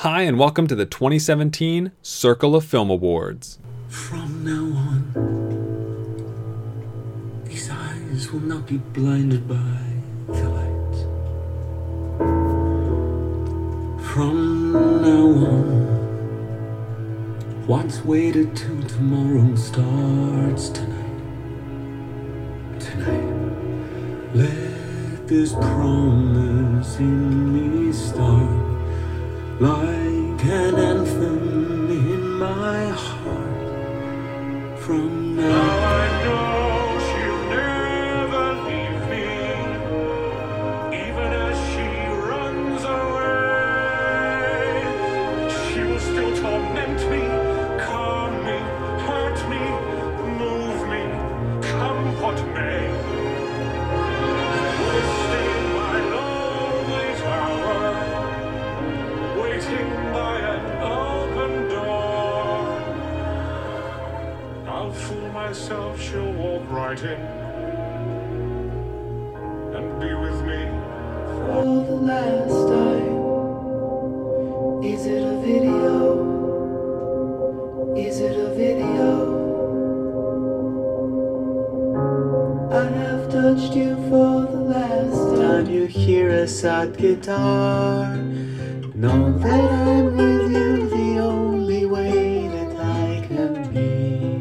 Hi, and welcome to the 2017 Circle of Film Awards. From now on, these eyes will not be blinded by the light. From now on, what's waited till tomorrow starts tonight. Tonight, let this promise in me start like an anthem in my heart. From now a sad guitar, know that I'm with you the only way that I can be.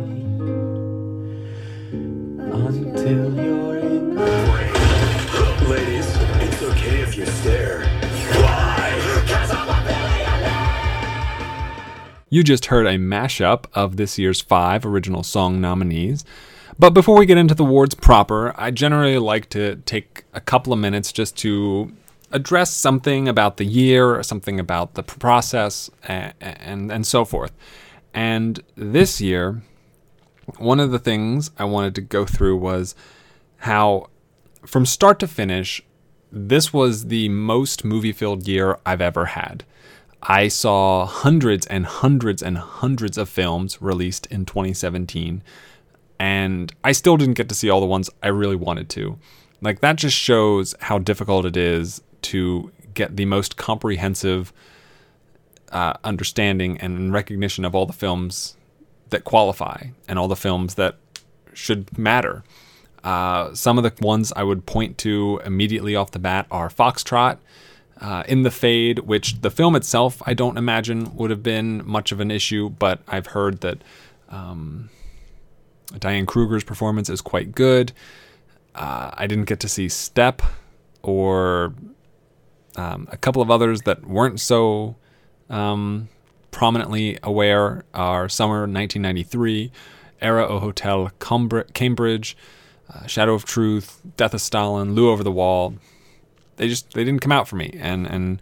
Until you're in Ladies, it's okay if you stare. You just heard a mashup of this year's five original song nominees. But before we get into the awards proper, I generally like to take a couple of minutes just to address something about the year, or something about the process, and, and, and so forth. And this year, one of the things I wanted to go through was how, from start to finish, this was the most movie filled year I've ever had. I saw hundreds and hundreds and hundreds of films released in 2017, and I still didn't get to see all the ones I really wanted to. Like, that just shows how difficult it is to get the most comprehensive uh, understanding and recognition of all the films that qualify and all the films that should matter. Uh, some of the ones I would point to immediately off the bat are Foxtrot, uh, In the Fade, which the film itself I don't imagine would have been much of an issue, but I've heard that um, Diane Kruger's performance is quite good. Uh, I didn't get to see Step or um, a couple of others that weren't so um, prominently aware are Summer 1993, Era o Hotel Cambridge, uh, Shadow of Truth, Death of Stalin, Lu Over the Wall. They just they didn't come out for me, and and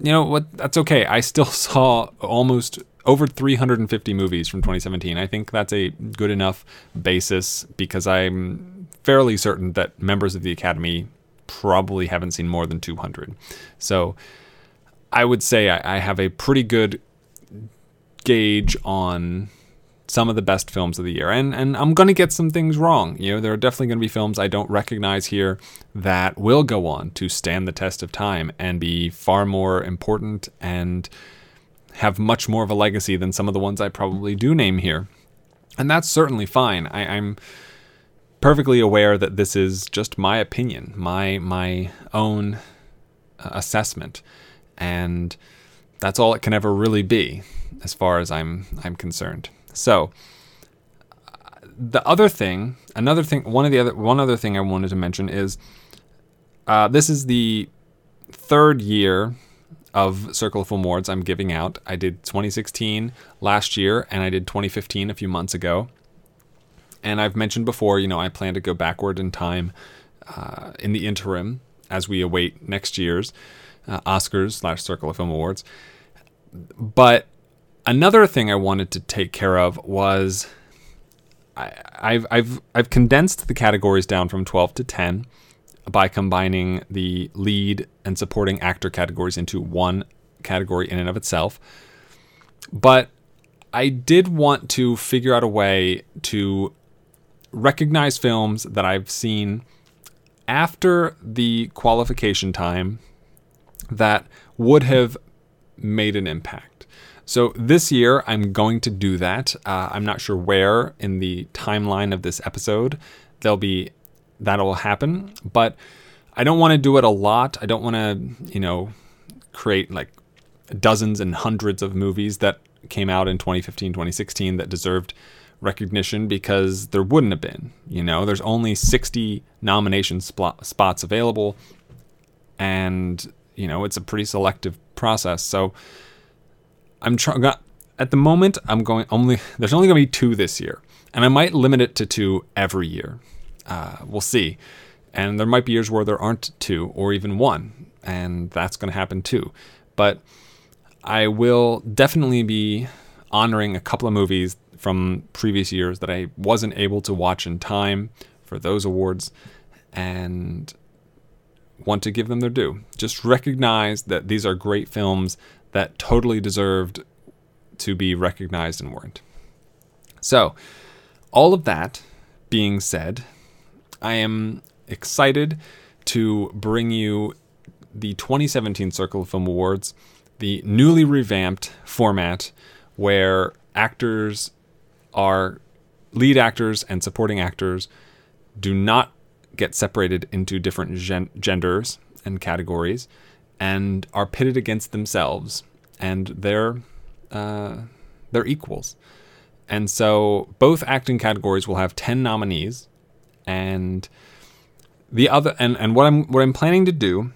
you know what? That's okay. I still saw almost over 350 movies from 2017. I think that's a good enough basis because I'm fairly certain that members of the Academy probably haven't seen more than 200. So I would say I, I have a pretty good gauge on some of the best films of the year. And and I'm going to get some things wrong. You know, there are definitely going to be films I don't recognize here that will go on to stand the test of time and be far more important and have much more of a legacy than some of the ones I probably do name here. And that's certainly fine. I, I'm perfectly aware that this is just my opinion, my my own uh, assessment, and that's all it can ever really be, as far as I'm I'm concerned. So uh, the other thing, another thing, one of the other one other thing I wanted to mention is uh, this is the third year of Circle of Awards I'm giving out. I did 2016 last year, and I did 2015 a few months ago. And I've mentioned before, you know, I plan to go backward in time uh, in the interim as we await next year's uh, Oscars slash Circle of Film Awards. But another thing I wanted to take care of was I, I've I've I've condensed the categories down from 12 to 10 by combining the lead and supporting actor categories into one category in and of itself. But I did want to figure out a way to recognize films that I've seen after the qualification time that would have made an impact. So this year, I'm going to do that. Uh, I'm not sure where in the timeline of this episode there'll be that'll happen, but I don't want to do it a lot. I don't want to, you know, create like dozens and hundreds of movies that came out in 2015, 2016 that deserved recognition because there wouldn't have been. You know, there's only 60 nomination spot, spots available, and you know it's a pretty selective process. So I'm trying. At the moment, I'm going only. There's only going to be two this year, and I might limit it to two every year. Uh, we'll see. And there might be years where there aren't two or even one, and that's going to happen too. But I will definitely be honoring a couple of movies from previous years that I wasn't able to watch in time for those awards and want to give them their due. Just recognize that these are great films that totally deserved to be recognized and weren't. So, all of that being said, I am excited to bring you the 2017 Circle of Film Awards, the newly revamped format where actors are lead actors and supporting actors do not get separated into different gen- genders and categories and are pitted against themselves and they're uh, they're equals and so both acting categories will have 10 nominees and the other and, and what I'm what I'm planning to do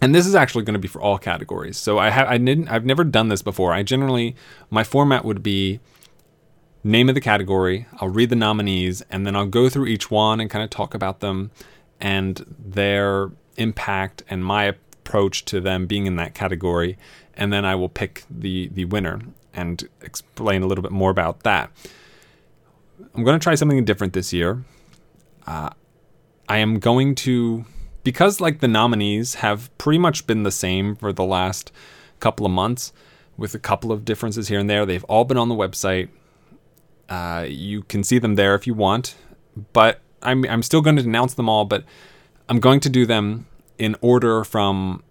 and this is actually going to be for all categories. So I have I didn't I've never done this before. I generally my format would be name of the category, I'll read the nominees and then I'll go through each one and kind of talk about them and their impact and my approach to them being in that category and then I will pick the the winner and explain a little bit more about that. I'm going to try something different this year. Uh, I am going to because like the nominees have pretty much been the same for the last couple of months with a couple of differences here and there. They've all been on the website. Uh, you can see them there if you want, but I'm I'm still going to announce them all, but I'm going to do them in order from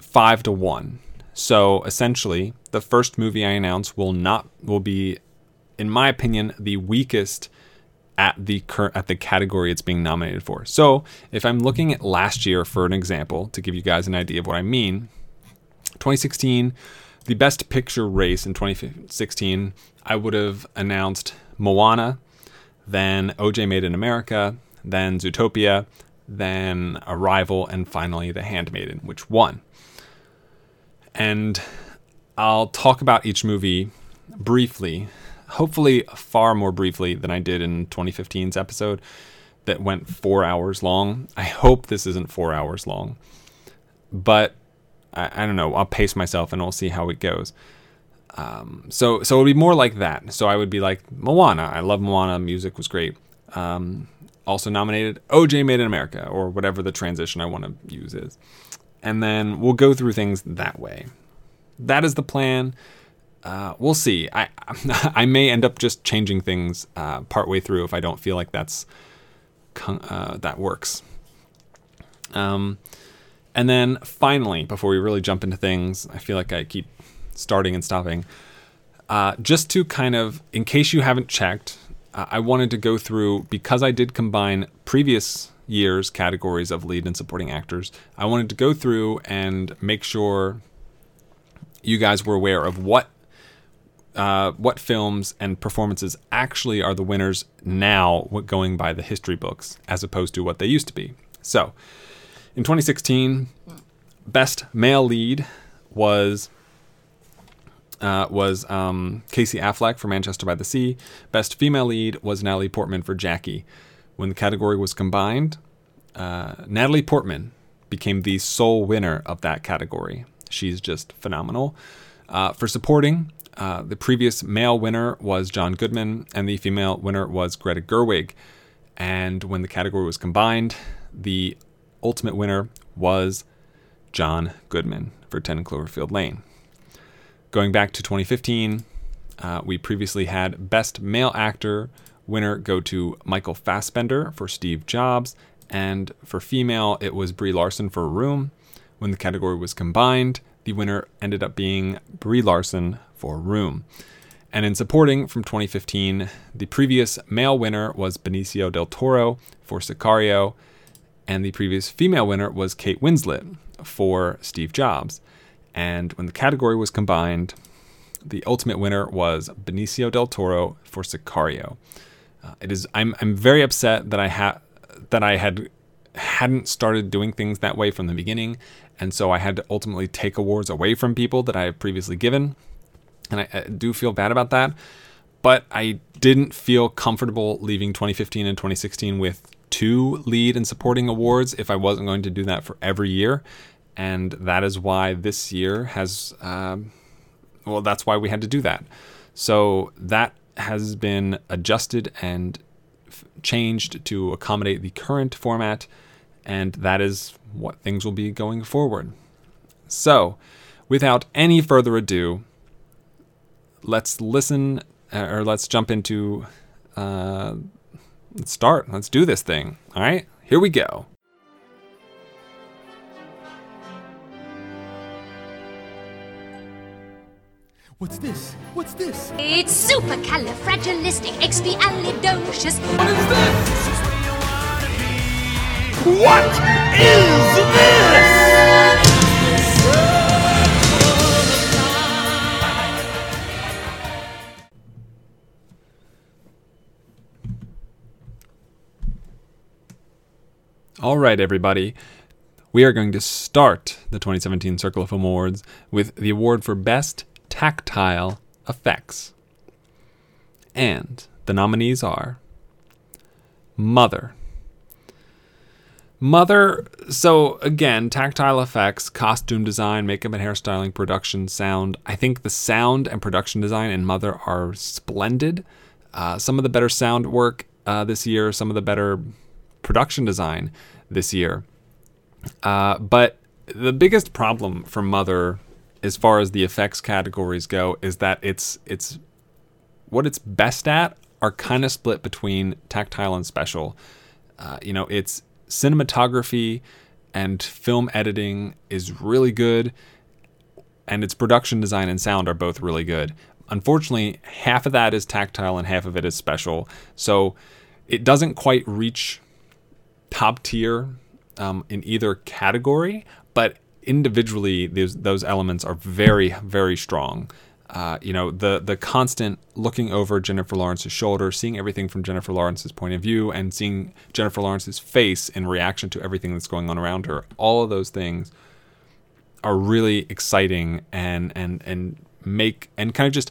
five to one. So essentially, the first movie I announce will not will be, in my opinion, the weakest at the current at the category it's being nominated for. So if I'm looking at last year for an example to give you guys an idea of what I mean, 2016, the best picture race in 2016, I would have announced Moana, then OJ Made in America, then Zootopia, then Arrival, and finally The Handmaiden, which won. And I'll talk about each movie briefly hopefully far more briefly than I did in 2015's episode that went four hours long. I hope this isn't four hours long, but I, I don't know. I'll pace myself and we'll see how it goes. Um, so so it would be more like that. So I would be like Moana. I love Moana. Music was great. Um, also nominated OJ Made in America or whatever the transition I want to use is, and then we'll go through things that way. That is the plan uh, we'll see. I I may end up just changing things uh, partway through if I don't feel like that's uh, that works. Um, and then finally, before we really jump into things, I feel like I keep starting and stopping. Uh, just to kind of, in case you haven't checked, uh, I wanted to go through because I did combine previous years' categories of lead and supporting actors. I wanted to go through and make sure you guys were aware of what uh, what films and performances actually are the winners now, going by the history books, as opposed to what they used to be. So, in 2016, best male lead was uh, was um, Casey Affleck for Manchester by the Sea. Best female lead was Natalie Portman for Jackie. When the category was combined, uh, Natalie Portman became the sole winner of that category. She's just phenomenal. Uh, for supporting, uh, the previous male winner was John Goodman, and the female winner was Greta Gerwig. And when the category was combined, the ultimate winner was John Goodman for 10 Cloverfield Lane. Going back to 2015, uh, we previously had Best Male Actor winner go to Michael Fassbender for Steve Jobs, and for female, it was Brie Larson for Room. When the category was combined, the winner ended up being Brie Larson for Room. And in supporting from 2015, the previous male winner was Benicio del Toro for Sicario, and the previous female winner was Kate Winslet for Steve Jobs. And when the category was combined, the ultimate winner was Benicio del Toro for Sicario. Uh, it is. I'm. I'm very upset that I had that I had hadn't started doing things that way from the beginning, and so I had to ultimately take awards away from people that I have previously given, and I, I do feel bad about that. But I didn't feel comfortable leaving 2015 and 2016 with two lead and supporting awards if I wasn't going to do that for every year, and that is why this year has. Um, well, that's why we had to do that. So that has been adjusted and f- changed to accommodate the current format, and that is what things will be going forward. So, without any further ado, let's listen uh, or let's jump into. Uh, let's start. Let's do this thing. All right, here we go. What's this? What's this? It's supercalifragilisticexpialidocious. What is this? What is this? All right, everybody. We are going to start the 2017 Circle of Film Awards with the award for Best Tactile Effects. And the nominees are Mother. Mother, so again, tactile effects, costume design, makeup and hairstyling, production, sound. I think the sound and production design in Mother are splendid. Uh, some of the better sound work uh, this year, some of the better production design this year. Uh, but the biggest problem for Mother, as far as the effects categories go, is that it's it's what it's best at are kind of split between tactile and special. Uh, you know, it's cinematography and film editing is really good, and its production design and sound are both really good. Unfortunately, half of that is tactile and half of it is special. So it doesn't quite reach top tier um, in either category, but individually, those those elements are very very strong. Uh, you know, the the constant looking over Jennifer Lawrence's shoulder, seeing everything from Jennifer Lawrence's point of view, and seeing Jennifer Lawrence's face in reaction to everything that's going on around her. All of those things are really exciting and and and make and kind of just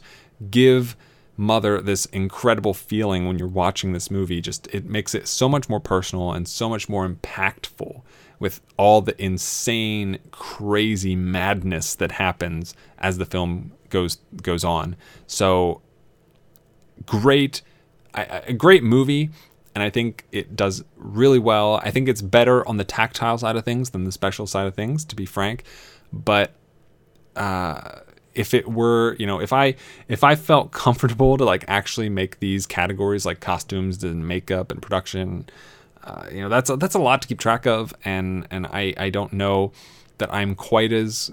give mother this incredible feeling when you're watching this movie just it makes it so much more personal and so much more impactful with all the insane crazy madness that happens as the film goes goes on so great a great movie and I think it does really well. I think it's better on the tactile side of things than the special side of things, to be frank. But uh, if it were, you know, if I if I felt comfortable to like actually make these categories like costumes and makeup and production, uh, you know, that's a, that's a lot to keep track of, and and I I don't know that I'm quite as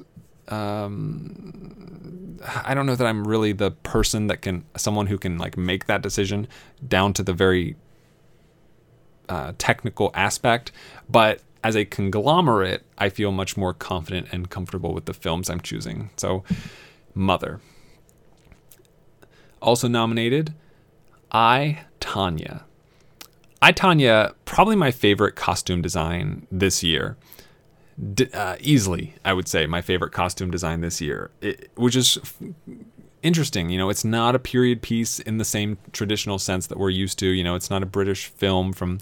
um, I don't know that I'm really the person that can someone who can like make that decision down to the very uh, technical aspect, but as a conglomerate, I feel much more confident and comfortable with the films I'm choosing. So, Mother. Also nominated, I, Tonya. I, Tonya, probably my favorite costume design this year. D- uh, easily, I would say, my favorite costume design this year, it, which is f- interesting. You know, it's not a period piece in the same traditional sense that we're used to. You know, it's not a British film from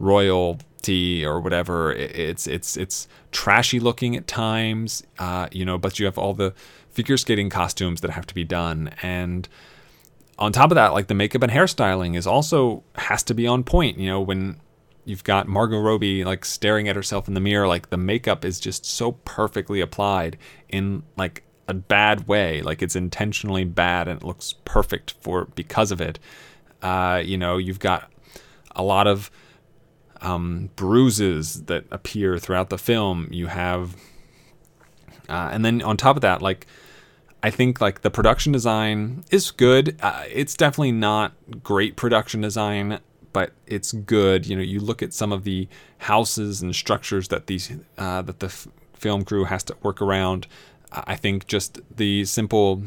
royalty or whatever. It- It's it's it's trashy looking at times. Uh, you know, but you have all the figure skating costumes that have to be done and on top of that, like the makeup and hairstyling is also has to be on point. You know, when you've got Margot Robbie like staring at herself in the mirror, like the makeup is just so perfectly applied in like a bad way. Like it's intentionally bad and it looks perfect for because of it. Uh, you know, you've got a lot of um, bruises that appear throughout the film. You have Uh, and then on top of that, like I think like the production design is good. Uh, it's definitely not great production design, but it's good. You know, you look at some of the houses and structures that these uh, that the f- film crew has to work around. I think just the simple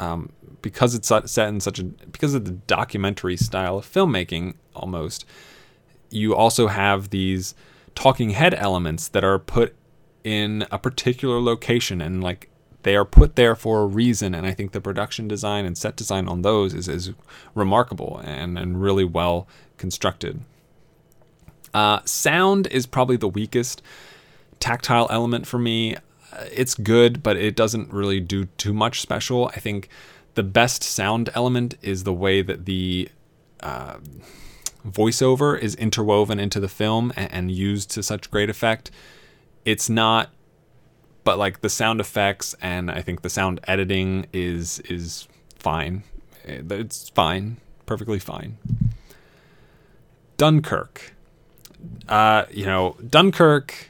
um, because it's set in such a because of the documentary style of filmmaking almost you also have these talking head elements that are put in a particular location and like they are put there for a reason and i think the production design and set design on those is, is remarkable and, and really well constructed uh, sound is probably the weakest tactile element for me it's good, but it doesn't really do too much special. I think the best sound element is the way that the uh, voiceover is interwoven into the film and, and used to such great effect. It's not, but like the sound effects and I think the sound editing is is fine. It's fine, perfectly fine. Dunkirk. Uh, you know, Dunkirk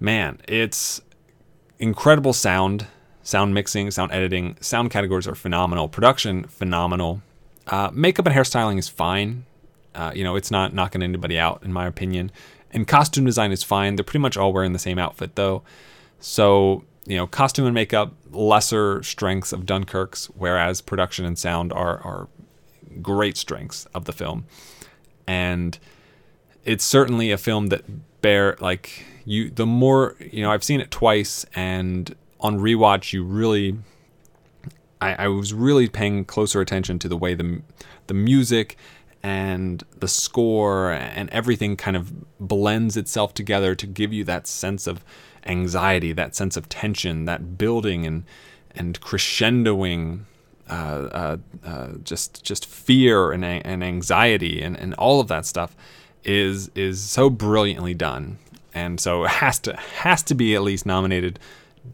man, it's incredible sound, sound mixing, sound editing. Sound categories are phenomenal. Production, phenomenal. Uh, makeup and hairstyling is fine. Uh, you know, it's not knocking anybody out, in my opinion. And costume design is fine. They're pretty much all wearing the same outfit, though. So, you know, costume and makeup, lesser strengths of Dunkirk's, whereas production and sound are, are great strengths of the film. And it's certainly a film that bear like you the more you know I've seen it twice and on rewatch you really I, I was really paying closer attention to the way the the music and the score and everything kind of blends itself together to give you that sense of anxiety, that sense of tension, that building and and crescendoing uh, uh, uh, just just fear and, and anxiety and, and all of that stuff is is so brilliantly done, and so has to has to be at least nominated.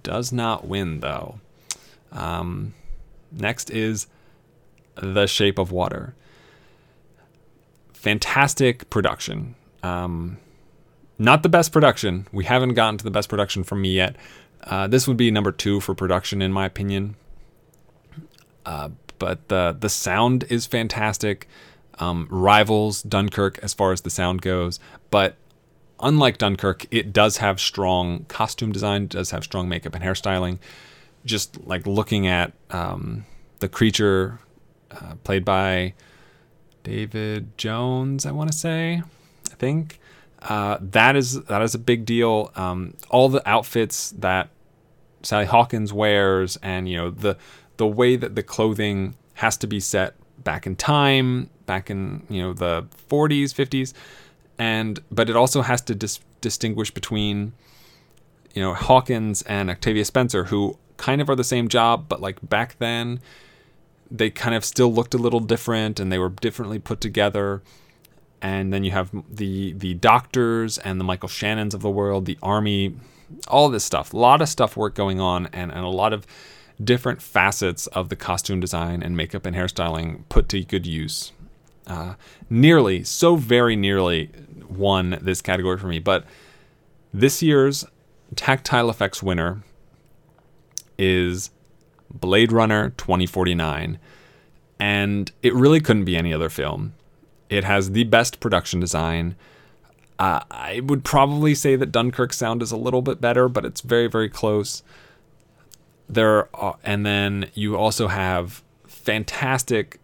Does not win though. Um, next is The Shape of Water. Fantastic production. Um, not the best production. We haven't gotten to the best production from me yet. Uh, this would be number two for production, in my opinion. Uh, but the the sound is fantastic um, rivals Dunkirk as far as the sound goes, but unlike Dunkirk, it does have strong costume design, does have strong makeup and hairstyling. Just like looking at um, the creature uh, played by David Jones, I want to say, I think uh, that is that is a big deal. Um, all the outfits that Sally Hawkins wears, and you know the the way that the clothing has to be set back in time, back in you know the 40s, 50s, and but it also has to dis- distinguish between you know Hawkins and Octavia Spencer, who kind of are the same job, but like back then they kind of still looked a little different and they were differently put together. And then you have the the doctors and the Michael Shannons of the world, the army, all this stuff. A lot of stuff work going on and, and a lot of different facets of the costume design and makeup and hairstyling put to good use. Uh, nearly, so very nearly won this category for me. But this year's tactile effects winner is Blade Runner 2049. And it really couldn't be any other film. It has the best production design. Uh, I would probably say that Dunkirk's sound is a little bit better, but it's very, very close there are, and then you also have fantastic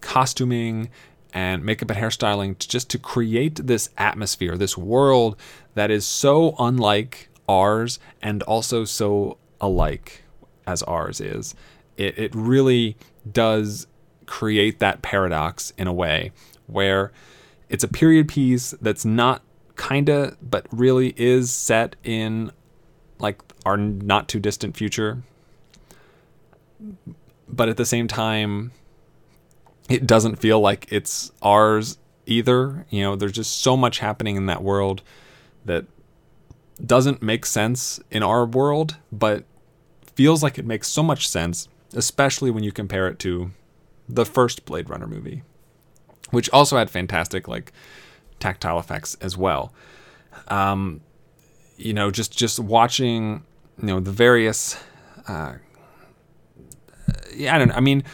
costuming and makeup and hairstyling just to create this atmosphere, this world that is so unlike ours and also so alike as ours is. It, it really does create that paradox in a way where it's a period piece that's not kinda, but really is set in like our not too distant future but at the same time, it doesn't feel like it's ours either. You know, there's just so much happening in that world that doesn't make sense in our world, but feels like it makes so much sense, especially when you compare it to the first Blade Runner movie, which also had fantastic like tactile effects as well. Um, you know, just just watching you know the various uh, yeah I don't know. I mean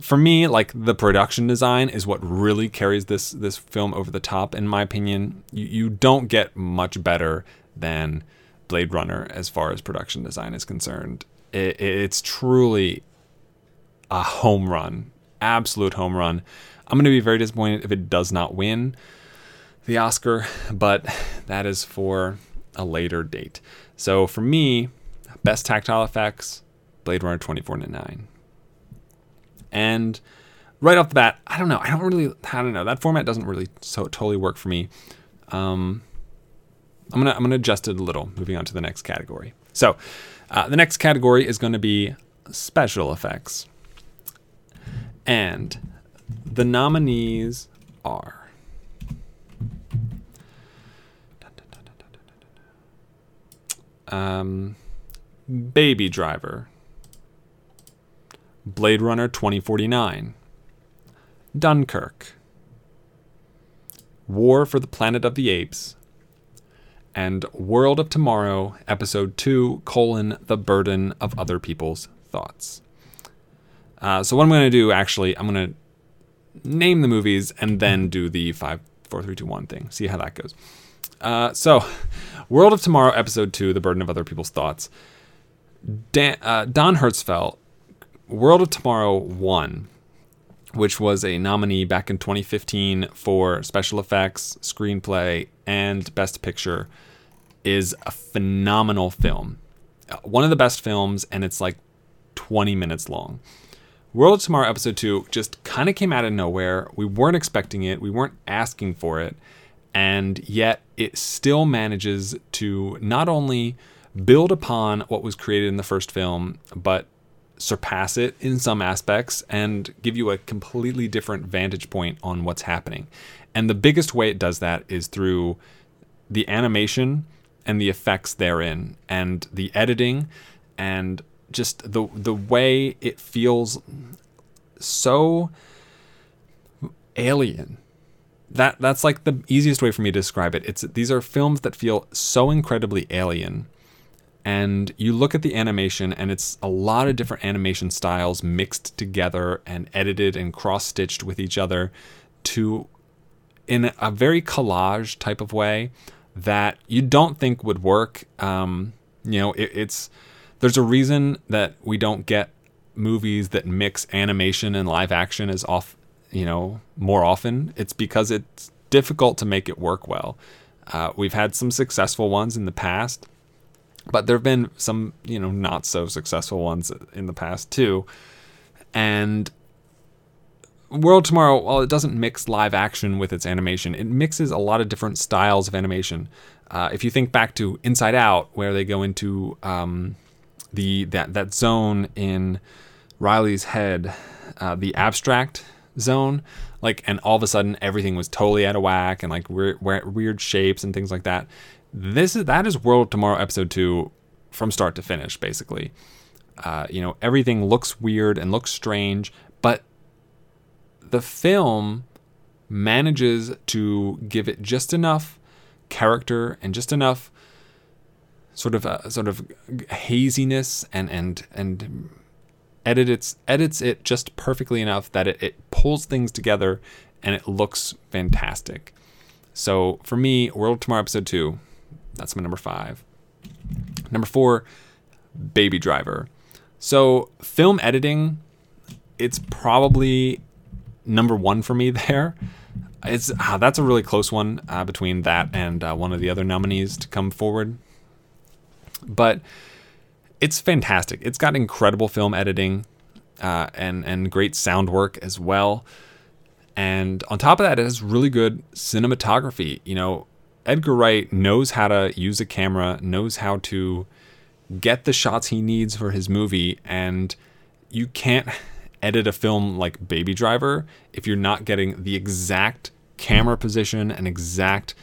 for me like the production design is what really carries this this film over the top in my opinion. You you don't get much better than Blade Runner as far as production design is concerned. It, it's truly a home run, absolute home run. I'm going to be very disappointed if it does not win the Oscar, but that is for a later date. So for me, best tactile effects, Blade Runner 2049. And right off the bat, I don't know. I don't really, I don't know. That format doesn't really so totally work for me. Um, I'm gonna I'm gonna adjust it a little. Moving on to the next category. So, uh, the next category is going to be special effects, and the nominees are. Um, Baby Driver, Blade Runner 2049, Dunkirk, War for the Planet of the Apes, and World of Tomorrow, Episode 2, colon, The Burden of Other People's Thoughts. Uh, so what I'm going to do, actually, I'm going to name the movies and then do the 5, 4, 3, 2, 1 thing. See how that goes. Uh, so, World of Tomorrow, Episode 2, The Burden of Other People's Thoughts. Dan, uh, Don Hertzfeldt, World of Tomorrow 1, which was a nominee back in 2015 for special effects, screenplay, and best picture, is a phenomenal film. Uh, One of the best films, and it's like 20 minutes long. World of Tomorrow Episode 2 just kind of came out of nowhere. We weren't expecting it, we weren't asking for it, and yet it still manages to not only build upon what was created in the first film, but surpass it in some aspects and give you a completely different vantage point on what's happening. And the biggest way it does that is through the animation and the effects therein and the editing and just the the way it feels so alien. That that's like the easiest way for me to describe it. It's these are films that feel so incredibly alien and you look at the animation and it's a lot of different animation styles mixed together and edited and cross stitched with each other to in a very collage type of way that you don't think would work. Um, you know it, it's there's a reason that we don't get movies that mix animation and live action as off you know more often. It's because it's difficult to make it work well. Uh, we've had some successful ones in the past but there have been some you know not so successful ones in the past too. And world tomorrow while it doesn't mix live action with its animation it mixes a lot of different styles of animation. Uh, if you think back to inside out where they go into um, the that that zone in riley's head uh, the abstract zone like and all of a sudden everything was totally out of whack and like weird, weird shapes and things like that this is that is World Tomorrow episode two from start to finish, basically. Uh, you know, everything looks weird and looks strange, but the film manages to give it just enough character and just enough sort of uh, sort of haziness and and and edits edits it just perfectly enough that it, it pulls things together and it looks fantastic. So for me, World of Tomorrow episode two, that's my number five. Number four, Baby Driver. So, film editing, it's probably number one for me there. It's ah, that's a really close one uh, between that and uh, one of the other nominees to come forward. But it's fantastic. It's got incredible film editing uh, and and great sound work as well. And on top of that, it has really good cinematography. You know, Edgar Wright knows how to use a camera, knows how to get the shots he needs for his movie, and you can't edit a film like Baby Driver if you're not getting the exact camera position and exact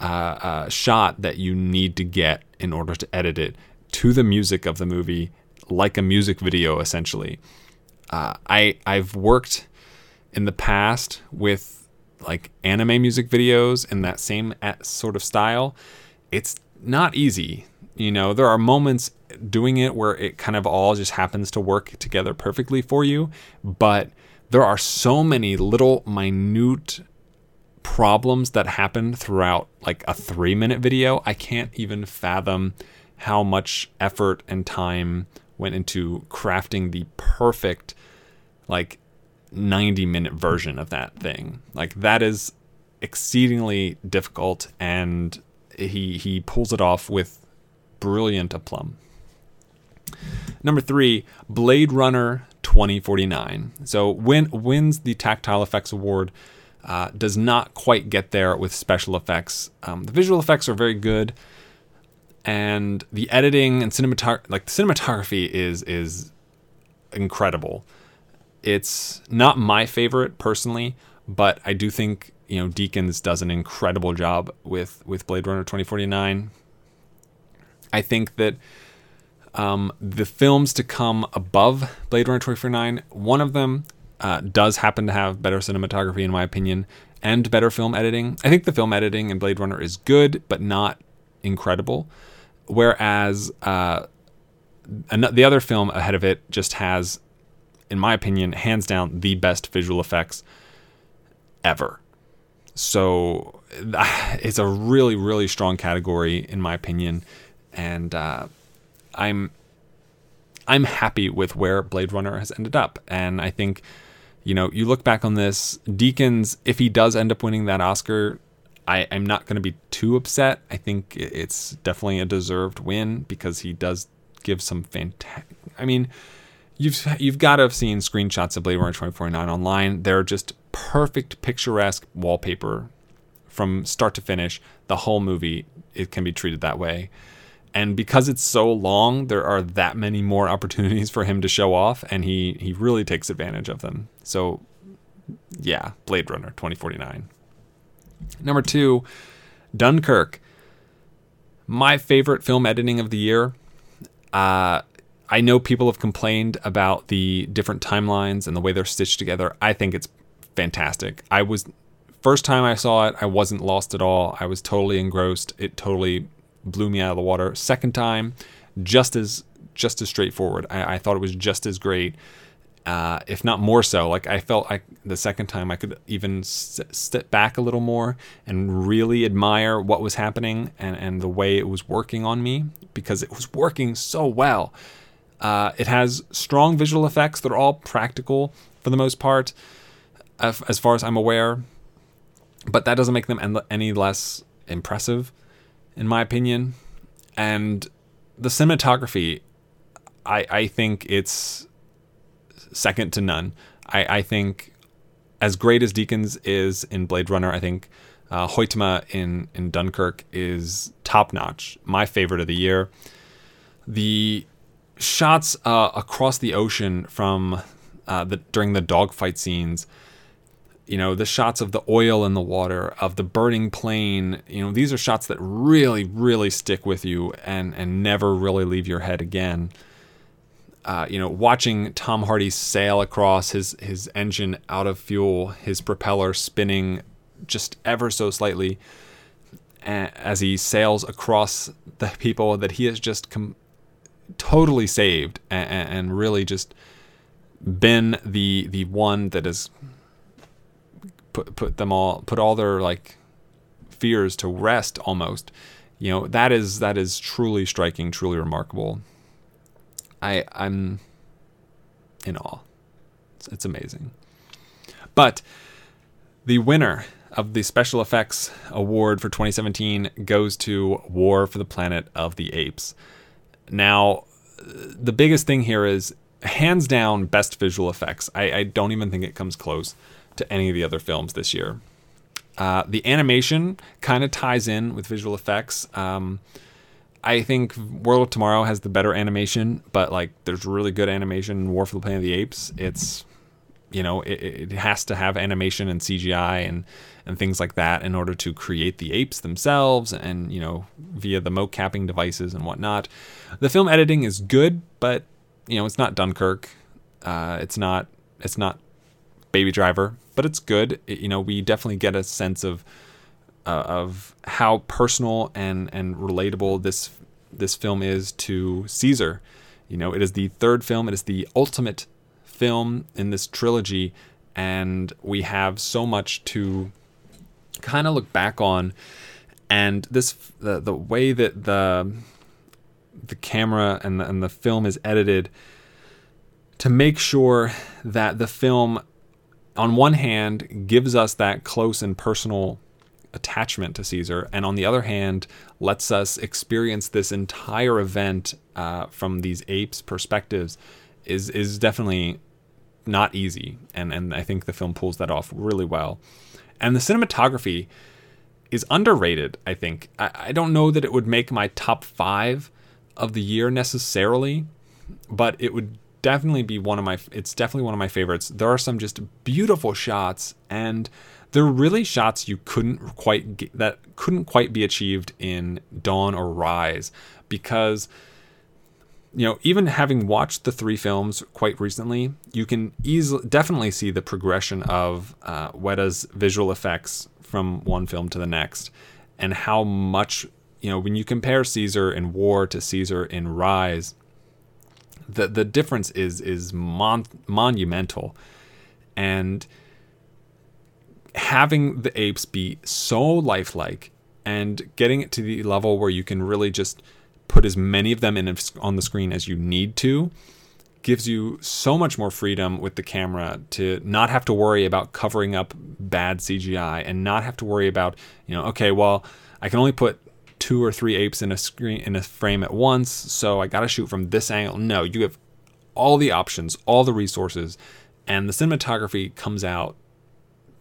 uh, uh, shot that you need to get in order to edit it to the music of the movie, like a music video, essentially. Uh, I I've worked in the past with like anime music videos in that same sort of style, it's not easy. You know, there are moments doing it where it kind of all just happens to work together perfectly for you, but there are so many little minute problems that happen throughout like a 3 minute video. I can't even fathom how much effort and time went into crafting the perfect like 90 minute version of that thing. Like that is exceedingly difficult and he he pulls it off with brilliant aplomb. Number 3, Blade Runner 2049. So win, wins the Tactile Effects Award. Uh, does not quite get there with special effects. Um, the visual effects are very good, and the editing and cinematography, like the cinematography, is is incredible. It's not my favorite personally, but I do think you know Deakins does an incredible job with with Blade Runner 2049. I think that um, the films to come above Blade Runner 2049, one of them uh, does happen to have better cinematography, in my opinion, and better film editing. I think the film editing in Blade Runner is good, but not incredible. Whereas uh, the other film ahead of it just has, in my opinion, hands down the best visual effects ever. So it's a really, really strong category, in my opinion. And uh, I'm I'm happy with where Blade Runner has ended up, and I think you know you look back on this Deakins if he does end up winning that Oscar. I, I'm not going to be too upset. I think it's definitely a deserved win because he does give some fantastic. I mean, you've you've got to have seen screenshots of Blade Runner 2049 online. They're just perfect, picturesque wallpaper from start to finish. The whole movie it can be treated that way. And because it's so long, there are that many more opportunities for him to show off, and he he really takes advantage of them. So, yeah, Blade Runner 2049. Number two, Dunkirk. My favorite film editing of the year. Uh, I know people have complained about the different timelines and the way they're stitched together. I think it's fantastic. I was first time I saw it, I wasn't lost at all. I was totally engrossed. It totally blew me out of the water. Second time, just as just as straightforward. I, I thought it was just as great, uh, if not more so. Like I felt like the second time I could even step back a little more and really admire what was happening and, and the way it was working on me because it was working so well. Uh, it has strong visual effects that are all practical for the most part, as far as I'm aware, but that doesn't make them any less impressive in my opinion. And the cinematography, I I think it's second to none. I, I think as great as Deakins is in Blade Runner, I think uh, Hoytema in in Dunkirk is top notch. My favorite of the year. The shots uh, across the ocean from uh, the during the dogfight scenes you know the shots of the oil in the water of the burning plane you know these are shots that really really stick with you and and never really leave your head again uh, you know watching tom hardy sail across his his engine out of fuel his propeller spinning just ever so slightly as he sails across the people that he has just com- totally saved and, and really just been the the one that is put put them all put all their like fears to rest almost. You know that is that is truly striking truly remarkable i i'm in awe it's, it's amazing but the winner of the special effects award for 2017 goes to war for the planet of the apes now the biggest thing here is hands down best visual effects i, I don't even think it comes close to any of the other films this year. Uh, the animation kind of ties in with visual effects. Um, I think World of Tomorrow has the better animation, but like there's really good animation in War for the Planet of the Apes. It's you know it, it has to have animation and CGI and and things like that in order to create the apes themselves and you know via the mocapping devices and whatnot. The film editing is good, but you know it's not Dunkirk. Uh, it's not it's not Baby Driver, but it's good. It, you know, we definitely get a sense of uh, of how personal and and relatable this this film is to Caesar. You know, it is the third film, it is the ultimate film in this trilogy, and we have so much to kind of look back on. And this, the, the way that the the camera and the, and the film is edited to make sure that the film, on one hand, gives us that close and personal attachment to Caesar, and on the other hand, lets us experience this entire event uh, from these apes' perspectives, is is definitely not easy, and and I think the film pulls that off really well, and the cinematography is underrated. I think I, I don't know that it would make my top five of the year necessarily, but it would definitely be one of my it's definitely one of my favorites. There are some just beautiful shots and they're really shots you couldn't quite get, that couldn't quite be achieved in Dawn or Rise because you know even having watched the three films quite recently you can easily definitely see the progression of uh, Weta's visual effects from one film to the next and how much you know when you compare Caesar in War to Caesar in Rise the the difference is is mon- monumental. And having the apes be so lifelike and getting it to the level where you can really just put as many of them in on the screen as you need to gives you so much more freedom with the camera to not have to worry about covering up bad CGI and not have to worry about, you know, okay, well, I can only put two or three apes in a screen in a frame at once, so I got to shoot from this angle. No, you have all the options, all the resources, and the cinematography comes out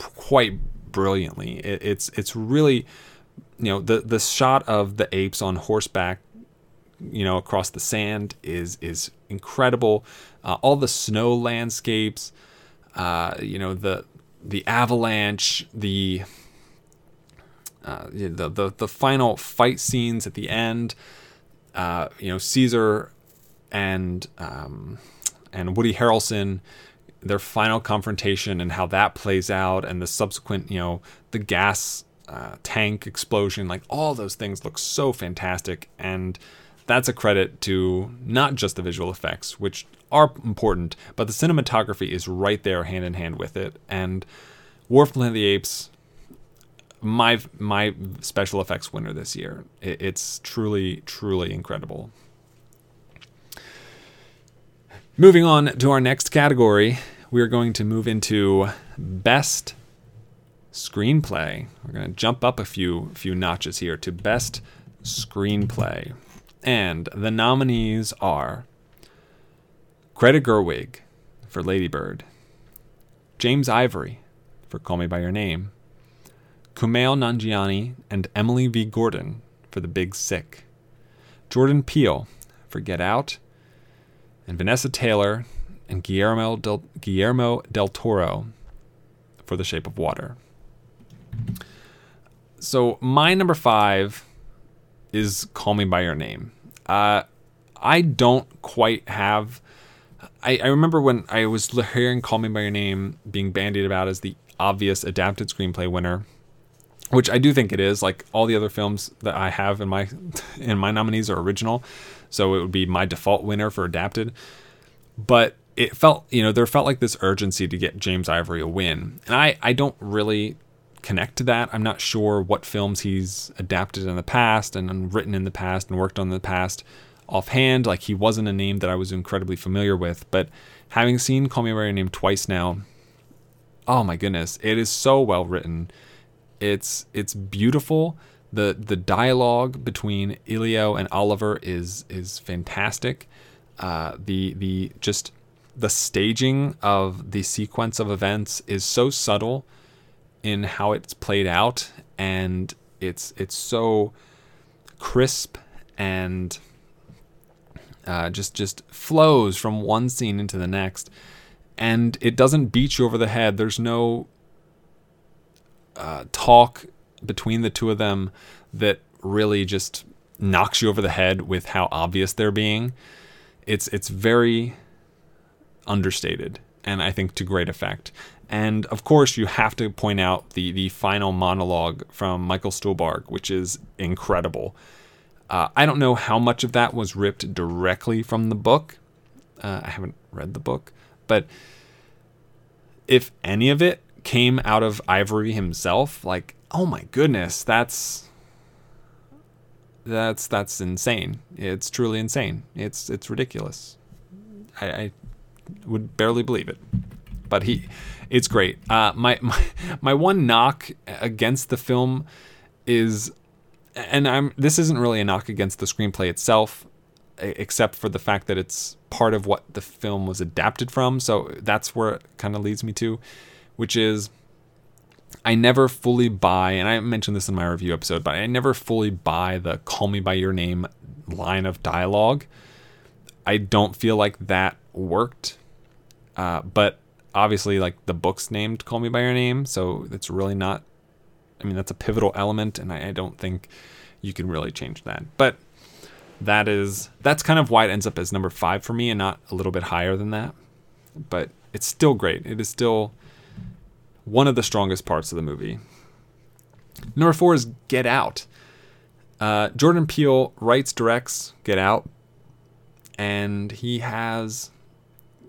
quite brilliantly. It, it's it's really you know the the shot of the apes on horseback you know across the sand is is incredible uh, all the snow landscapes uh, you know the the avalanche the uh, the, the the final fight scenes at the end uh, you know Caesar and um, and Woody Harrelson their final confrontation and how that plays out and the subsequent you know the gas uh, tank explosion like all those things look so fantastic. And that's a credit to not just the visual effects which are important but the cinematography is right there hand in hand with it. And War for the Apes my my special effects winner this year. It, it's truly truly incredible. Moving on to our next category, we are going to move into best screenplay. We're going to jump up a few few notches here to best screenplay. And the nominees are Greta Gerwig for Lady Bird, James Ivory for Call Me by Your Name, Kumail Nanjiani and Emily V. Gordon for The Big Sick, Jordan Peele for Get Out, and Vanessa Taylor and Guillermo del, Guillermo del Toro for The Shape of Water. So my number five is Call Me by Your Name. Uh, I don't quite have. I, I remember when I was hearing Call Me by Your Name being bandied about as the obvious adapted screenplay winner, which I do think it is. Like all the other films that I have in my in my nominees are original, so it would be my default winner for adapted. But it felt, you know, there felt like this urgency to get James Ivory a win. And I, I don't really connect to that. I'm not sure what films he's adapted in the past and written in the past and worked on in the past offhand. Like he wasn't a name that I was incredibly familiar with. But having seen Call Me by Your Name twice now, oh my goodness, it is so well written. It's it's beautiful the the dialogue between Elio and Oliver is is fantastic. Uh, the the just the staging of the sequence of events is so subtle in how it's played out, and it's it's so crisp and uh, just just flows from one scene into the next, and it doesn't beat you over the head. There's no uh, talk between the two of them that really just knocks you over the head with how obvious they're being. It's it's very understated and I think to great effect. And of course, you have to point out the the final monologue from Michael Stuhlbarg, which is incredible. Uh, I don't know how much of that was ripped directly from the book. Uh, I haven't read the book, but if any of it came out of Ivory himself, like, oh my goodness, that's that's that's insane. It's truly insane. It's it's ridiculous. I, I would barely believe it, but he, it's great. Uh, my my my one knock against the film is, and I'm this isn't really a knock against the screenplay itself, except for the fact that it's part of what the film was adapted from. So that's where it kind of leads me to, which is I never fully buy, and I mentioned this in my review episode, but I never fully buy the call me by your name line of dialogue. I don't feel like that worked. Uh, but obviously, like the book's named Call Me By Your Name, so it's really not, I mean, that's a pivotal element, and I, I don't think you can really change that. But that is, that's kind of why it ends up as number five for me and not a little bit higher than that. But it's still great. It is still one of the strongest parts of the movie. Number four is Get Out. Uh, Jordan Peele writes, directs Get Out, and he has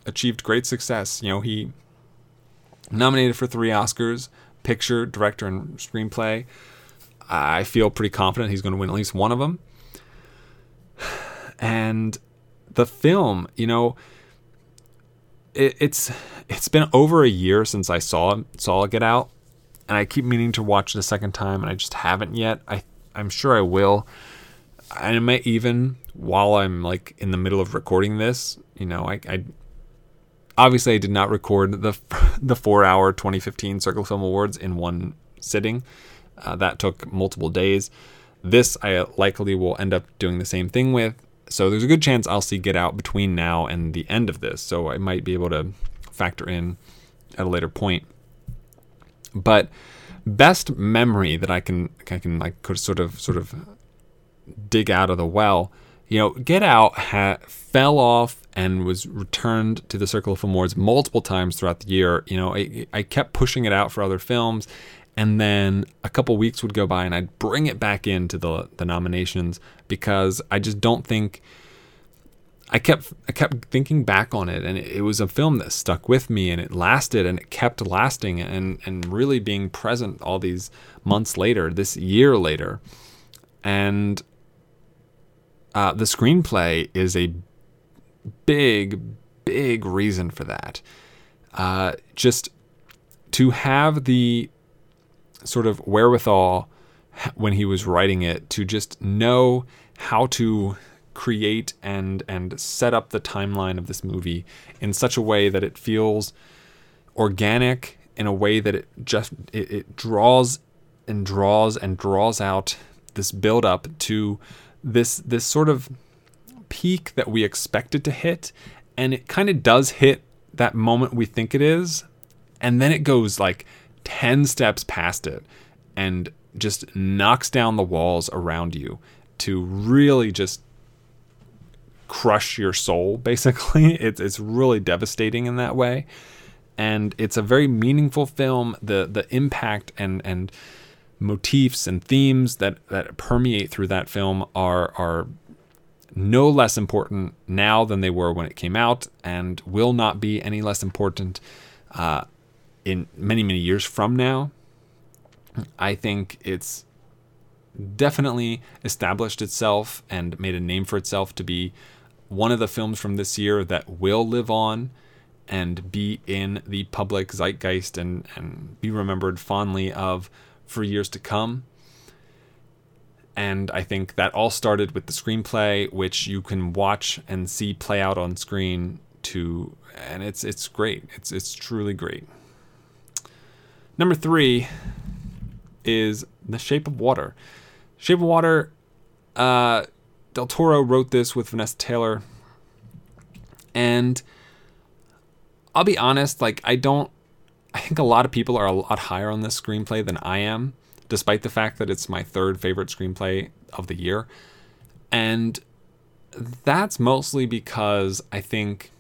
achieved great success. You know, he nominated for three Oscars picture, director, and screenplay. I feel pretty confident he's going to win at least one of them. And the film, you know, it, it's it's been over a year since I saw it, saw it Get Out, and I keep meaning to watch it a second time, and I just haven't yet. I I'm sure I will. And I may even while I'm like in the middle of recording this, you know, I, I obviously I did not record the the four hour 2015 Circle Film Awards in one sitting. Uh, that took multiple days. This I likely will end up doing the same thing with. So there's a good chance I'll see Get Out between now and the end of this. So I might be able to factor in at a later point. But best memory that I can I can like could sort of sort of dig out of the well. You know, Get Out ha- fell off and was returned to the Circle of Film Awards multiple times throughout the year. You know, I, I kept pushing it out for other films, and then a couple weeks would go by and I'd bring it back into the the nominations because I just don't think I kept I kept thinking back on it and it, was a film that stuck with me and it lasted and it kept lasting and and really being present all these months later, this year later. And uh, the screenplay is a big, big reason for that. Uh, just to have the sort of wherewithal when he was writing it to just know how to create and and set up the timeline of this movie in such a way that it feels organic in a way that it just it, it draws and draws and draws out this build up to this this sort of peak that we expect it to hit and it kind of does hit that moment we think it is and then it goes like 10 steps past it and just knocks down the walls around you to really just crush your soul basically. It's it's really devastating in that way. And it's a very meaningful film. The the impact and and motifs and themes that that permeate through that film are are no less important now than they were when it came out and will not be any less important uh, in many many years from now i think it's definitely established itself and made a name for itself to be one of the films from this year that will live on and be in the public zeitgeist and, and be remembered fondly of for years to come. And I think that all started with the screenplay, which you can watch and see play out on screen to and it's it's great. It's it's truly great. Number three is The Shape of Water. Shape of Water, uh, Del Toro wrote this with Vanessa Taylor. And I'll be honest, like, I don't. I think a lot of people are a lot higher on this screenplay than I am, despite the fact that it's my third favorite screenplay of the year. And that's mostly because I think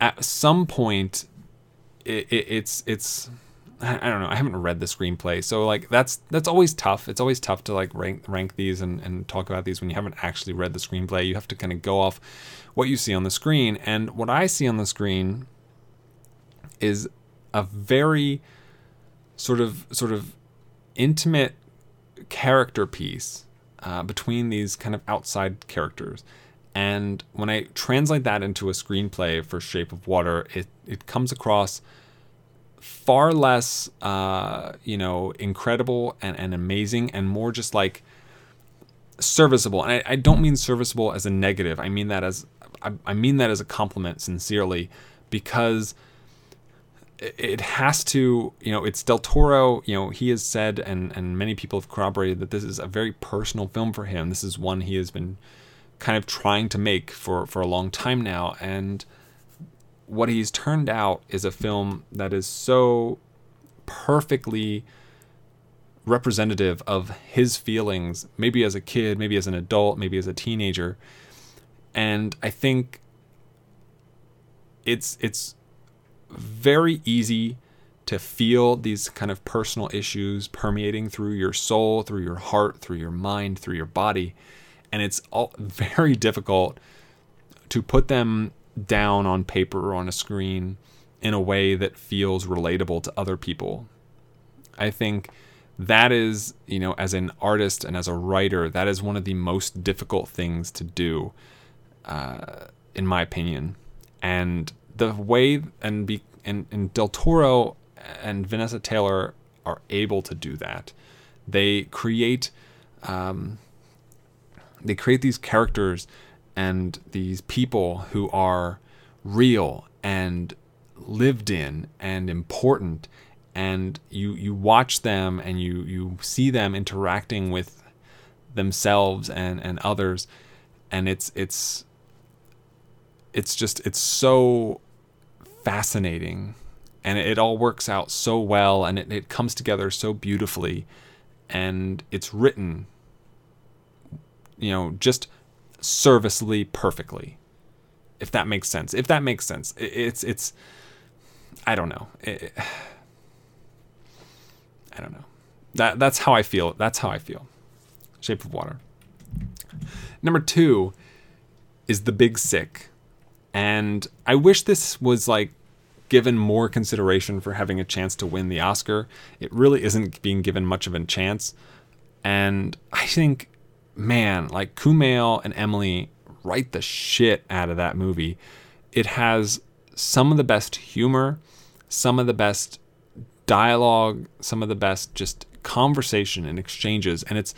at some point it, it, it's it's I don't know. I haven't read the screenplay, so like that's that's always tough. It's always tough to like rank rank these and, and talk about these when you haven't actually read the screenplay. You have to kind of go off what you see on the screen, and what I see on the screen is a very sort of sort of intimate character piece uh, between these kind of outside characters. And when I translate that into a screenplay for Shape of Water, it, it comes across far less, uh, you know, incredible and, and amazing and more just like serviceable. And I, I don't mean serviceable as a negative. I mean that as I, I mean that as a compliment sincerely because it- has to, you know, it's Del Toro, you know, he has said, and, and many people have corroborated that this is a very personal film for him. This is one he has been kind of trying to make for, for a long time now. And what he's turned out is a film that is so perfectly representative of his feelings, maybe as a kid, maybe as an adult, maybe as a teenager. And I think it's it's very easy to feel these kind of personal issues permeating through your soul, through your heart, through your mind, through your body. And it's all very difficult to put them down on paper or on a screen in a way that feels relatable to other people. I think that is, you know, as an artist and as a writer, that is one of the most difficult things to do, uh, in my opinion. And the way and be and, and Del Toro and Vanessa Taylor are able to do that. They create um, they create these characters and these people who are real and lived in and important and you you watch them and you you see them interacting with themselves and and others and it's it's it's just it's so fascinating. And it, all works out so well and it, it comes together so beautifully. And it's written you know just serviceably perfectly if that makes sense. If that makes sense. It, it's it's i don't know. It- i don't know. That that's how i feel. That's how i feel. Shape of water. Number two is the big sick. And i wish this was like given more consideration for having a chance to win the oscar it really isn't being given much of a chance. And i think man like kumail and emily write the shit out of that movie. It has some of the best humor some of the best dialogue some of the best just conversation and exchanges. And it's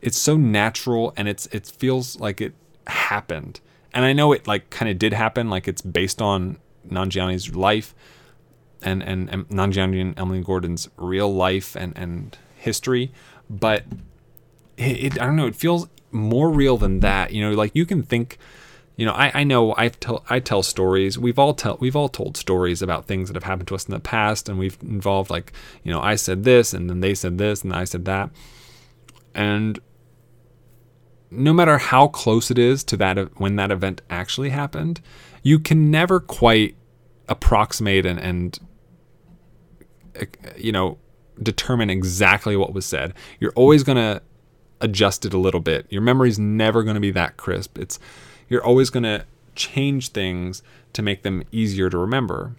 it's so natural and it's it feels like it happened. And i know it like kind of did happen like it's based on nanjiani's life and and, and nanjiani and emily gordon's real life and and history but it, it i don't know it feels more real than that you know like you can think you know i, I know i tell i tell stories we've all tell we've all told stories about things that have happened to us in the past and we've involved like you know i said this and then they said this and i said that and no matter how close it is to that when that event actually happened you can never quite approximate and, and you know determine exactly what was said. You're always going to adjust it a little bit. Your memory's never going to be that crisp. It's you're always going to change things to make them easier to remember.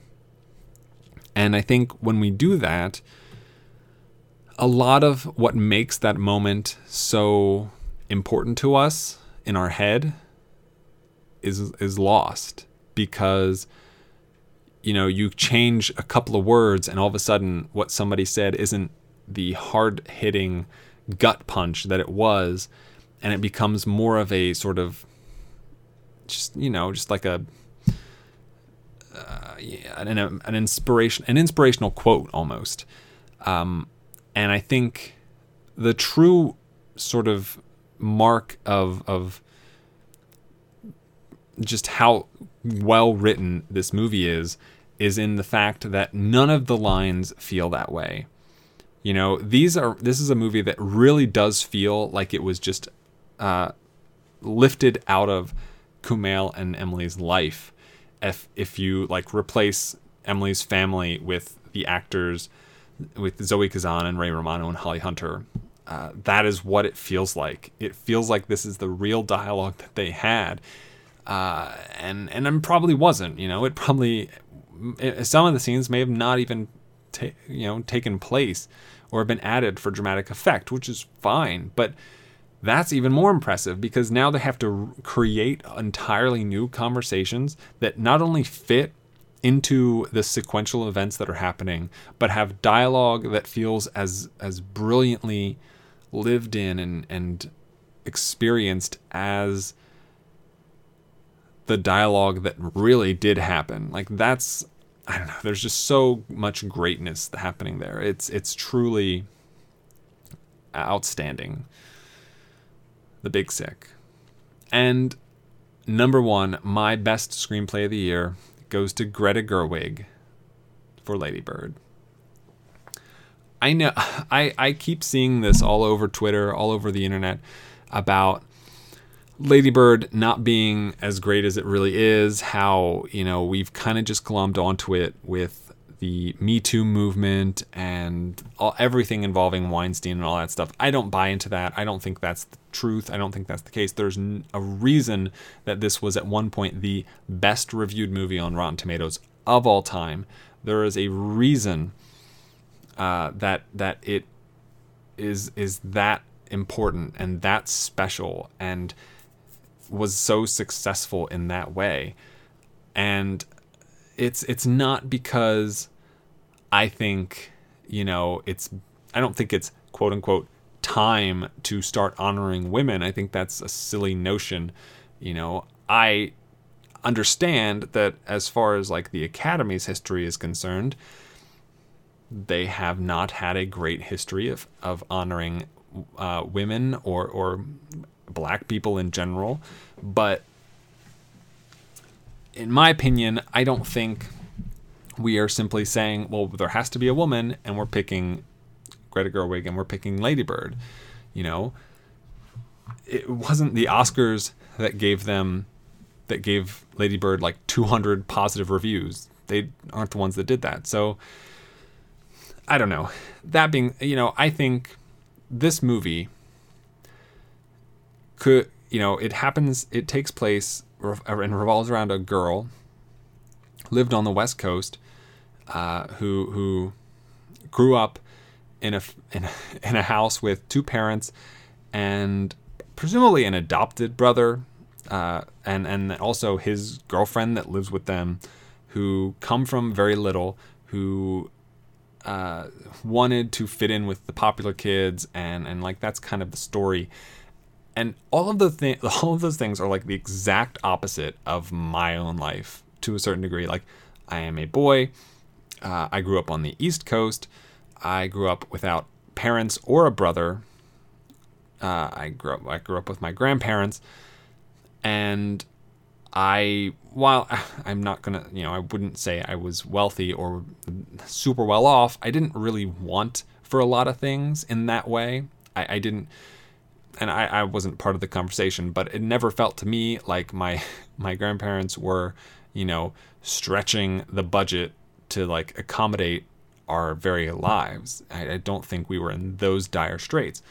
And i think when we do that a lot of what makes that moment so important to us in our head is is lost because you know you change a couple of words and all of a sudden what somebody said isn't the hard hitting gut punch that it was and it becomes more of a sort of just you know just like a uh, yeah, an, an inspiration an inspirational quote almost. Um, and I think the true sort of mark of of just how well written this movie is is in the fact that none of the lines feel that way. You know, these are this is a movie that really does feel like it was just uh, lifted out of Kumail and Emily's life. If if you like replace Emily's family with the actors with Zoe Kazan and Ray Romano and Holly Hunter. Uh, that is what it feels like. It feels like this is the real dialogue that they had, uh, and and it probably wasn't. You know, it probably it, some of the scenes may have not even ta- you know taken place or been added for dramatic effect, which is fine. But that's even more impressive because now they have to create entirely new conversations that not only fit into the sequential events that are happening, but have dialogue that feels as as brilliantly lived in and, and experienced as the dialogue that really did happen. Like that's I don't know, there's just so much greatness happening there. It's it's truly outstanding. The Big Sick. And number 1, my best screenplay of the year goes to Greta Gerwig for Lady Bird. I know I, I keep seeing this all over Twitter, all over the internet about Lady Bird not being as great as it really is, how, you know, we've kind of just glommed onto it with the Me Too movement and all, everything involving Weinstein and all that stuff. I don't buy into that. I don't think that's the truth. I don't think that's the case. There's a reason that this was at one point the best reviewed movie on Rotten Tomatoes of all time. There is a reason uh, that that it is is that important and that special and was so successful in that way. And it's it's not because I think you know it's I don't think it's quote unquote time to start honoring women. I think that's a silly notion. You know, I understand that as far as like the academy's history is concerned, they have not had a great history of of honoring uh, women or or black people in general, but in my opinion, I don't think we are simply saying, well, there has to be a woman, and we're picking Greta Gerwig and we're picking Lady Bird. You know, it wasn't the Oscars that gave them, that gave Lady Bird like 200 positive reviews. They aren't the ones that did that. So, I don't know. That being, you know, I think this movie could, you know, it happens, it takes place and revolves around a girl lived on the West Coast uh, who who grew up in a, in a in a house with two parents and presumably an adopted brother uh, and and also his girlfriend that lives with them who come from very little who uh, wanted to fit in with the popular kids and and like that's kind of the story and all of the thing all of those things are like the exact opposite of my own life to a certain degree. Like i am a boy. Uh, i grew up on the east coast. I grew up without parents or a brother. Uh, i grew up i grew up with my grandparents. And i while i'm not gonna you know i wouldn't say i was wealthy or super well off i didn't really want for a lot of things in that way. I, I didn't and I, I wasn't part of the conversation, but it never felt to me like my my grandparents were, you know, stretching the budget to like accommodate our very lives. I, I don't think we were in those dire straits.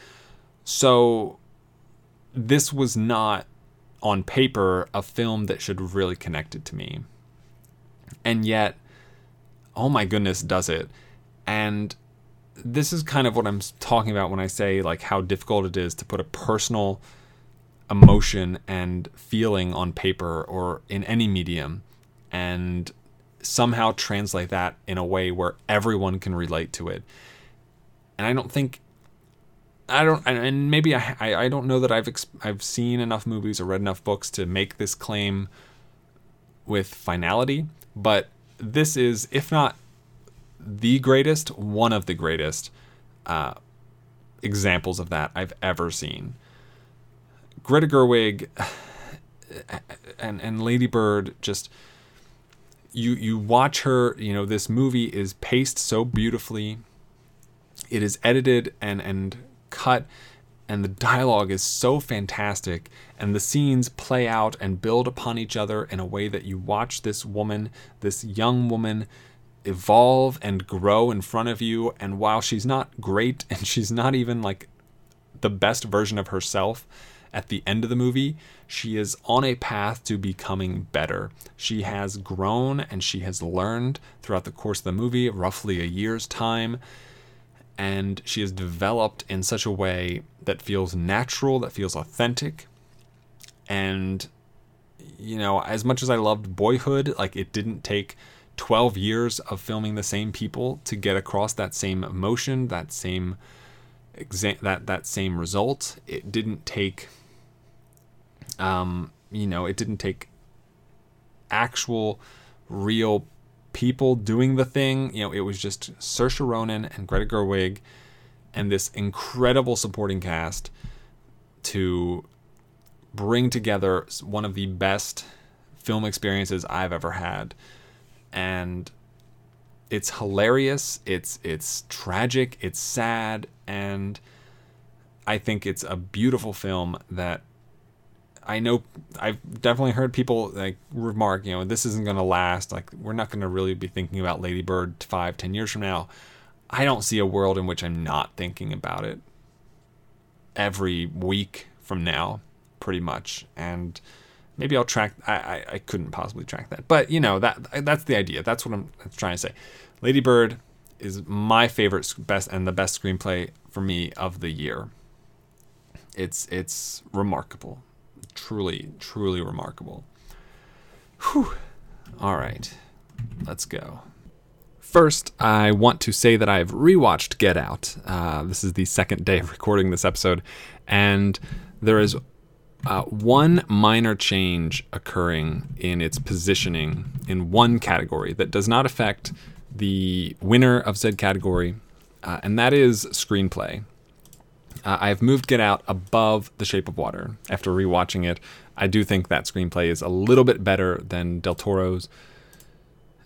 So this was not on paper a film that should have really connected to me. And yet, oh my goodness, does it. And this is kind of what I'm talking about when I say like how difficult it is to put a personal emotion and feeling on paper or in any medium and somehow translate that in a way where everyone can relate to it. And I don't think I don't and maybe I I, don't know that I've I've seen enough movies or read enough books to make this claim with finality, but this is if not the greatest, one of the greatest uh, examples of that I've ever seen. Greta Gerwig and and Lady Bird just you you watch her, you know, this movie is paced so beautifully. It is edited and and cut and the dialogue is so fantastic and the scenes play out and build upon each other in a way that you watch this woman, this young woman evolve and grow in front of you. And while she's not great and she's not even like the best version of herself at the end of the movie, she is on a path to becoming better. She has grown and she has learned throughout the course of the movie, roughly a year's time. And she has developed in such a way that feels natural, that feels authentic. And, you know, as much as I loved Boyhood, like it didn't take 12 years of filming the same people to get across that same emotion, that same exa- that that same result. It didn't take um, you know, it didn't take actual real people doing the thing. You know, it was just Saoirse Ronan and Greta Gerwig and this incredible supporting cast to bring together one of the best film experiences I've ever had. And it's hilarious, it's it's tragic, it's sad, and I think it's a beautiful film that I know I've definitely heard people like remark, you know, this isn't going to last. Like, we're not going to really be thinking about Lady Bird five, ten years from now. I don't see a world in which I'm not thinking about it every week from now, pretty much. And maybe I'll track. I, I, I couldn't possibly track that, but you know that that's the idea. That's what I'm trying to say. Lady Bird is my favorite best and the best screenplay for me of the year. It's it's remarkable truly, truly remarkable. Whew. All right, let's go. First, I want to say that I've rewatched Get Out. Uh, this is the second day of recording this episode, and there is uh, one minor change occurring in its positioning in one category that does not affect the winner of said category, uh, and that is screenplay. Uh, I've moved Get Out above The Shape of Water. After rewatching it, I do think that screenplay is a little bit better than Del Toro's.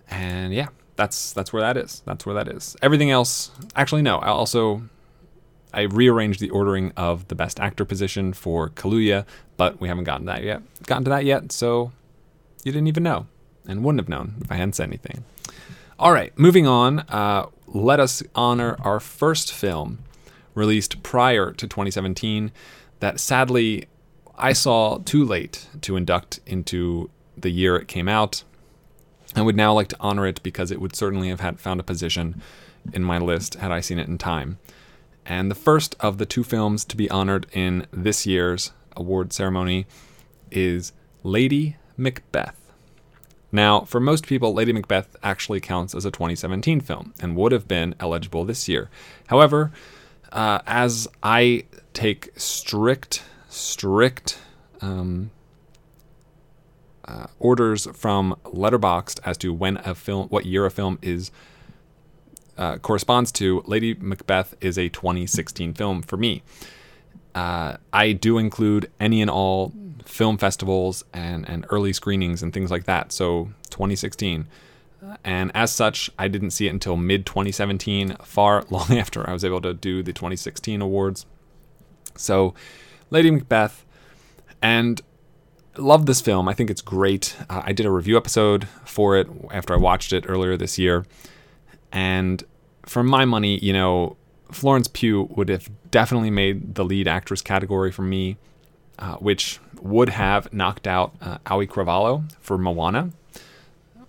And yeah, that's that's where that is. That's where that is. Everything else, actually, no. I also I rearranged the ordering of the Best Actor position for Kaluuya, but we haven't gotten that yet. Gotten to that yet, so you didn't even know, and wouldn't have known if I hadn't said anything. All right, moving on. Uh, let us honor our first film released prior to 2017 that sadly I saw too late to induct into the year it came out. I would now like to honor it because it would certainly have had found a position in my list had I seen it in time. And the first of the two films to be honored in this year's award ceremony is Lady Macbeth. Now, for most people, Lady Macbeth actually counts as a 2017 film and would have been eligible this year. However, uh, as I take strict, strict um, uh, orders from Letterboxd as to when a film, what year a film is uh, corresponds to, Lady Macbeth is a 2016 film for me. Uh, I do include any and all film festivals and, and early screenings and things like that. So 2016 and as such, I didn't see it until mid 2017, far long after I was able to do the 2016 awards. So, Lady Macbeth, and love this film. I think it's great. Uh, I did a review episode for it after I watched it earlier this year, and for my money, you know, Florence Pugh would have definitely made the lead actress category for me, uh, which would have knocked out uh, Cravalho for Moana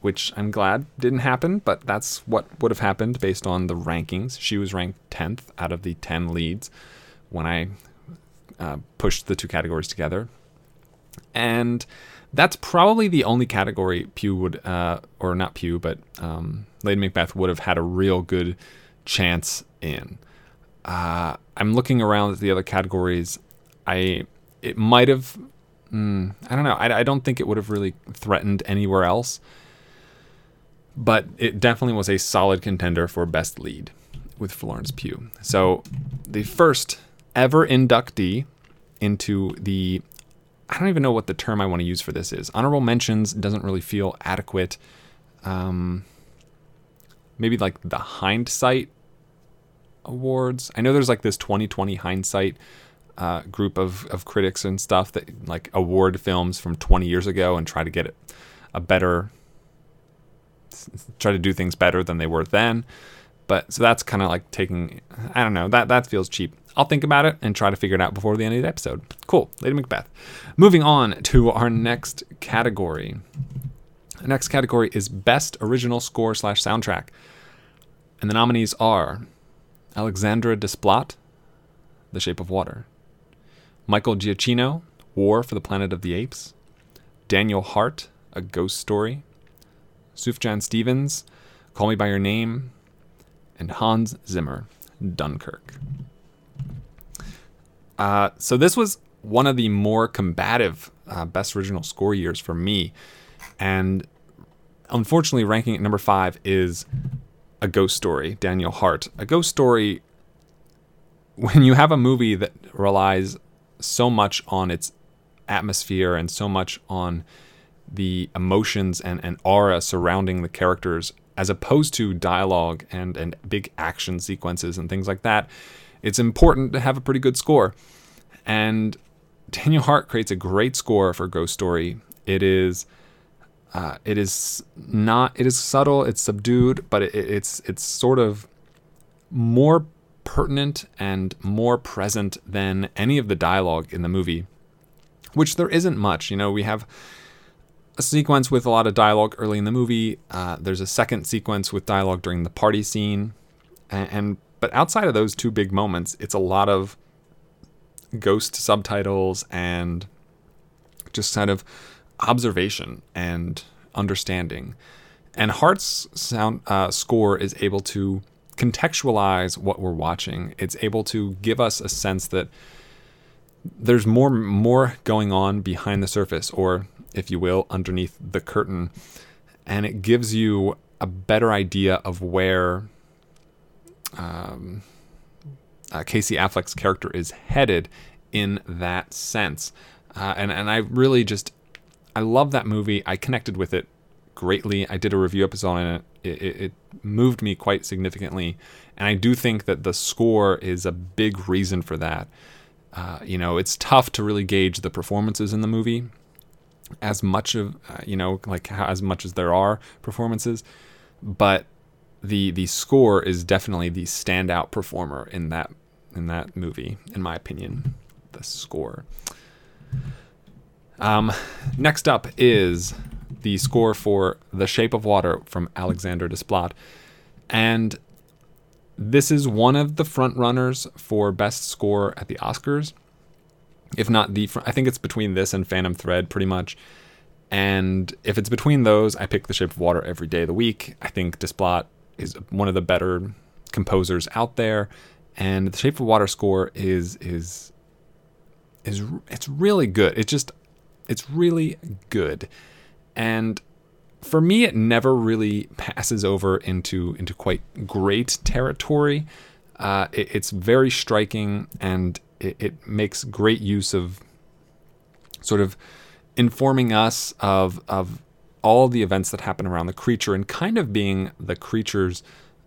which I'm glad didn't happen, but that's what would have happened based on the rankings. She was ranked 10th out of the 10 leads when I uh, pushed the two categories together. And that's probably the only category Pugh would, uh, or not Pugh, but um, Lady Macbeth would have had a real good chance in. Uh, I'm looking around at the other categories. I it might have. Mm, I don't know. I, I don't think it would have really threatened anywhere else but it definitely was a solid contender for best lead with Florence Pugh. So the first ever inductee into the I don't even know what the term I want to use for this is. Honorable mentions doesn't really feel adequate. Um, maybe like the hindsight awards. I know there's like this 2020 hindsight uh, group of, of critics and stuff that like award films from 20 years ago and try to get it a better try to do things better than they were then. But so that's kind of like taking, I don't know, that that feels cheap. I'll think about it and try to figure it out before the end of the episode. Cool, Lady Macbeth. Moving on to our next category. Next category is Best Original Score slash Soundtrack. And the nominees are Alexandre Desplat, The Shape of Water, Michael Giacchino, War for the Planet of the Apes, Daniel Hart, A Ghost Story, Sufjan Stevens, Call Me By Your Name, and Hans Zimmer, Dunkirk. Uh, so this was one of the more combative uh, Best Original Score years for me. And unfortunately, ranking at number five is A Ghost Story, Daniel Hart. A Ghost Story, when you have a movie that relies so much on its atmosphere and so much on the emotions and, and aura surrounding the characters as opposed to dialogue and, and big action sequences and things like that, it's important to have a pretty good score. And Daniel Hart creates a great score for Ghost Story. It is uh, it is not it is subtle, it's subdued, but it, it's it's sort of more pertinent and more present than any of the dialogue in the movie, which there isn't much. You know, we have a sequence with a lot of dialogue early in the movie. Uh, there's a second sequence with dialogue during the party scene, and, and but outside of those two big moments, it's a lot of ghost subtitles and just kind of observation and understanding. And Hart's sound uh, score is able to contextualize what we're watching. It's able to give us a sense that there's more more going on behind the surface, or if you will, underneath the curtain, and it gives you a better idea of where um, uh, Casey Affleck's character is headed in that sense. Uh, and and I really just I love that movie. I connected with it greatly. I did a review episode on it. It, it, it moved me quite significantly, and I do think that the score is a big reason for that. Uh, you know, it's tough to really gauge the performances in the movie, as much of uh, you know, like how, as much as there are performances, but the the score is definitely the standout performer in that in that movie, in my opinion. The score. Um, next up is the score for The Shape of Water from Alexander Desplat, and this is one of the front runners for best score at the Oscars. If not the, I think it's between this and Phantom Thread, pretty much. And if it's between those, I pick The Shape of Water every day of the week. I think Desplat is one of the better composers out there, and the Shape of Water score is is is it's really good. It's just it's really good, and for me, it never really passes over into into quite great territory. Uh, it, it's very striking, and it, it makes great use of sort of informing us of of all the events that happen around the creature and kind of being the creature's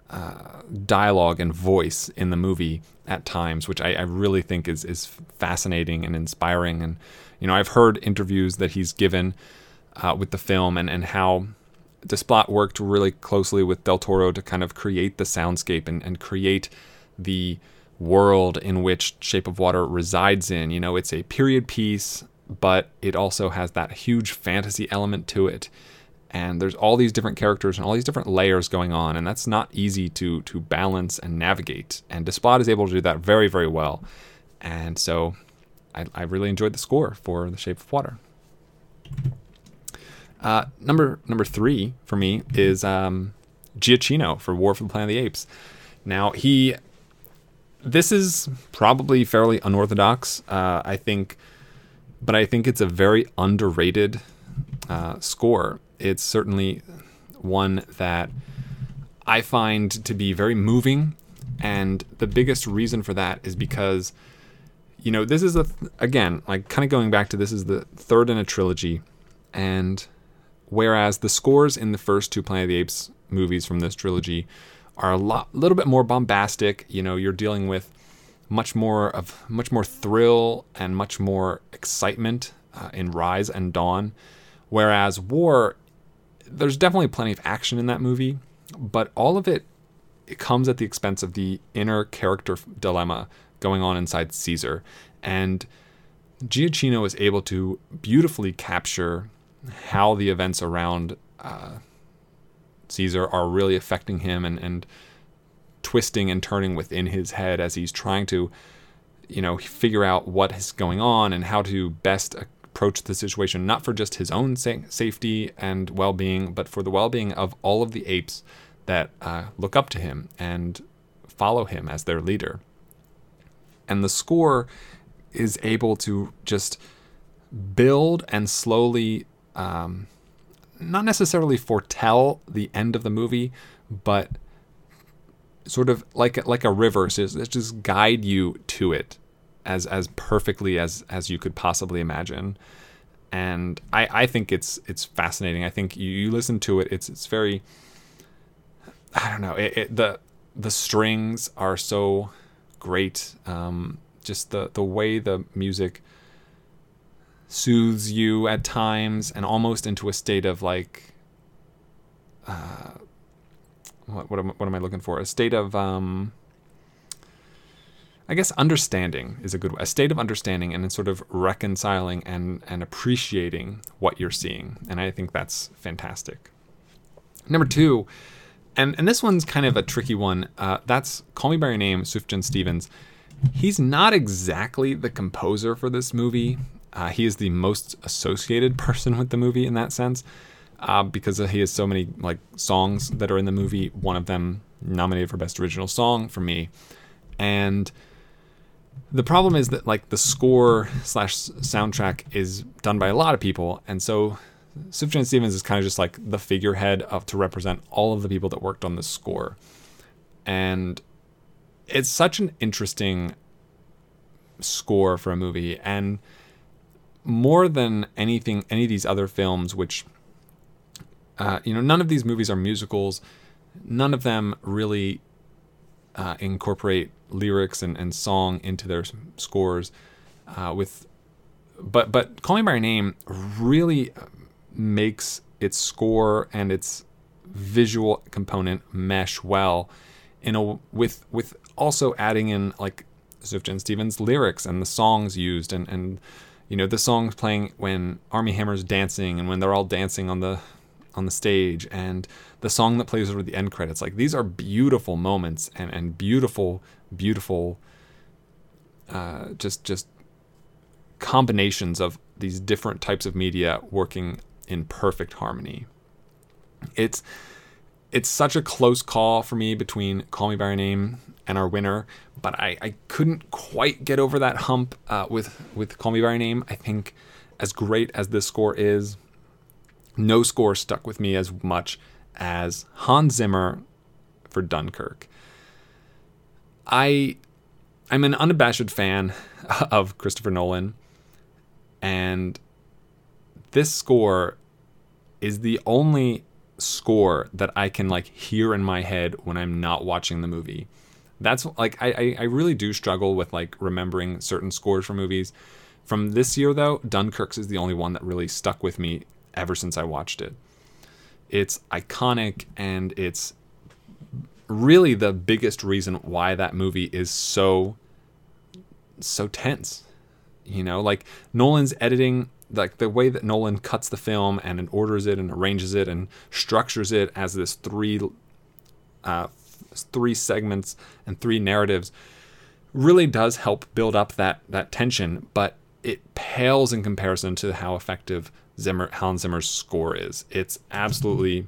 uh, dialogue and voice in the movie at times, which I, I, really think is is fascinating and inspiring. And you know, I've heard interviews that he's given uh, with the film and and how Desplat worked really closely with Del Toro to kind of create the soundscape and, and create the world in which Shape of Water resides in. You know, it's a period piece but it also has that huge fantasy element to it. And there's all these different characters and all these different layers going on, and that's not easy to to balance and navigate. And Desplat is able to do that very, very well. And so I, I really enjoyed the score for The Shape of Water. Uh, number number three for me is um, Giacchino for War for the Planet of the Apes. Now he, this is probably fairly unorthodox. Uh, I think but I think it's a very underrated uh, score. It's certainly one that I find to be very moving, and the biggest reason for that is because, you know, this is a th- again like kind of going back to this is the third in a trilogy, and whereas the scores in the first two Planet of the Apes movies from this trilogy are a lot, little bit more bombastic. You know, you're dealing with much more of much more thrill and much more excitement uh, in Rise and Dawn, whereas War, there's definitely plenty of action in that movie, but all of it, it comes at the expense of the inner character dilemma going on inside Caesar. And Giacchino is able to beautifully capture how the events around uh, Caesar are really affecting him and, and twisting and turning within his head as he's trying to, you know, figure out what is going on and how to best approach the situation, not for just his own sa- safety and well being, but for the well being of all of the apes that uh, look up to him and follow him as their leader. And the score is able to just build and slowly um, not necessarily foretell the end of the movie, but sort of like like a river, so just guide you to it as as perfectly as as you could possibly imagine. And I, I think it's it's fascinating. I think you, you listen to it, it's it's very I don't know. It, it, the the strings are so great. Um, just the the way the music soothes you at times and almost into a state of like uh, what what am, what am I looking for? A state of um, I guess understanding is a good a state of understanding and sort of reconciling and and appreciating what you're seeing, and I think that's fantastic. Number two, and and this one's kind of a tricky one. Uh, that's "Call Me by Your Name," Sufjan Stevens. He's not exactly the composer for this movie. Uh, he is the most associated person with the movie in that sense, uh, because he has so many like songs that are in the movie. One of them nominated for best original song for me, and the problem is that like the score slash soundtrack is done by a lot of people, and so Sufjan Stevens is kind of just like the figurehead of to represent all of the people that worked on the score, and it's such an interesting score for a movie. And more than anything any of these other films which uh, you know none of these movies are musicals. None of them really uh, incorporate lyrics and, and song into their scores uh, with but but call me by your name really makes its score and its visual component mesh well in a with with also adding in like Sufjan Stevens lyrics and the songs used and and you know the songs playing when Armie Hammer's dancing and when they're all dancing on the on the stage and the song that plays over the end credits. Like these are beautiful moments and and beautiful beautiful uh, just just combinations of these different types of media working in perfect harmony it's it's such a close call for me between Call Me by Your Name and our winner, but I, I couldn't quite get over that hump uh, with with Call Me by Your Name. I think as great as this score is, no score stuck with me as much as Hans Zimmer for Dunkirk. I I'm an unabashed fan of Christopher Nolan, and this score is the only score that I can like hear in my head when I'm not watching the movie. That's like I, I really do struggle with like remembering certain scores for movies. From this year though, Dunkirk's is the only one that really stuck with me ever since I watched it. It's iconic and it's really the biggest reason why that movie is so so tense. You know, like Nolan's editing like the way that Nolan cuts the film and orders it and arranges it and structures it as this three uh, three segments and three narratives really does help build up that that tension, but it pales in comparison to how effective Zimmer Zimmer's score is. It's absolutely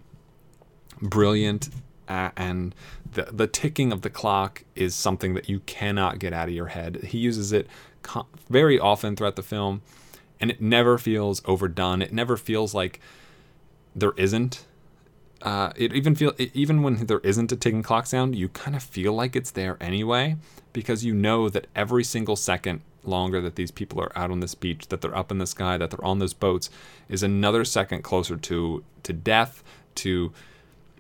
brilliant, uh, and the the ticking of the clock is something that you cannot get out of your head. He uses it co- very often throughout the film and it never feels overdone. It never feels like there isn't. Uh, it even feel it, even when there isn't a ticking clock sound, you kind of feel like it's there anyway because you know that every single second longer that these people are out on this beach, that they're up in the sky, that they're on those boats, is another second closer to to death, to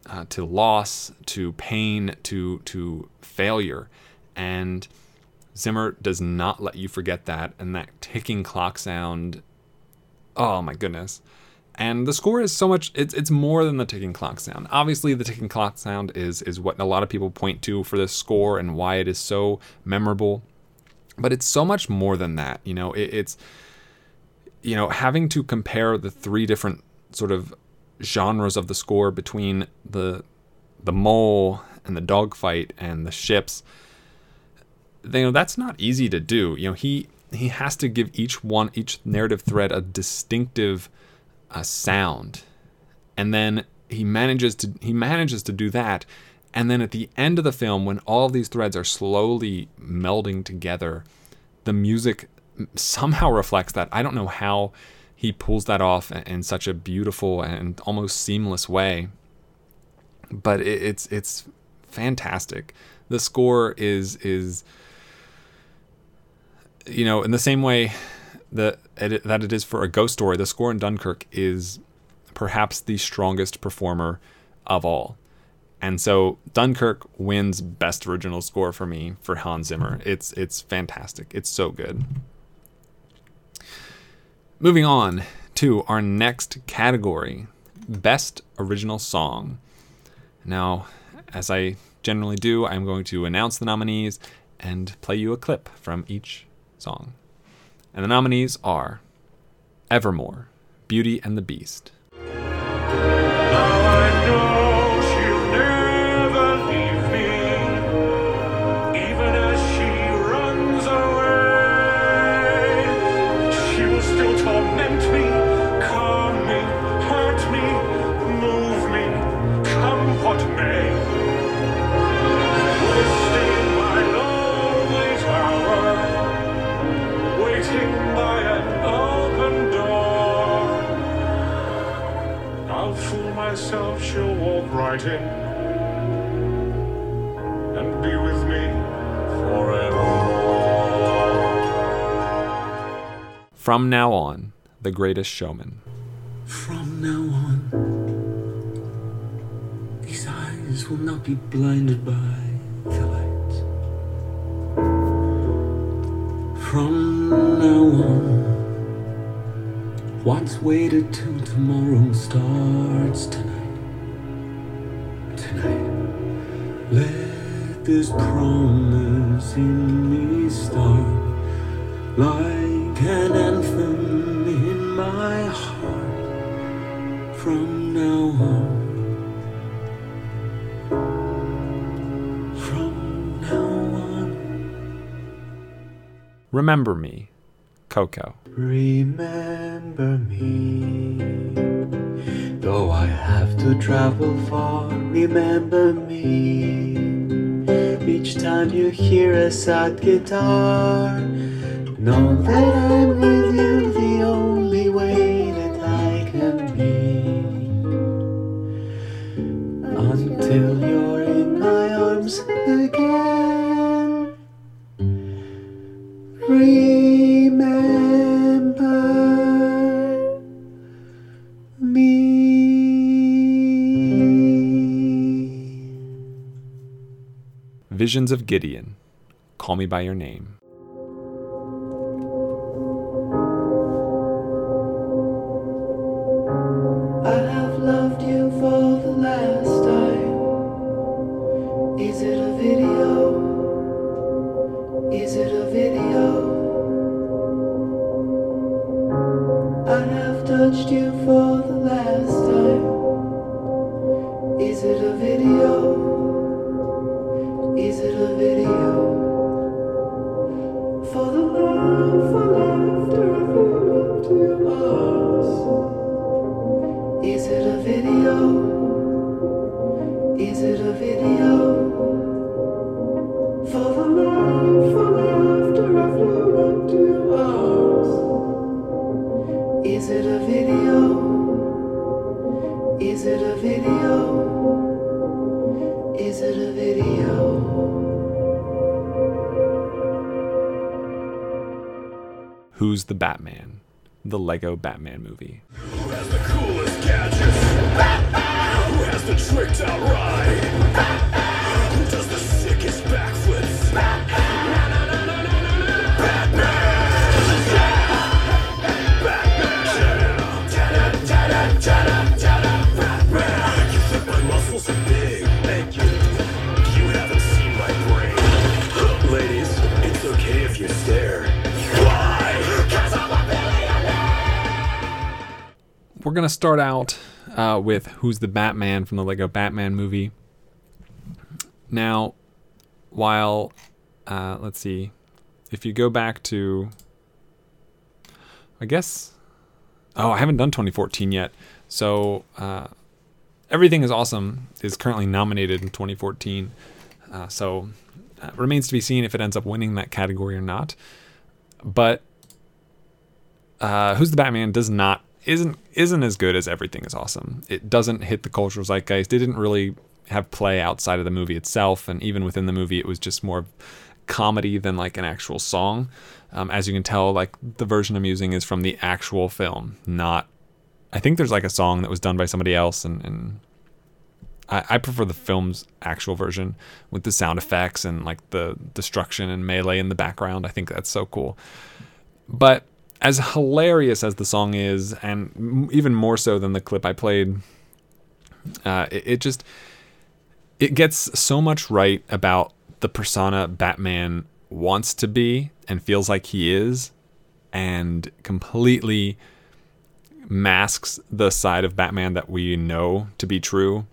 uh, to loss, to pain, to to failure, and Zimmer does not let you forget that, and that ticking clock sound. Oh my goodness, And the score is so much it's it's more than the ticking clock sound. Obviously the ticking clock sound is is what a lot of people point to for this score and why it is so memorable. But it's so much more than that. You know, it, it's you know, having to compare the three different sort of genres of the score between the the mole and the dogfight and the ships you know that's not easy to do. You know he he has to give each one each narrative thread a distinctive uh, sound. And then he manages to he manages to do that. And then at the end of the film when all these threads are slowly melding together the music somehow reflects that. I don't know how he pulls that off in such a beautiful and almost seamless way but it's it's fantastic. The score is is you know, in the same way that it, that it is for a ghost story, the score in Dunkirk is perhaps the strongest performer of all. And so Dunkirk wins best original score for me for Hans Zimmer. Mm-hmm. It's it's fantastic. It's so good. Moving on to our next category, best original song. Now, as I generally do, I'm going to announce the nominees and play you a clip from each song. And the nominees are Evermore, Beauty and the Beast. Right in and be with me forever. From now on, the greatest showman. From now on, these eyes will not be blinded by the light. From now on, what's waited till tomorrow starts tonight. Let this promise in me start like an anthem in my heart from now on. From now on. Remember Me, Coco. Remember me, though I have to travel far. Remember me, each time you hear a sad guitar. Know that I'm with you the only way that I can be. Until you're in my arms again. Remember Visions of Gideon, Call Me By Your Name. I have loved Who's the Batman? The Lego Batman movie the tricked out ride? Who does the sickest backflips? Ladies, it's okay if you stare. Why? Cause I'm a billionaire! We're gonna start out uh, with "Who's the Batman" from the Lego Batman movie. Now, while uh, let's see, if you go back to, I guess, oh, I haven't done 2014 yet, so uh, everything is awesome is currently nominated in 2014. Uh, so uh, remains to be seen if it ends up winning that category or not. But uh, Who's the Batman does not isn't isn't as good as Everything is Awesome. It doesn't hit the cultural zeitgeist. It didn't really have play outside of the movie itself, and even within the movie, it was just more comedy than like an actual song. Um, as you can tell, like the version I'm using is from the actual film, not. I think there's like a song that was done by somebody else, and, and I, I prefer the film's actual version with the sound effects and like the destruction and melee in the background. I think that's so cool. But as hilarious as the song is, and even more so than the clip I played, uh, it, it just it gets so much right about the persona Batman wants to be and feels like he is, and completely masks the side of Batman that we know to be true,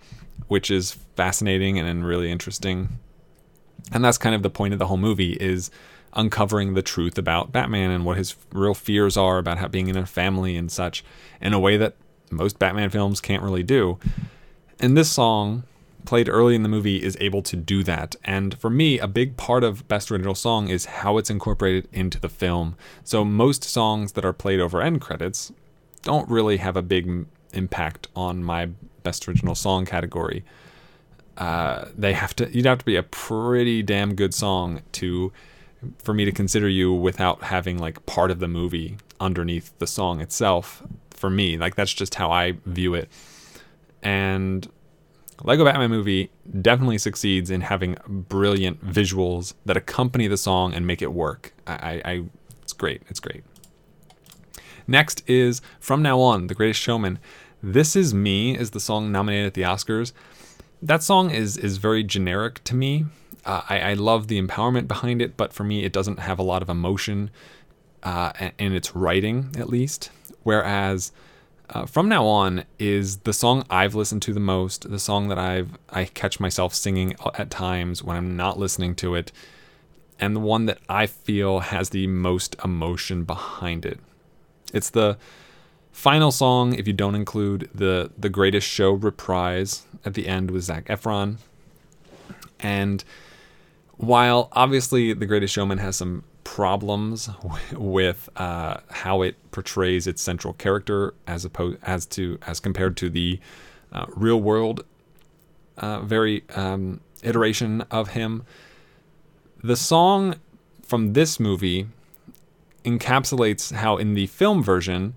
which is fascinating and really interesting. And that's kind of the point of the whole movie is uncovering the truth about Batman and what his real fears are about how being in a family and such in a way that most Batman films can't really do. And this song played early in the movie is able to do that. And for me, a big part of Best Original Song is how it's incorporated into the film. So most songs that are played over end credits don't really have a big impact on my Best Original Song category. Uh, they have to you'd have to be a pretty damn good song to for me to consider you without having like part of the movie underneath the song itself for me. Like that's just how i view it. And lego batman movie definitely succeeds in having brilliant visuals that accompany the song and make it work. I, I, it's great. It's great. Next is from now on the greatest showman. This is me is the song nominated at the oscars. That song is is very generic to me uh, I, I love the empowerment behind it, but for me, it doesn't have a lot of emotion uh, in its writing, at least. Whereas uh, from now on is the song I've listened to the most, the song that I've I catch myself singing at times when I'm not listening to it, and the one that I feel has the most emotion behind it. It's the final song if you don't include the the greatest show reprise at the end with Zac Efron. And while obviously The Greatest Showman has some problems with uh, how it portrays its central character as opposed as to as compared to the uh, real world uh, very um, iteration of him. The song from this movie encapsulates how in the film version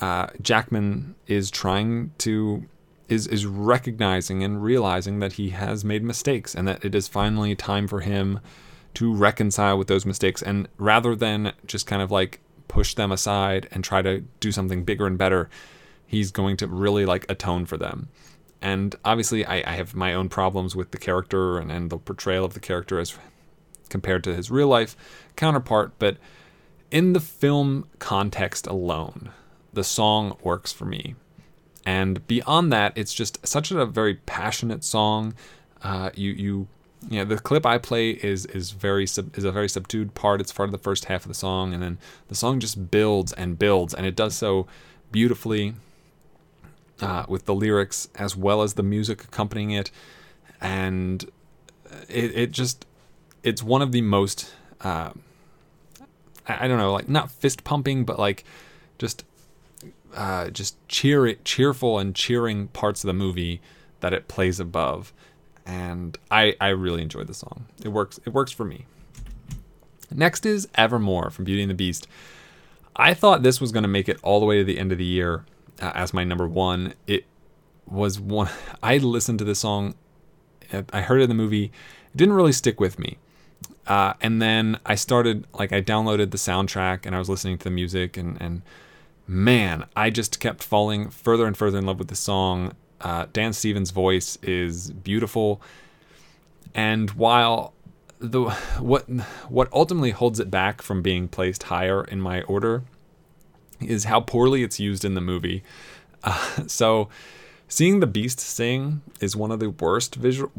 uh, Jackman is trying to is is recognizing and realizing that he has made mistakes and that it is finally time for him to reconcile with those mistakes and rather than just kind of like push them aside and try to do something bigger and better he's going to really like atone for them. And obviously i, I have my own problems with the character and, and the portrayal of the character as compared to his real life counterpart but in the film context alone the song works for me and beyond that, it's just such a very passionate song. Uh, you you know the clip I play is is very sub, is a very subdued part. It's part of the first half of the song, and then the song just builds and builds, and it does so beautifully uh, with the lyrics as well as the music accompanying it, and it it just it's one of the most uh, I, I don't know like not fist pumping, but like just uh, just cheer cheerful and cheering parts of the movie that it plays above, and I I really enjoyed the song. It works it works for me. Next is Evermore from Beauty and the Beast. I thought this was going to make it all the way to the end of the year uh, as my number one. It was one I listened to this song. I heard it in the movie. It didn't really stick with me. Uh, and then I started like I downloaded the soundtrack and I was listening to the music and and man, I just kept falling further and further in love with the song. Uh, Dan Stevens' voice is beautiful, and while the what what ultimately holds it back from being placed higher in my order is how poorly it's used in the movie. Uh, so, seeing the beast sing is one of the worst visual,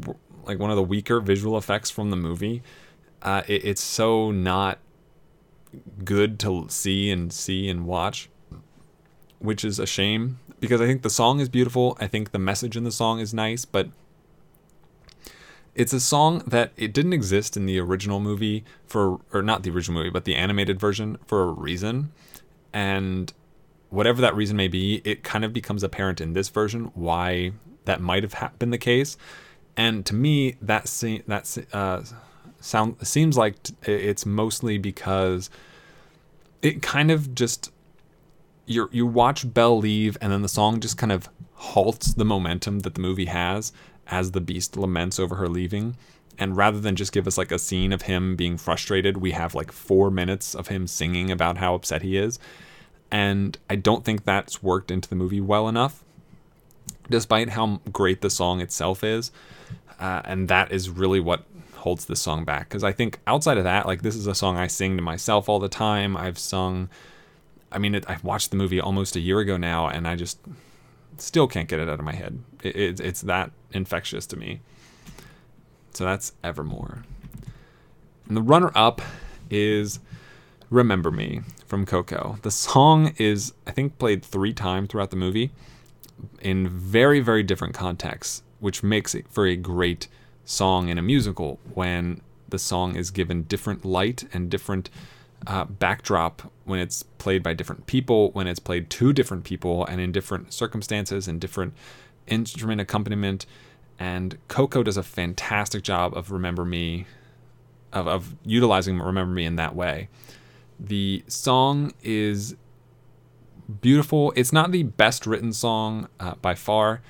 like one of the weaker visual effects from the movie. Uh, it, it's so not good to see and see and watch, which is a shame because I think the song is beautiful. I think the message in the song is nice, but it's a song that it didn't exist in the original movie for or not the original movie, but the animated version for a reason. And whatever that reason may be, it kind of becomes apparent in this version why that might have ha- been the case. And to me, that se- that uh, sound seems like it's mostly because it kind of just you you watch Belle leave, and then the song just kind of halts the momentum that the movie has as the beast laments over her leaving. And rather than just give us like a scene of him being frustrated, we have like four minutes of him singing about how upset he is. And I don't think that's worked into the movie well enough, despite how great the song itself is. Uh, and that is really what holds this song back. Because I think outside of that, like this is a song I sing to myself all the time. I've sung, I mean, it, I've watched the movie almost a year ago now, and I just still can't get it out of my head. It, it, it's that infectious to me. So that's Evermore. And the runner up is Remember Me from Coco. The song is, I think, played three times throughout the movie in very, very different contexts, which makes it for a great song in a musical when the song is given different light and different uh, backdrop when it's played by different people, when it's played to different people, and in different circumstances and different instrument accompaniment. And Coco does a fantastic job of Remember Me, of, of utilizing Remember Me in that way. The song is beautiful. It's not the best written song uh, by far.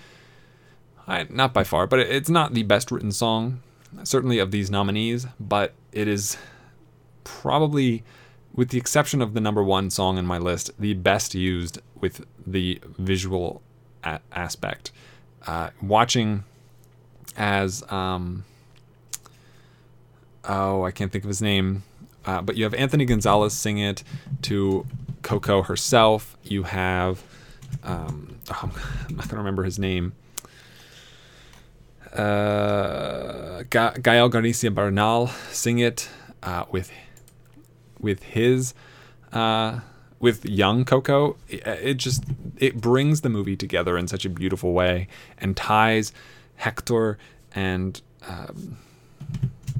I, not by far, but it's not the best written song, certainly of these nominees, but it is probably, with the exception of the number one song in my list, the best used with the visual a- aspect. Uh, watching as, um, oh, I can't think of his name, uh, but you have Anthony Gonzalez sing it to Coco herself. You have, um, oh, I'm not to remember his name. Uh, Ga- Gael Garcia Bernal sing it uh, with with his uh, with young Coco. It, just it brings the movie together in such a beautiful way and ties Hector and um,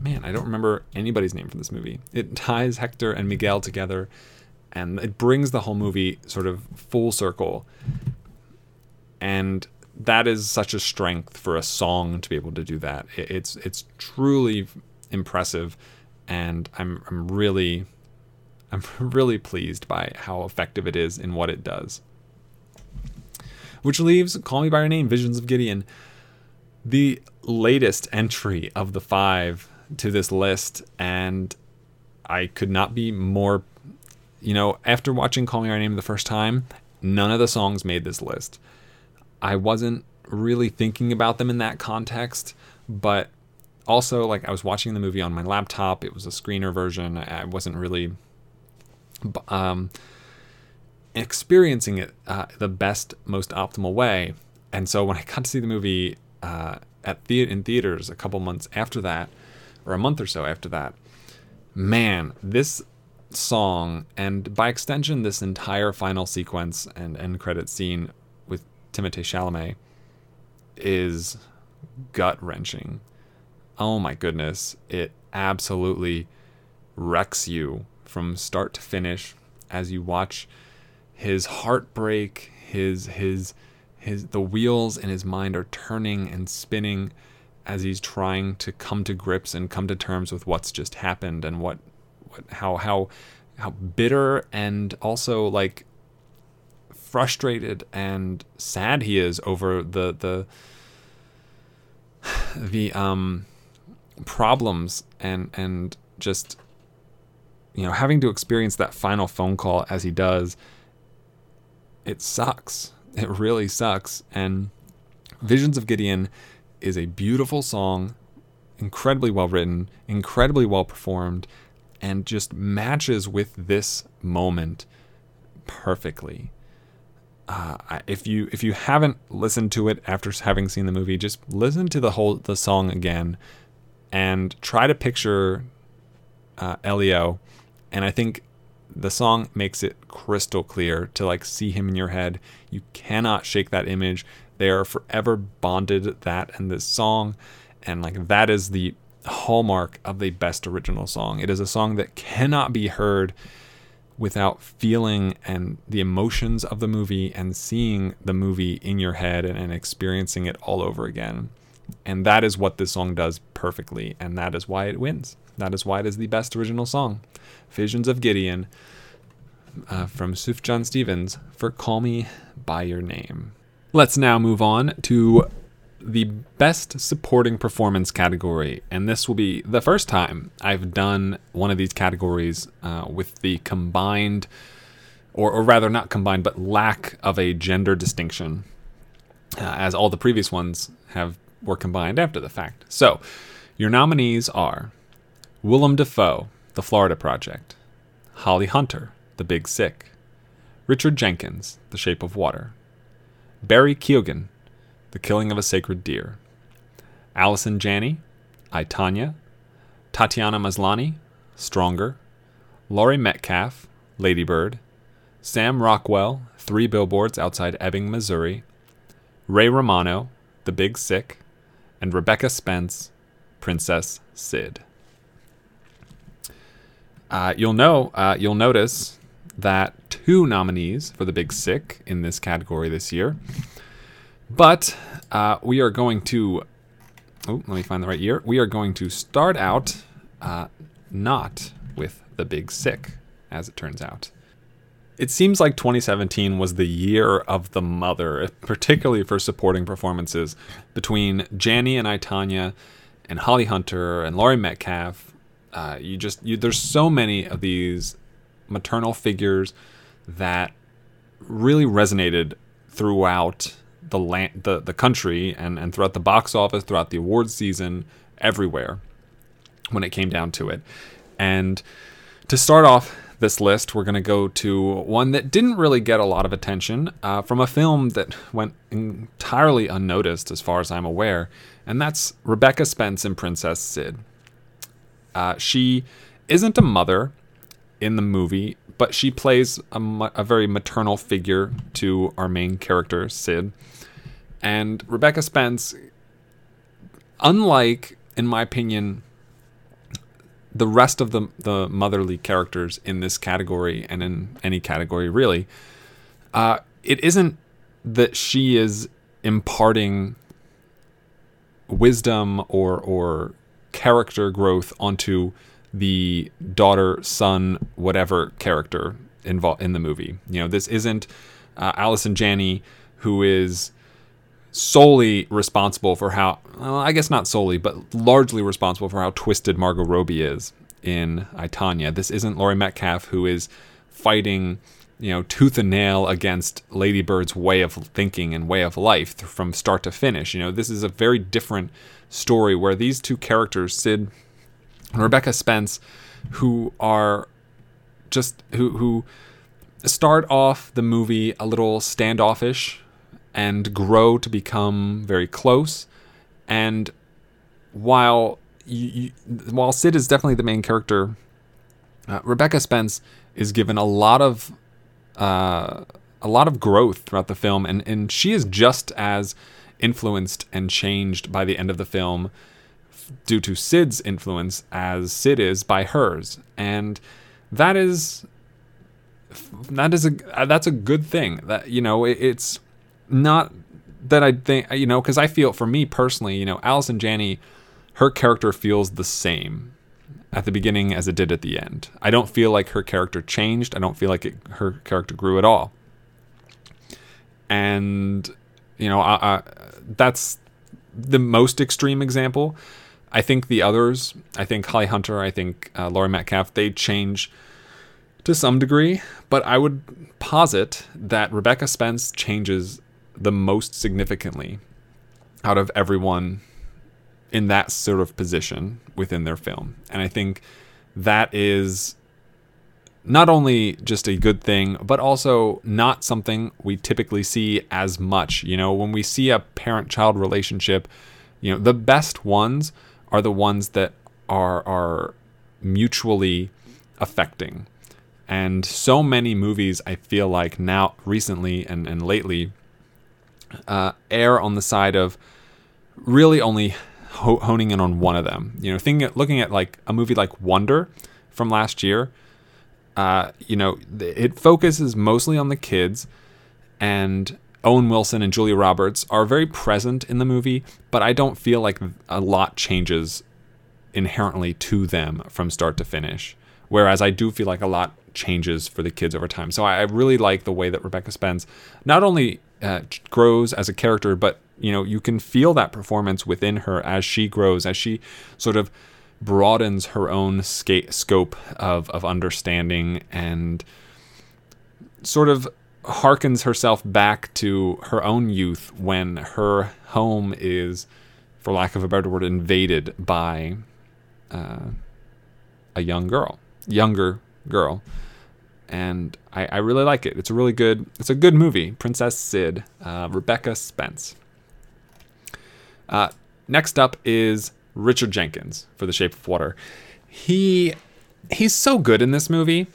man, I don't remember anybody's name from this movie. It ties Hector and Miguel together, and it brings the whole movie sort of full circle. And that is such a strength for a song to be able to do that. It's it's truly impressive, and I'm I'm really I'm really pleased by how effective it is in what it does. Which leaves Call Me by Your Name, Visions of Gideon, the latest entry of the five to this list, and I could not be more. You know, after watching Call Me by Your Name the first time, none of the songs made this list. I wasn't really thinking about them in that context, but also like I was watching the movie on my laptop. It was a screener version. I wasn't really um, experiencing it uh, the best, most optimal way. And so when I got to see the movie uh, at the- in theaters a couple months after that, or a month or so after that, man, this song and by extension this entire final sequence and end credit scene with Timothée Chalamet is gut wrenching. Oh my goodness, it absolutely wrecks you from start to finish as you watch his heartbreak, his his his the wheels in his mind are turning and spinning as he's trying to come to grips and come to terms with what's just happened and what what how how how bitter and also like frustrated and sad he is over the the the um problems and and just you know having to experience that final phone call as he does it sucks it really sucks and visions of gideon is a beautiful song incredibly well written incredibly well performed and just matches with this moment perfectly uh, if you if you haven't listened to it after having seen the movie, just listen to the whole the song again, and try to picture uh, Elio. And I think the song makes it crystal clear to like see him in your head. You cannot shake that image. They are forever bonded that and this song, and like that is the hallmark of the best original song. It is a song that cannot be heard without feeling and the emotions of the movie and seeing the movie in your head and, and experiencing it all over again. And that is what this song does perfectly, and that is why it wins. That is why it is the best original song. Visions of Gideon uh, from Sufjan Stevens for Call Me By Your Name. Let's now move on to the best supporting performance category, and this will be the first time I've done one of these categories uh, with the combined, or, or rather not combined, but lack of a gender distinction, uh, as all the previous ones have were combined after the fact. So, your nominees are Willem Dafoe, The Florida Project, Holly Hunter, The Big Sick, Richard Jenkins, The Shape of Water, Barry Keoghan, The Killing of a Sacred Deer, Allison Janney, I, Tonya, Tatiana Maslany, Stronger, Laurie Metcalf, Lady Bird, Sam Rockwell, Three Billboards Outside Ebbing, Missouri, Ray Romano, The Big Sick, and Rebecca Spence, Princess Cyd. Uh, you'll know, uh, you'll notice that two nominees for the Big Sick in this category this year. But uh, we are going to. Oh, let me find the right year. We are going to start out uh, not with the Big Sick, as it turns out. It seems like 2017 was the year of the mother, particularly for supporting performances between Janney and I, Tonya, and Holly Hunter and Laurie Metcalf. Uh, you just you, there's so many of these maternal figures that really resonated throughout the land, the, the country, and, and throughout the box office, throughout the awards season, everywhere when it came down to it. And to start off this list, we're going to go to one that didn't really get a lot of attention uh, from a film that went entirely unnoticed, as far as I'm aware, and that's Rebecca Spence in Princess Cyd. Uh, she isn't a mother in the movie, but she plays a, a very maternal figure to our main character, Cyd. And Rebecca Spence, unlike, in my opinion, the rest of the the motherly characters in this category and in any category really, uh, it isn't that she is imparting wisdom or or character growth onto the daughter, son, whatever character involved in the movie. You know, this isn't uh, Allison Janney who is solely responsible for how well, I guess not solely, but largely responsible for how twisted Margot Robbie is in I, Tonya. This isn't Laurie Metcalf who is fighting, you know, tooth and nail against Lady Bird's way of thinking and way of life from start to finish. You know, this is a very different story where these two characters, Cyd and Rebecca Spence, who are just who who start off the movie a little standoffish and grow to become very close. And while you, you, while Cyd is definitely the main character, uh, Rebecca Spence is given a lot of uh, a lot of growth throughout the film, and and she is just as influenced and changed by the end of the film due to Cyd's influence as Cyd is by hers, and that is that is a that's a good thing. That you know it, it's not that I think you know because I feel for me personally, you know, Allison Janney, her character feels the same at the beginning as it did at the end. I don't feel like her character changed. I don't feel like it, her character grew at all. And you know, I, I, that's the most extreme example. I think the others, I think Holly Hunter, I think uh, Laurie Metcalf, they change to some degree, but I would posit that Rebecca Spence changes the most significantly out of everyone in that sort of position within their film. And I think that is not only just a good thing, but also not something we typically see as much. You know, when we see a parent child relationship, you know, the best ones are the ones that are are mutually affecting. And so many movies I feel like now recently and, and lately uh, err on the side of really only ho- honing in on one of them. You know, thinking looking at like a movie like Wonder from last year, uh, you know, it focuses mostly on the kids, and Owen Wilson and Julia Roberts are very present in the movie, but I don't feel like a lot changes inherently to them from start to finish. Whereas I do feel like a lot changes for the kids over time. So I really like the way that Rebecca Spence not only uh, grows as a character, but you know you can feel that performance within her as she grows, as she sort of broadens her own sca- scope of of understanding and sort of harkens herself back to her own youth when her home is, for lack of a better word, invaded by uh, a young girl, younger girl, and I, I really like it. It's a really good. It's a good movie. Princess Cyd, uh, Rebecca Spence. Uh, next up is Richard Jenkins for The Shape of Water. He he's so good in this movie,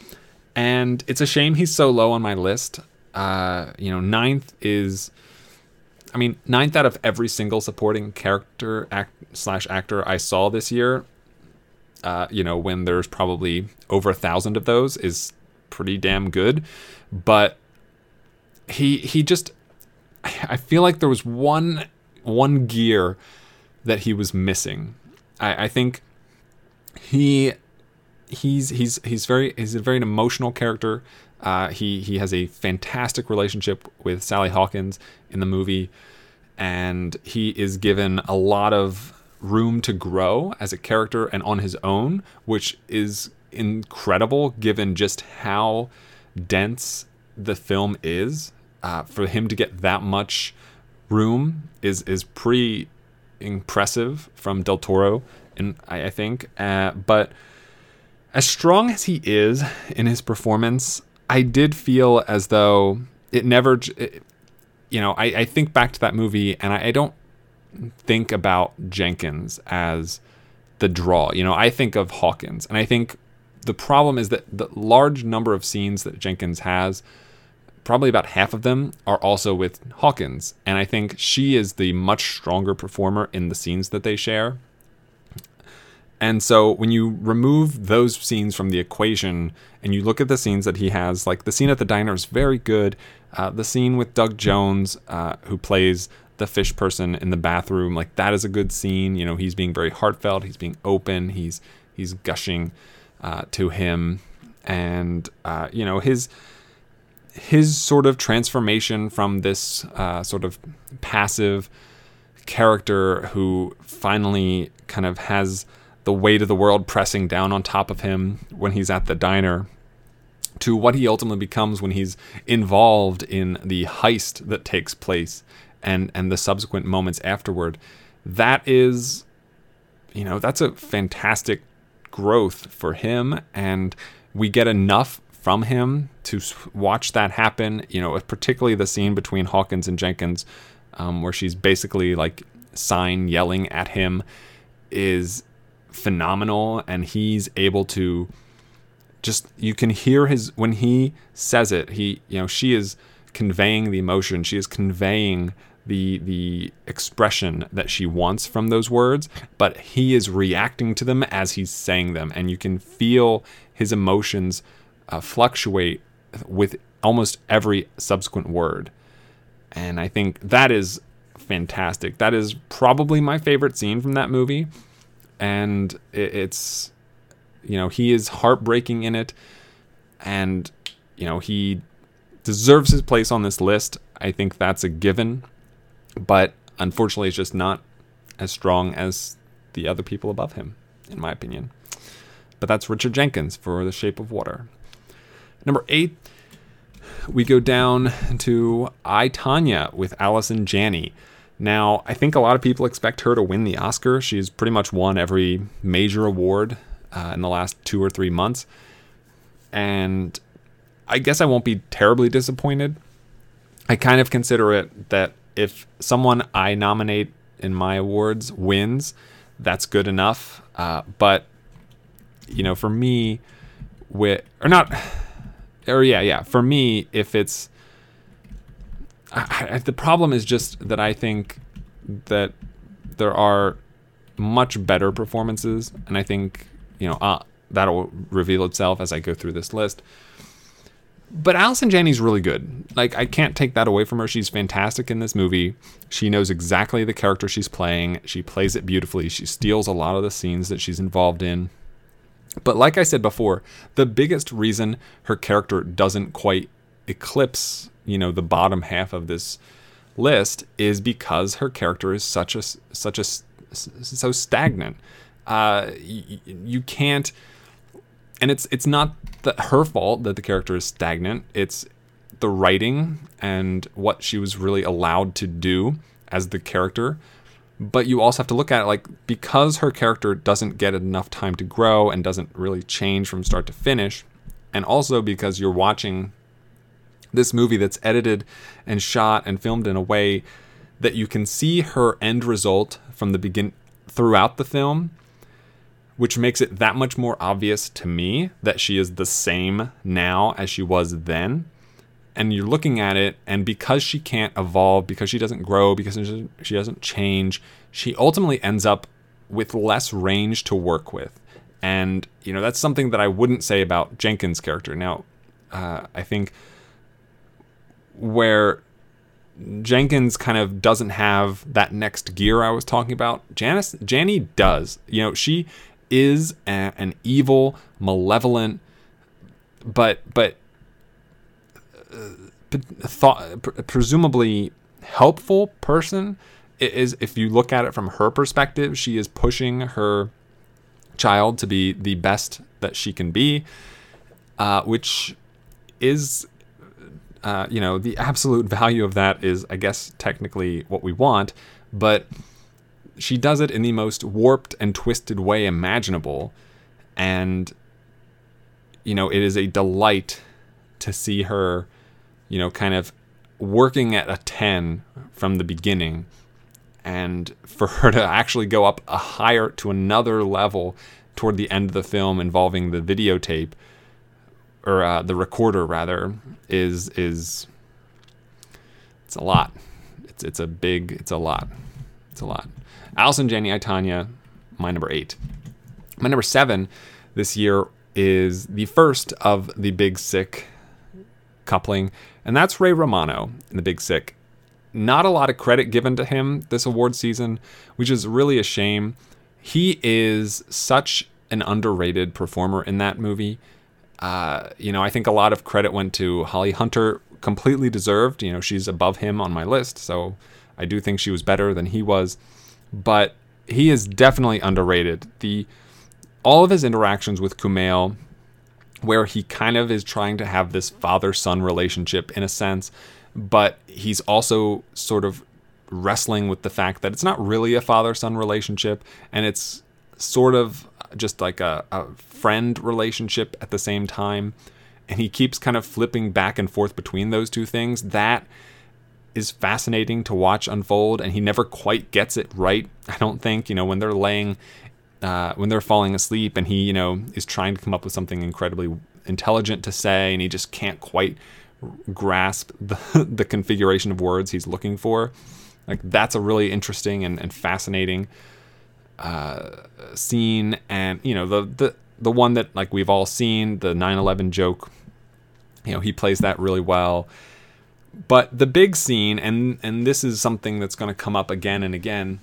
and it's a shame he's so low on my list. Uh, you know, ninth is, I mean, ninth out of every single supporting character act slash actor I saw this year. Uh, you know, when there's probably over a thousand of those is pretty damn good, but he he just I feel like there was one one gear that he was missing. I, I think he he's he's he's very he's a very emotional character. Uh, he he has a fantastic relationship with Sally Hawkins in the movie, and he is given a lot of room to grow as a character and on his own, which is incredible given just how dense the film is. Uh, for him to get that much room is is pretty impressive from Del Toro, and I, I think. Uh, but as strong as he is in his performance, I did feel as though it never. It, you know, I, I think back to that movie, and I, I don't think about Jenkins as the draw. You know, I think of Hawkins, and I think the problem is that the large number of scenes that Jenkins has, probably about half of them are also with Hawkins, and I think she is the much stronger performer in the scenes that they share. And so when you remove those scenes from the equation and you look at the scenes that he has, like the scene at the diner is very good. Uh, the scene with Doug Jones, uh, who plays the fish person in the bathroom, like that is a good scene. You know, he's being very heartfelt. He's being open. He's he's gushing uh, to him, and uh, you know his his sort of transformation from this uh, sort of passive character who finally kind of has the weight of the world pressing down on top of him when he's at the diner to what he ultimately becomes when he's involved in the heist that takes place and and the subsequent moments afterward. That is you know that's a fantastic growth for him and we get enough from him to watch that happen you know particularly the scene between hawkins and jenkins um, where she's basically like sign yelling at him is phenomenal and he's able to just you can hear his when he says it he you know she is conveying the emotion. She is conveying the the expression that she wants from those words but he is reacting to them as he's saying them. And you can feel his emotions uh, fluctuate with almost every subsequent word. And i think that is fantastic. That is probably my favorite scene from that movie. And it's you know he is heartbreaking in it. And you know he deserves his place on this list. I think that's a given but unfortunately it's just not as strong as the other people above him in my opinion but that's richard jenkins for the shape of water number eight we go down to I Tonya with Allison Janney. Now, I think a lot of people expect her to win the Oscar. She's pretty much won every major award uh, in the last two or three months. and I guess I won't be terribly disappointed. I kind of consider it that if someone I nominate in my awards wins, that's good enough. Uh, but you know, for me, with or not, or yeah, yeah, for me, if it's I, I, the problem is just that I think that there are much better performances, and I think you know uh, that'll reveal itself as I go through this list. But Allison Janney's really good. Like I can't take that away from her. She's fantastic in this movie. She knows exactly the character she's playing. She plays it beautifully. She steals a lot of the scenes that she's involved in. But like I said before, the biggest reason her character doesn't quite eclipse, you know, the bottom half of this list is because her character is such a such a so stagnant. Uh, you, you can't, and it's it's not the, her fault that the character is stagnant. It's the writing and what she was really allowed to do as the character. But you also have to look at it like because her character doesn't get enough time to grow and doesn't really change from start to finish, and also because you're watching this movie that's edited and shot and filmed in a way that you can see her end result from the begin throughout the film which makes it that much more obvious to me that she is the same now as she was then and you're looking at it and because she can't evolve because she doesn't grow because she doesn't change she ultimately ends up with less range to work with and you know that's something that i wouldn't say about jenkins character now uh, i think where Jenkins kind of doesn't have that next gear I was talking about. Janice Janney does. You know, she is a, an evil, malevolent, but but uh, thought presumably helpful person. It is if you look at it from her perspective, she is pushing her child to be the best that she can be, uh, which is uh, you know, the absolute value of that is, I guess, technically what we want, but she does it in the most warped and twisted way imaginable. And, you know, it is a delight to see her, you know, kind of working at a 10 from the beginning. And for her to actually go up a higher to another level toward the end of the film involving the videotape or uh, the recorder rather is is it's a lot. It's it's a big it's a lot. It's a lot. Allison Janney, I Tonya, my number eight. My number seven this year is the first of the Big Sick coupling, and that's Ray Romano in the Big Sick. Not a lot of credit given to him this award season, which is really a shame. He is such an underrated performer in that movie. Uh, you know, I think a lot of credit went to Holly Hunter, completely deserved. You know, she's above him on my list, so I do think she was better than he was. But he is definitely underrated. The all of his interactions with Kumail, where he kind of is trying to have this father-son relationship in a sense, but he's also sort of wrestling with the fact that it's not really a father-son relationship, and it's sort of just like a, a friend relationship at the same time. And he keeps kind of flipping back and forth between those two things. That is fascinating to watch unfold. And he never quite gets it right, I don't think. You know, when they're laying, uh, when they're falling asleep and he, you know, is trying to come up with something incredibly intelligent to say and he just can't quite grasp the, the configuration of words he's looking for. Like, that's a really interesting and, and fascinating uh, scene, and you know the the the one that like we've all seen, the 9/11 joke. You know, he plays that really well. But the big scene, and and this is something that's going to come up again and again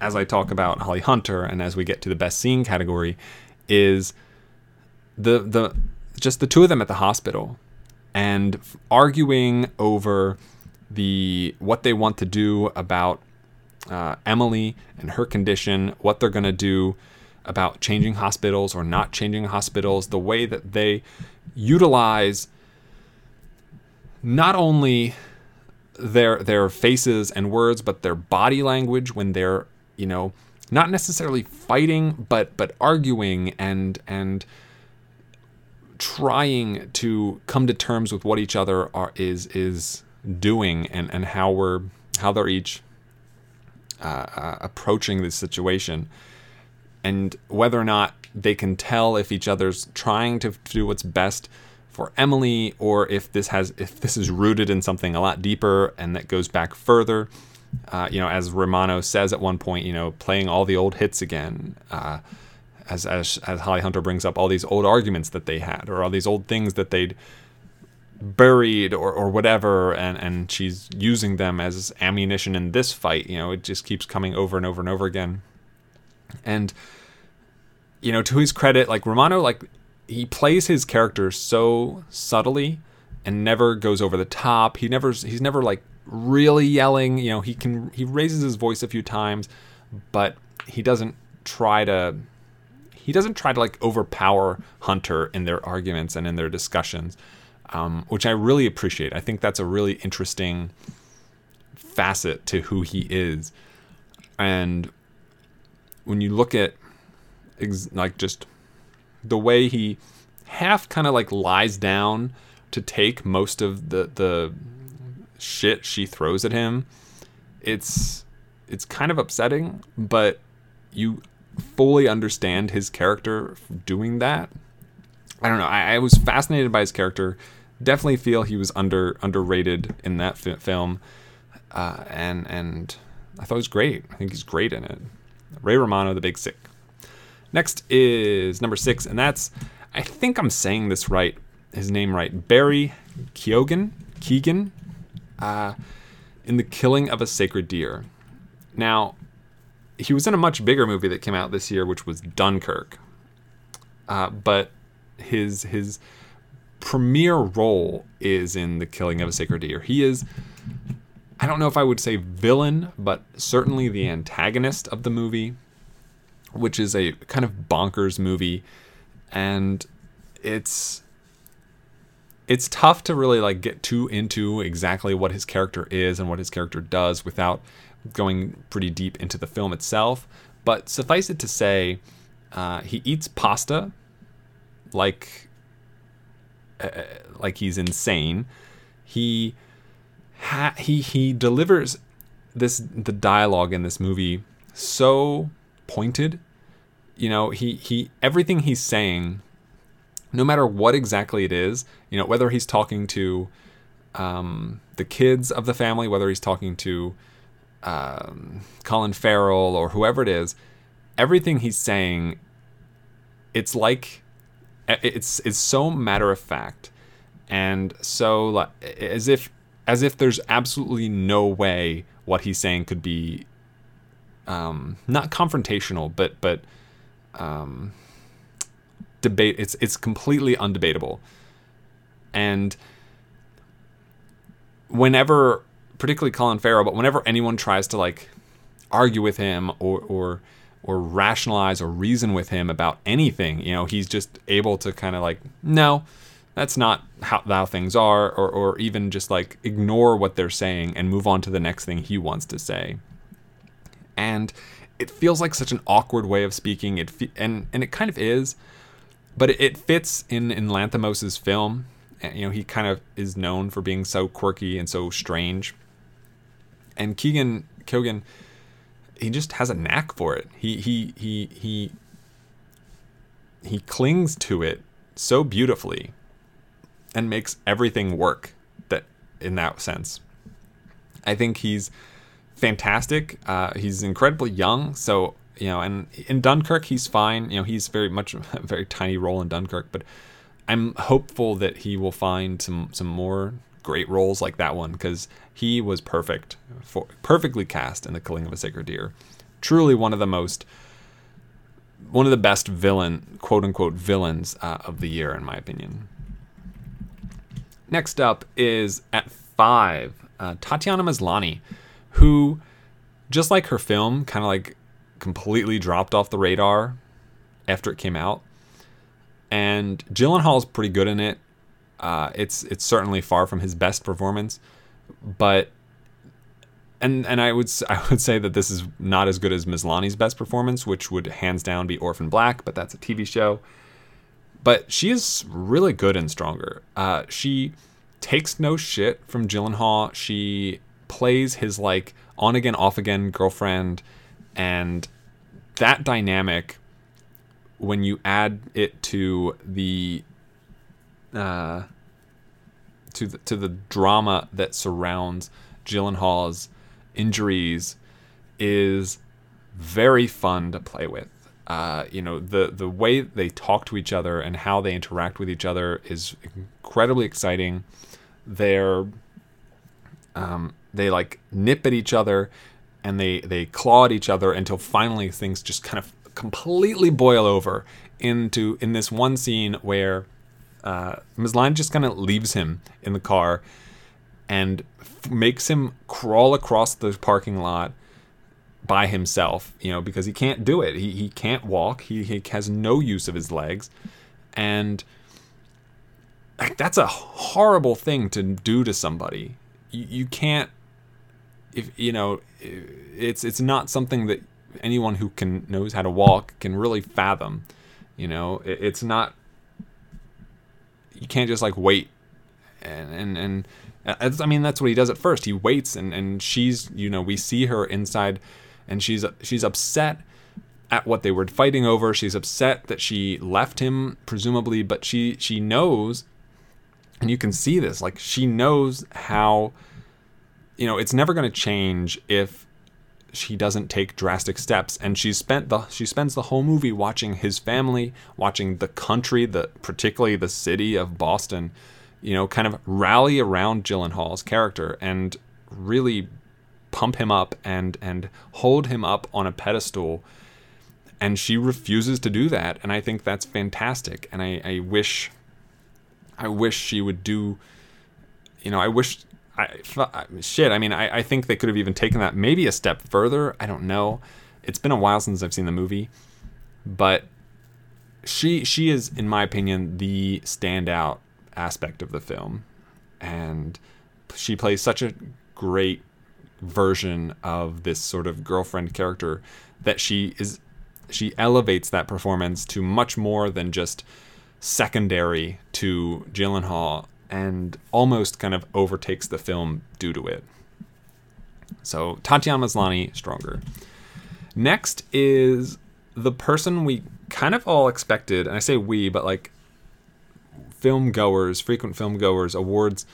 as I talk about Holly Hunter, and as we get to the best scene category, is the the just the two of them at the hospital and arguing over the what they want to do about uh, Emily and her condition, what they're going to do about changing hospitals or not changing hospitals, the way that they utilize not only their their faces and words, but their body language when they're you know not necessarily fighting, but but arguing and and trying to come to terms with what each other are is is doing and and how we're how they're each uh, uh, approaching this situation. And whether or not they can tell if each other's trying to do what's best for Emily or if this has if this is rooted in something a lot deeper and that goes back further. Uh, you know, as Romano says at one point, you know, playing all the old hits again. Uh, as, as as Holly Hunter brings up all these old arguments that they had, or all these old things that they'd buried, or, or whatever, and and she's using them as ammunition in this fight. You know, it just keeps coming over and over and over again. And you know, to his credit, like Romano, like he plays his character so subtly and never goes over the top. He never he's never like really yelling. You know, he can he raises his voice a few times, but he doesn't try to he doesn't try to like overpower Hunter in their arguments and in their discussions, um, which I really appreciate. I think that's a really interesting facet to who he is, and when you look at ex- like just the way he half kind of like lies down to take most of the the shit she throws at him it's it's kind of upsetting but you fully understand his character doing that. I don't know I, I was fascinated by his character. Definitely feel he was under underrated in that fi- film uh, and and i thought he was great. I think he's great in it. Ray romano the big sick Next is number six, and that's I think I'm saying this right, his name right, Barry Keoghan, Keegan, uh, in the Killing of a Sacred Deer. Now, he was in a much bigger movie that came out this year, which was Dunkirk. Uh, but his his premier role is in the Killing of a Sacred Deer. He is. I don't know if I would say villain, but certainly the antagonist of the movie which is a kind of bonkers movie and it's it's tough to really like get too into exactly what his character is and what his character does without going pretty deep into the film itself. But suffice it to say uh, he eats pasta like uh, like he's insane. He ha- he he delivers this the dialogue in this movie so pointed. You know, he he everything he's saying, no matter what exactly it is, you know, whether he's talking to um, the kids of the family, whether he's talking to um, Colin Farrell or whoever it is, everything he's saying, it's like it's it's so matter of fact, and so as if as if there's absolutely no way what he's saying could be um, not confrontational, but but um, debate. It's it's completely undebatable, and whenever, particularly Colin Farrell, but whenever anyone tries to like argue with him or or or rationalize or reason with him about anything, you know, he's just able to kind of like no. That's not how, how things are, or, or even just like ignore what they're saying and move on to the next thing he wants to say and it feels like such an awkward way of speaking. It fe- and and it kind of is, but it, it fits in in Lanthimos's film. You know, he kind of is known for being so quirky and so strange. And Keegan Kogan, he just has a knack for it. He he he he he clings to it so beautifully and makes everything work that in that sense. I think he's fantastic. Uh, he's incredibly young, so you know, and in Dunkirk he's fine. You know, he's very much a very tiny role in Dunkirk, but I'm hopeful that he will find some some more great roles like that one because he was perfect, for, perfectly cast in The Killing of a Sacred Deer. Truly one of the most, one of the best villain, quote unquote villains uh, of the year, in my opinion. Next up is at five, uh, Tatiana Maslany who, just like her film, kind of like completely dropped off the radar after it came out. And Gyllenhaal's pretty good in it. Uh, it's it's certainly far from his best performance, but and and I would I would say that this is not as good as Maslany's best performance, which would hands down be Orphan Black, but that's a TV show. but she is really good and stronger. Uh, she takes no shit from Gyllenhaal. She plays his like on again, off again girlfriend, and that dynamic. When you add it to the uh, to the to the drama that surrounds Gyllenhaal's injuries is very fun to play with. Uh, you know the the way they talk to each other and how they interact with each other is incredibly exciting. They're um, they like nip at each other and they they claw at each other until finally things just kind of completely boil over into in this one scene where uh, Ms. Just kind of leaves him in the car and f- makes him crawl across the parking lot by himself, you know, because he can't do it. He, he can't walk. He, he has no use of his legs. And that's a horrible thing to do to somebody. You, you can't, if you know, it's it's not something that anyone who can knows how to walk can really fathom. You know, it, it's not. You can't just like wait, and and and. I mean, that's what he does at first. He waits, and, and she's, you know, we see her inside and she's she's upset at what they were fighting over. She's upset that she left him, presumably, but she she knows, and you can see this, like she knows how, you know, it's never going to change if she doesn't take drastic steps. And she spent the she spends the whole movie watching his family, watching the country, the particularly the city of Boston, you know, kind of rally around Gyllenhaal's character and really pump him up and and hold him up on a pedestal. And she refuses to do that. And i think that's fantastic. And i, I wish i wish she would do you know i wish I, shit i mean I, I think they could have even taken that maybe a step further i don't know. It's been a while since i've seen the movie but she she is in my opinion the standout aspect of the film. And she plays such a great version of this sort of girlfriend character that she is she elevates that performance to much more than just secondary to Gyllenhaal and almost kind of overtakes the film due to it. So Tatiana Maslany stronger. Next is the person we kind of all expected, and I say we, but like film goers, frequent film goers, awards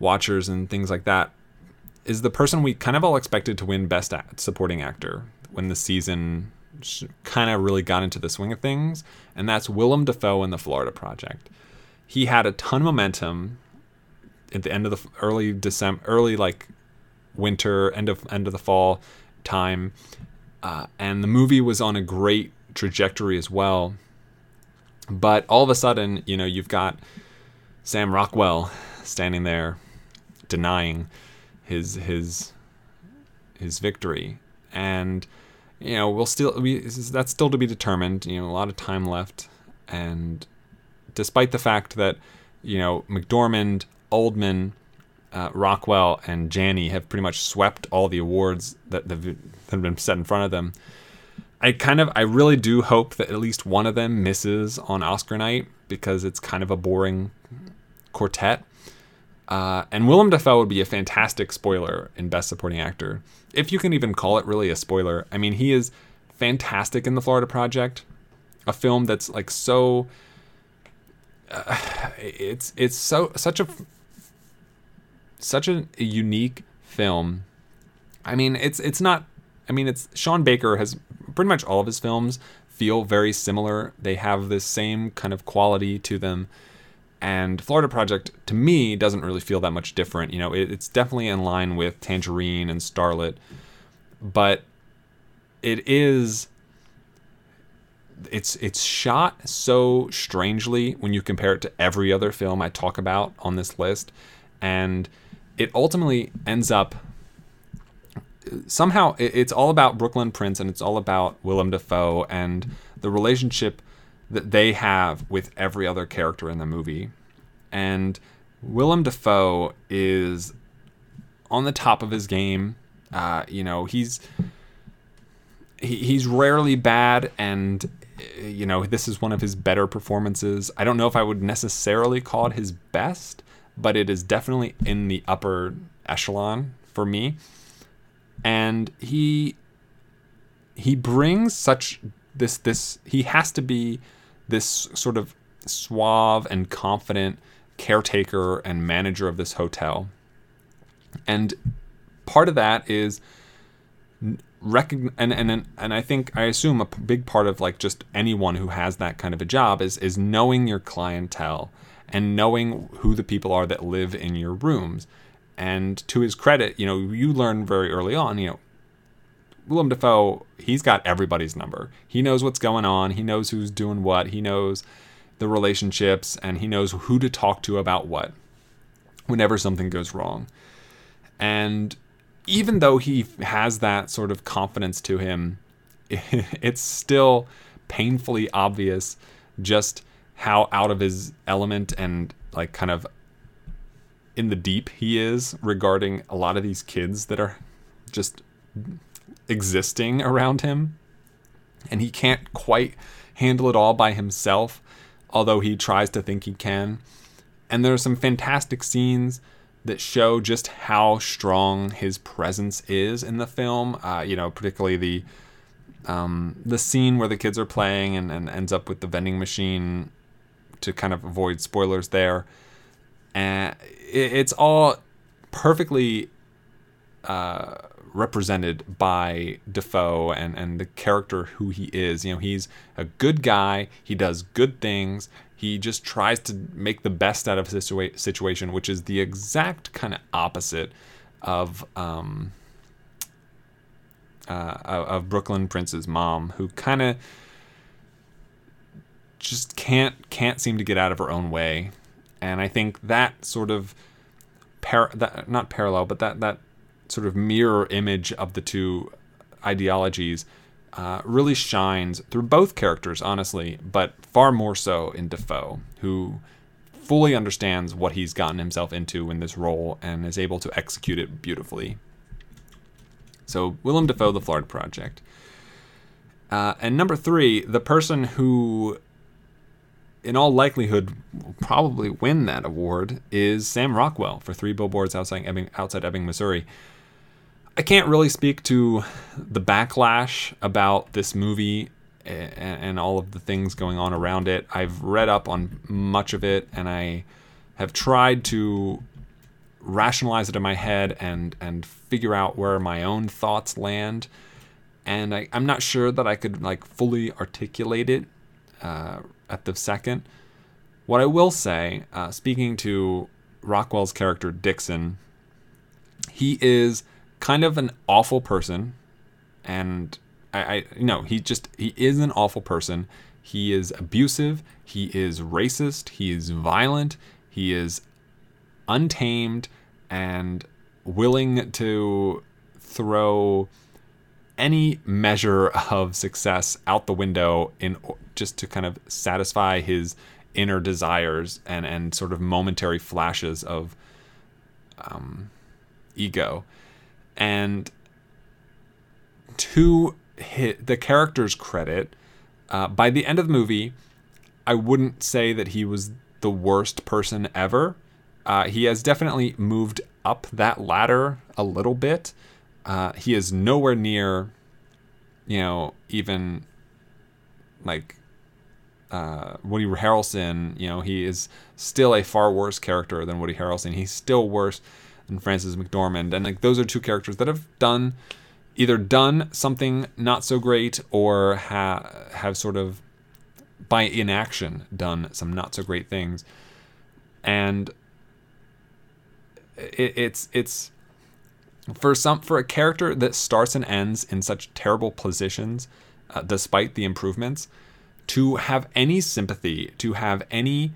watchers, and things like that is the person we kind of all expected to win Best Supporting Actor when the season kind of really got into the swing of things, and that's Willem Dafoe in The Florida Project. He had a ton of momentum at the end of the early December, early like winter, end of end of the fall time, uh, and the movie was on a great trajectory as well. But all of a sudden, you know, you've got Sam Rockwell standing there denying his his his victory. And you know we'll still we that's still to be determined. You know a lot of time left. And despite the fact that you know McDormand Oldman uh, Rockwell and Janney have pretty much swept all the awards that have have been set in front of them I kind of I really do hope that at least one of them misses on Oscar night because it's kind of a boring quartet uh, and Willem Dafoe would be a fantastic spoiler in Best Supporting Actor, if you can even call it really a spoiler. I mean, he is fantastic in The Florida Project, a film that's like so. It's it's so such a such a, a unique film. I mean, it's it's not. I mean, it's Sean Baker has pretty much all of his films feel very similar. They have this same kind of quality to them and Florida Project to me doesn't really feel that much different. You know, it, it's definitely in line with Tangerine and Starlet, but it is it's it's shot so strangely when you compare it to every other film I talk about on this list, and it ultimately ends up somehow it's all about Brooklyn Prince and it's all about Willem Dafoe and the relationship that they have with every other character in the movie. And Willem Dafoe is on the top of his game. Uh, you know, he's he, he's rarely bad, and you know, this is one of his better performances. I don't know if I would necessarily call it his best, but it is definitely in the upper echelon for me. And he he brings such this this he has to be this sort of suave and confident caretaker and manager of this hotel. And part of that is and, and and I think I assume a big part of like just anyone who has that kind of a job is is knowing your clientele and knowing who the people are that live in your rooms. And to his credit, you know, you learn very early on, you know, Willem Dafoe, he's got everybody's number. He knows what's going on. He knows who's doing what. He knows the relationships and he knows who to talk to about what whenever something goes wrong. And even though he has that sort of confidence to him, it's still painfully obvious just how out of his element and like kind of in the deep he is regarding a lot of these kids that are just existing around him. And he can't quite handle it all by himself, although he tries to think he can. And there are some fantastic scenes that show just how strong his presence is in the film. Uh, you know, particularly the um, the scene where the kids are playing and, and ends up with the vending machine to kind of avoid spoilers there. And it, it's all perfectly uh, represented by Dafoe and, and the character who he is. You know, he's a good guy. He does good things. He just tries to make the best out of a situa- situation, which is the exact kind of opposite of um, uh, of Brooklyn Prince's mom, who kind of just can't can't seem to get out of her own way, and I think that sort of par- that not parallel, but that that sort of mirror image of the two ideologies uh, really shines through both characters, honestly, but far more so in Dafoe, who fully understands what he's gotten himself into in this role and is able to execute it beautifully. So, Willem Dafoe, The Florida Project. Uh, and number three, the person who, in all likelihood, will probably win that award is Sam Rockwell for Three Billboards Outside Ebbing, outside Ebbing Missouri. I can't really speak to the backlash about this movie and, and, all of the things going on around it. I've read up on much of it and I have tried to rationalize it in my head and and figure out where my own thoughts land. And I, am not sure that I could like fully articulate it uh, at the second. What I will say, uh, speaking to Rockwell's character Dixon, he is kind of an awful person, and I, I you know he just he is an awful person. He is abusive. He is racist. He is violent. He is untamed and willing to throw any measure of success out the window in just to kind of satisfy his inner desires and and sort of momentary flashes of um, ego and to hit the character's credit uh, by the end of the movie i wouldn't say that he was the worst person ever uh, he has definitely moved up that ladder a little bit. Uh, he is nowhere near, you know, even like uh, Woody Harrelson. You know, he is still a far worse character than Woody Harrelson. He's still worse than Frances McDormand, and like those are two characters that have done either done something not so great or ha- have sort of by inaction done some not so great things. And it, it's it's for some for a character that starts and ends in such terrible positions, uh, despite the improvements, to have any sympathy, to have any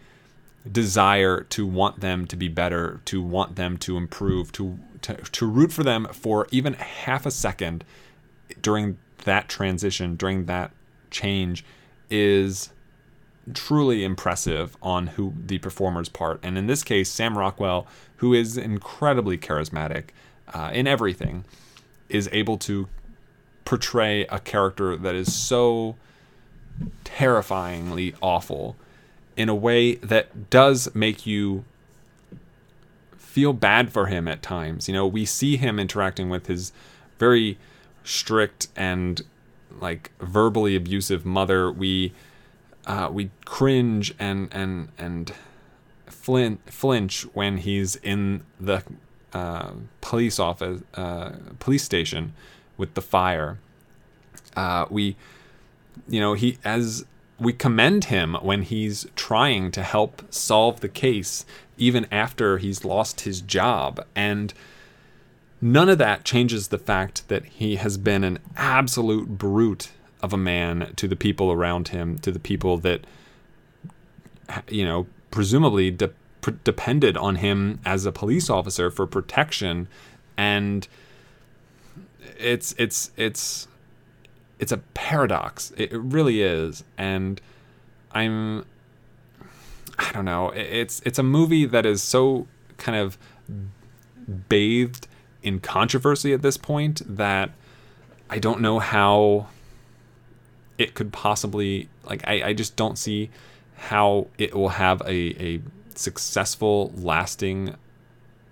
desire to want them to be better, to want them to improve, to to, to root for them for even half a second during that transition, during that change, is truly impressive on who the performer's part. And in this case, Sam Rockwell, who is incredibly charismatic uh, in everything, is able to portray a character that is so terrifyingly awful in a way that does make you feel bad for him at times. You know, we see him interacting with his very strict and like verbally abusive mother. We uh, we cringe and and and flin- flinch when he's in the uh, police office, uh, police station with the fire. Uh, we, you know, he as we commend him when he's trying to help solve the case, even after he's lost his job, and none of that changes the fact that he has been an absolute brute of a man to the people around him, to the people that, you know, presumably de- depended on him as a police officer for protection, and it's it's it's it's a paradox. It, it really is, and I'm I don't know. It- It's it's a movie that is so kind of bathed in controversy at this point that I don't know how it could possibly like I, I just don't see how it will have a, a successful lasting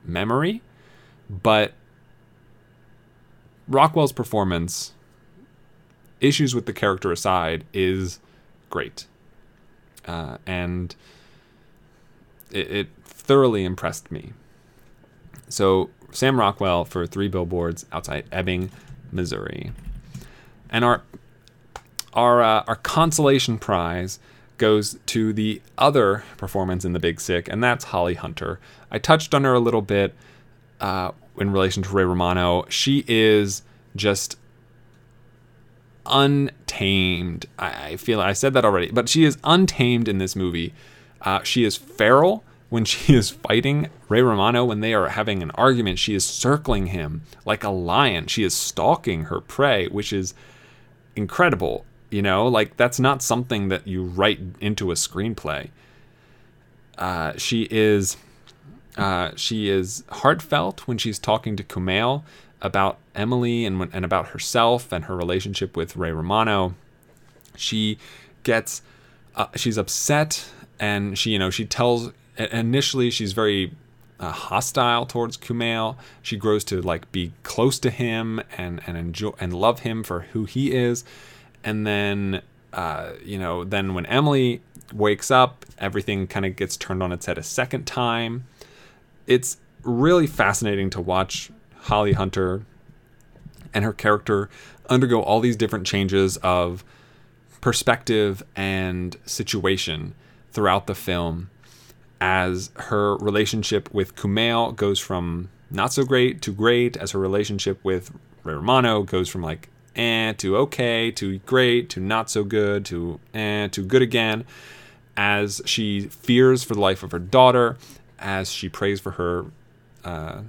memory but rockwell's performance issues with the character aside is great uh, and it, it thoroughly impressed me so sam rockwell for three billboards outside ebbing missouri and our our uh, our consolation prize goes to the other performance in The Big Sick, and that's Holly Hunter. I touched on her a little bit uh, in relation to Ray Romano. She is just untamed. I, I feel I said that already, but she is untamed in this movie. Uh, she is feral when she is fighting Ray Romano. When they are having an argument, she is circling him like a lion. She is stalking her prey, which is incredible. You know, like that's not something that you write into a screenplay. Uh, she is uh, she is heartfelt when she's talking to Kumail about Emily and and about herself and her relationship with Ray Romano. She gets uh, she's upset and she you know she tells initially she's very uh, hostile towards Kumail. She grows to like be close to him and and enjoy and love him for who he is. And then uh, you know then when Emily wakes up, everything kind of gets turned on its head a second time. It's really fascinating to watch Holly Hunter and her character undergo all these different changes of perspective and situation throughout the film as her relationship with Kumail goes from not so great to great, as her relationship with Ray Romano goes from like eh to okay to great to not so good to eh to good again, as she fears for the life of her daughter, as she prays for her uh,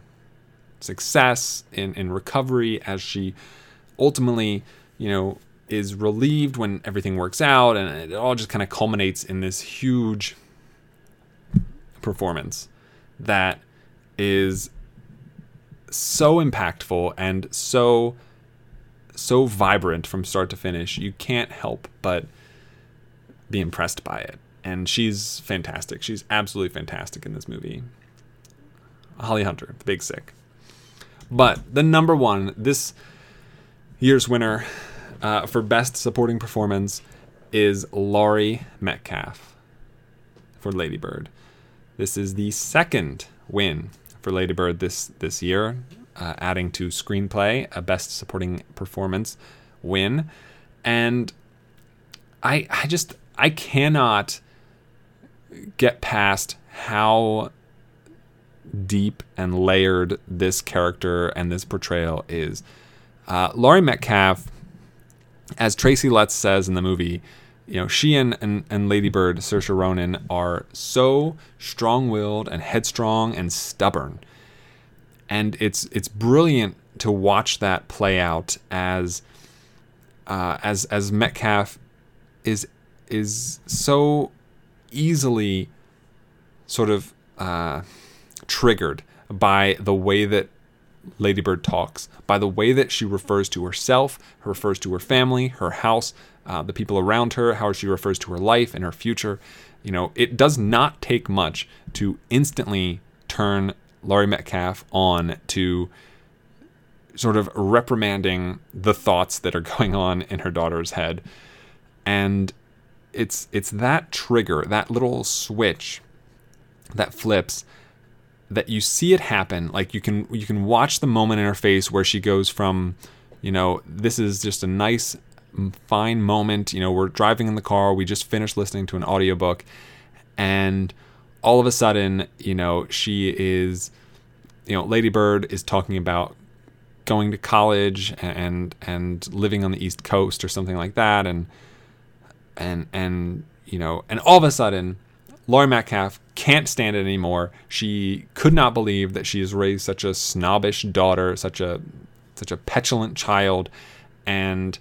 success in, in recovery, as she ultimately, you know, is relieved when everything works out, and it all just kind of culminates in this huge performance that is so impactful and so so vibrant from start to finish. You can't help but be impressed by it. And she's fantastic. She's absolutely fantastic in this movie. Holly Hunter, the big sick. But the number one, this year's winner uh, for best supporting performance is Laurie Metcalf for Lady Bird. This is the second win for Lady Bird this this year, uh, adding to screenplay a best supporting performance win, and I I just I cannot get past how deep and layered this character and this portrayal is. Uh, Laurie Metcalf, as Tracy Letts says in the movie, you know, she and, and, and Lady Bird, Saoirse Ronan, are so strong-willed and headstrong and stubborn, and it's it's brilliant to watch that play out as uh, as as Metcalf is is so easily sort of uh, triggered by the way that Lady Bird talks, by the way that she refers to herself, refers to her family, her house, uh, the people around her, how she refers to her life and her future. You know, it does not take much to instantly turn Laurie Metcalf on to sort of reprimanding the thoughts that are going on in her daughter's head. And it's it's that trigger, that little switch that flips that you see it happen. Like you can you can watch the moment in her face where she goes from you know this is just a nice fine moment. You know we're driving in the car. We just finished listening to an audiobook. And all of a sudden you know she is you know lady bird is talking about going to college and and living on the east coast or something like that. And and and you know and all of a sudden Laurie Metcalf can't stand it anymore. She could not believe that she has raised such a snobbish daughter, such a such a petulant child, and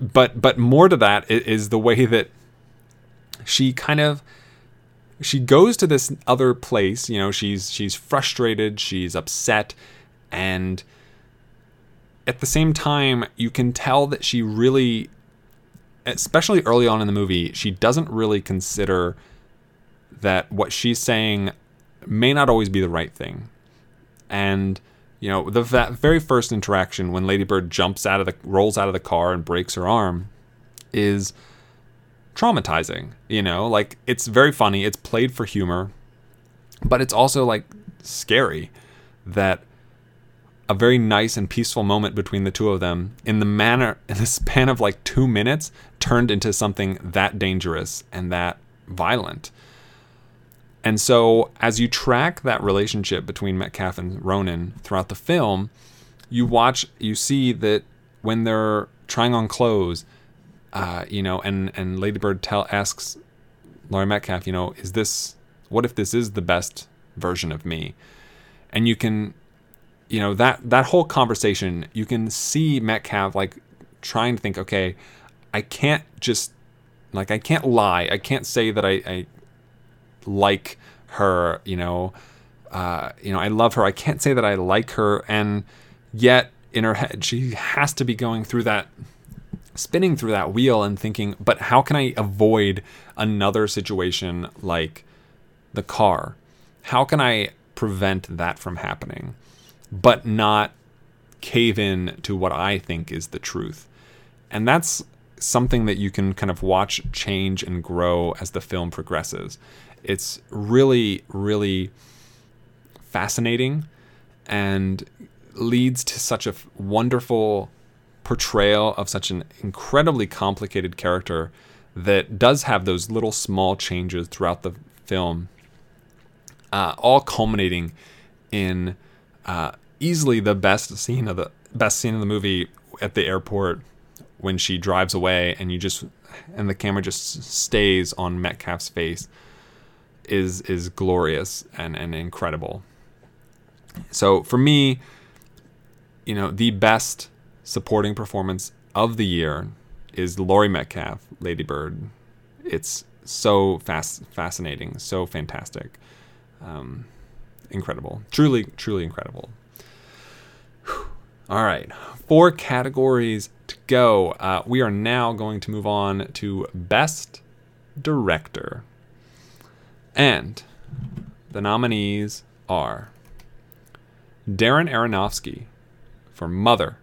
but but more to that is the way that she kind of she goes to this other place. You know, she's she's frustrated, she's upset, and at the same time, you can tell that she really especially early on in the movie, she doesn't really consider that what she's saying may not always be the right thing. And you know, the that very first interaction when Lady Bird jumps out of the rolls out of the car and breaks her arm is traumatizing, you know? Like it's very funny, it's played for humor, but it's also like scary that a very nice and peaceful moment between the two of them in the manner in the span of like two minutes turned into something that dangerous and that violent and so as you track that relationship between metcalf and ronan throughout the film you watch you see that when they're trying on clothes uh, you know and and lady bird tell asks laurie metcalf you know is this what if this is the best version of me? And you can you know that that whole conversation you can see metcalf like trying to think okay i can't just like i can't lie. I can't say that i, I like her you know uh, you know i love her i can't say that i like her and yet in her head she has to be going through that spinning through that wheel and thinking but how can i avoid another situation like the car how can i prevent that from happening but not cave in to what I think is the truth. And that's something that you can kind of watch change and grow as the film progresses. It's really, really fascinating and leads to such a wonderful portrayal of such an incredibly complicated character that does have those little small changes throughout the film, uh, all culminating in uh, easily the best scene of the best scene of the movie at the airport when she drives away and you just and the camera just stays on Metcalf's face is is glorious and, and incredible. So for me, you know, the best supporting performance of the year is Laurie Metcalf, Lady Bird. It's so fast, fascinating, so fantastic, um, incredible, truly, truly incredible. All right, four categories to go. Uh, we are now going to move on to Best Director. And the nominees are Darren Aronofsky for Mother,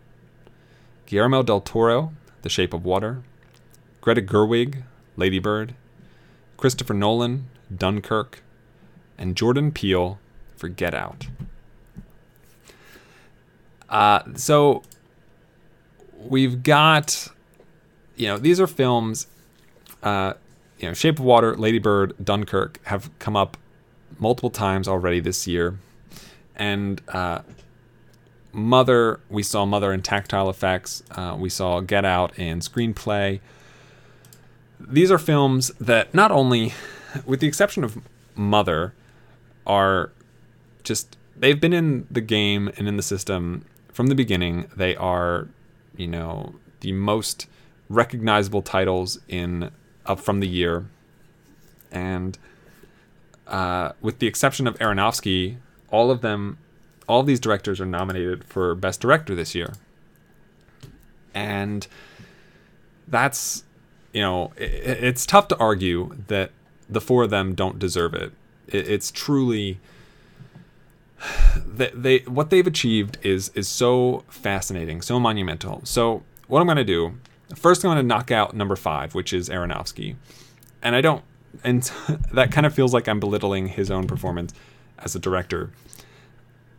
Guillermo del Toro, The Shape of Water, Greta Gerwig, Lady Bird, Christopher Nolan, Dunkirk, and Jordan Peele for Get Out. Uh, so we've got, you know, these are films. Uh, you know, Shape of Water, Lady Bird, Dunkirk have come up multiple times already this year, and uh, Mother, we saw Mother in tactile effects. Uh, we saw Get Out in screenplay. These are films that not only, with the exception of Mother, are just they've been in the game and in the system from the beginning. They are, you know, the most recognizable titles in up from the year, and uh, with the exception of Aronofsky, all of them, all of these directors are nominated for Best Director this year. And that's you know i it's tough to argue that the four of them don't deserve it. it it's truly they, they what they've achieved is is so fascinating, so monumental. So what I'm going to do first, I'm going to knock out number five, which is Aronofsky, and I don't, and that kind of feels like I'm belittling his own performance as a director,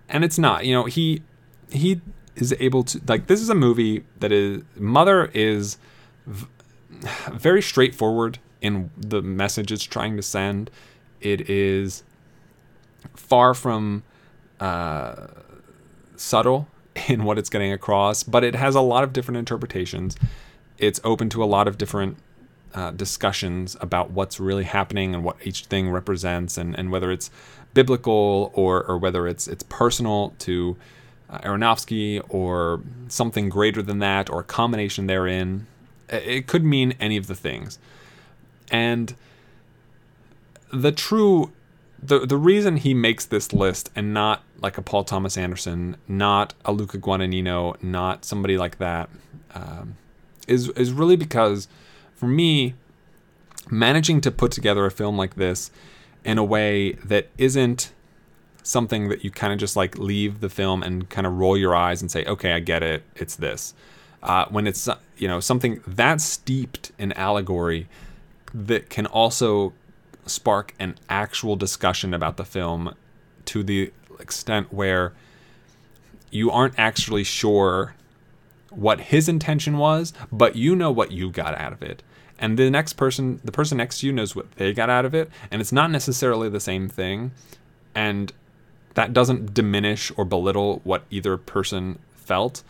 and it's not. You know, he he is able to like this is a movie that is Mother is v- very straightforward in the message it's trying to send. It is far from uh, subtle in what it's getting across, but it has a lot of different interpretations. It's open to a lot of different uh, discussions about what's really happening and what each thing represents, and, and whether it's biblical or, or whether it's it's personal to uh, Aronofsky or something greater than that or a combination therein. It could mean any of the things. And the true the the reason he makes this list and not like a Paul Thomas Anderson, not a Luca Guadagnino, not somebody like that, um, is is really because for me, managing to put together a film like this in a way that isn't something that you kind of just like leave the film and kind of roll your eyes and say, okay, I get it, it's this. Uh, when it's you know something that steeped in allegory that can also spark an actual discussion about the film to the extent where you aren't actually sure what his intention was, but you know what you got out of it. And the next person, the person next to you knows what they got out of it, and it's not necessarily the same thing. And that doesn't diminish or belittle what either person felt.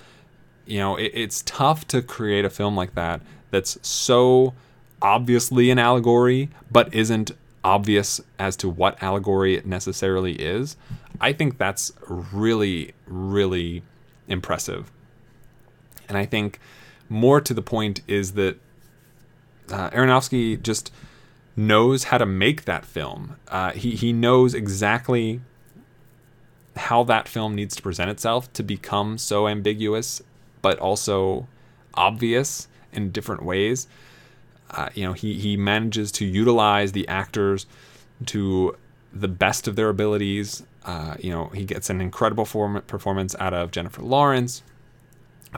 You know, it, it's tough to create a film like that that's so obviously an allegory, but isn't obvious as to what allegory it necessarily is. I think that's really, really impressive. And I think more to the point is that uh, Aronofsky just knows how to make that film. Uh, he he knows exactly how that film needs to present itself to become so ambiguous, but also obvious in different ways. Uh, you know, he he manages to utilize the actors to the best of their abilities. Uh, you know, he gets an incredible form- performance out of Jennifer Lawrence,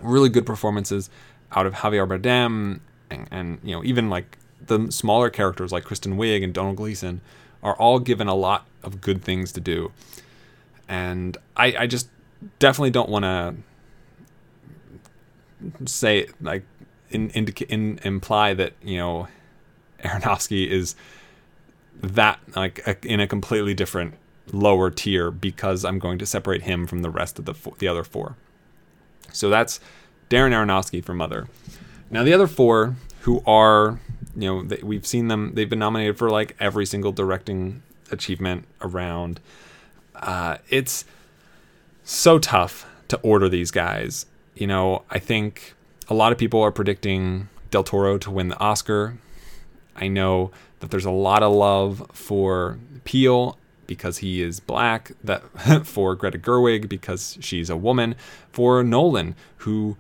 really good performances out of Javier Bardem, and, and you know, even like the smaller characters like Kristen Wiig and Domhnall Gleeson are all given a lot of good things to do. And I, I just definitely don't want to say like in, indica- in imply that you know Aronofsky is that like a, in a completely different lower tier because I'm going to separate him from the rest of the the other four. So that's Darren Aronofsky for Mother. Now the other four who are you know they, we've seen them they've been nominated for like every single directing achievement around. Uh, it's so tough to order these guys. You know, I think a lot of people are predicting Del Toro to win the Oscar. I know that there's a lot of love for Peele because he is black, that for Greta Gerwig because she's a woman, for Nolan who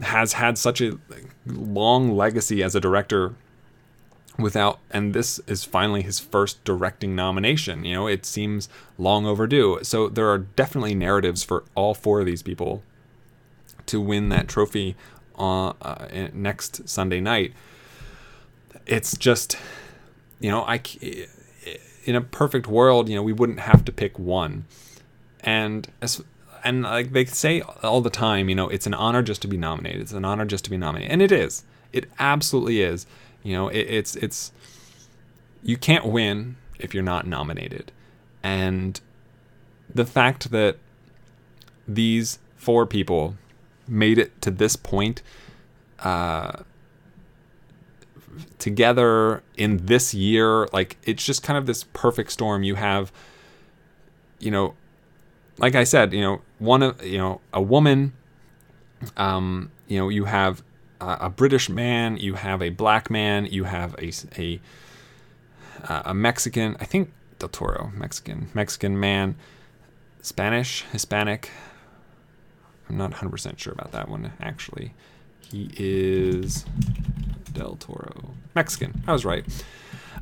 has had such a long legacy as a director without and this is finally his first directing nomination you know it seems long overdue. So there are definitely narratives for all four of these people to win that trophy on uh, next Sunday night. It's just you know I in a perfect world you know we wouldn't have to pick one. And as and like they say all the time you know it's an honor just to be nominated. It's an honor just to be nominated. And it is. It absolutely is. You know, it, it's it's you can't win if you're not nominated, and the fact that these four people made it to this point uh, together in this year, like it's just kind of this perfect storm. You have, you know, like I said, you know, one of you know a woman. Um, you know, you have a British man, you have a black man, you have a a, a Mexican, I think Del Toro, Mexican, Mexican man, Spanish, Hispanic. I'm not 100% sure about that one actually. He is Del Toro. Mexican. I was right.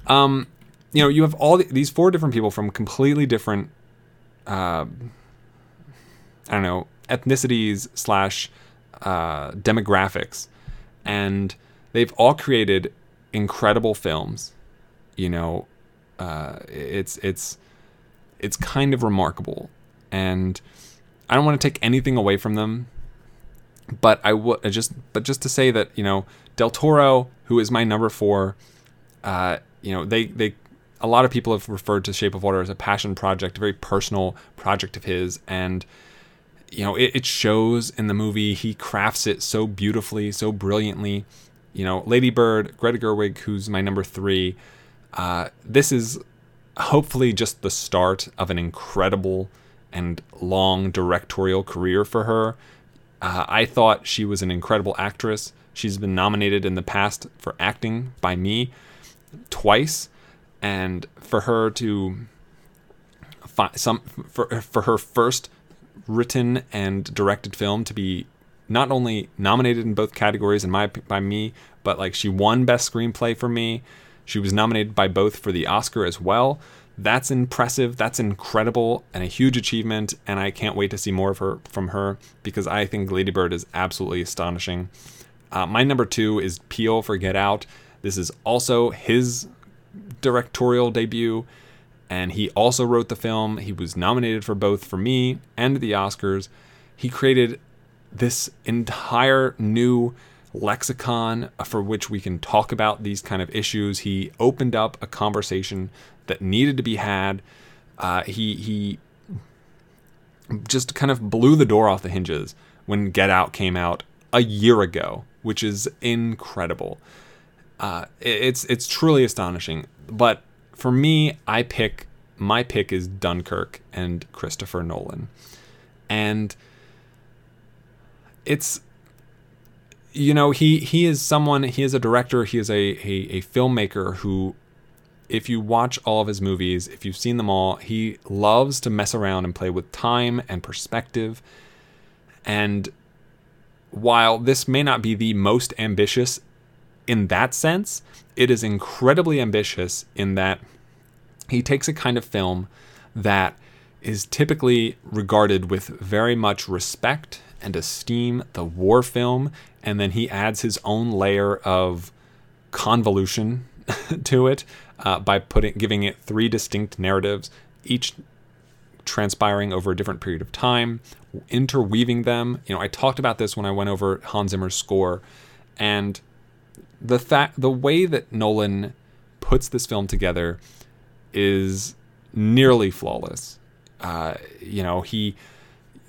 Um, you know, you have all the, these four different people from completely different, uh, I don't know, ethnicities slash uh, demographics, and they've all created incredible films. You know, uh, it's it's it's kind of remarkable, and I don't want to take anything away from them, but I would just but just to say that you know Del Toro, who is my number four, uh, you know they they a lot of people have referred to Shape of Water as a passion project, a very personal project of his, and you know it, it shows in the movie. He crafts it so beautifully, so brilliantly. You know, Lady Bird, Greta Gerwig, who's my number three. Uh, this is hopefully just the start of an incredible and long directorial career for her. Uh, I thought she was an incredible actress. She's been nominated in the past for acting by me twice, and for her to some for for her first written and directed film to be not only nominated in both categories in my by me, but like she won best screenplay for me. She was nominated by both for the Oscar as well. That's impressive. That's incredible and a huge achievement. And I can't wait to see more of her from her because I think Lady Bird is absolutely astonishing. Uh, my number two is Peele for Get Out. This is also his directorial debut, and he also wrote the film. He was nominated for both for me and the Oscars. He created this entire new lexicon for which we can talk about these kind of issues. He opened up a conversation that needed to be had. Uh, he he just kind of blew the door off the hinges when Get Out came out a year ago, which is incredible. Uh, it's it's truly astonishing. But for me, I pick my pick is Dunkirk and Christopher Nolan, and it's you know he he is someone he is a director he is a, a, a filmmaker who if you watch all of his movies if you've seen them all he loves to mess around and play with time and perspective and while this may not be the most ambitious in that sense it is incredibly ambitious in that he takes a kind of film that is typically regarded with very much respect and esteem the war film and then he adds his own layer of convolution to it uh, by putting giving it three distinct narratives each transpiring over a different period of time interweaving them. You know i talked about this when i went over hans zimmer's score. And the fact the way that nolan puts this film together is nearly flawless. Uh, you know he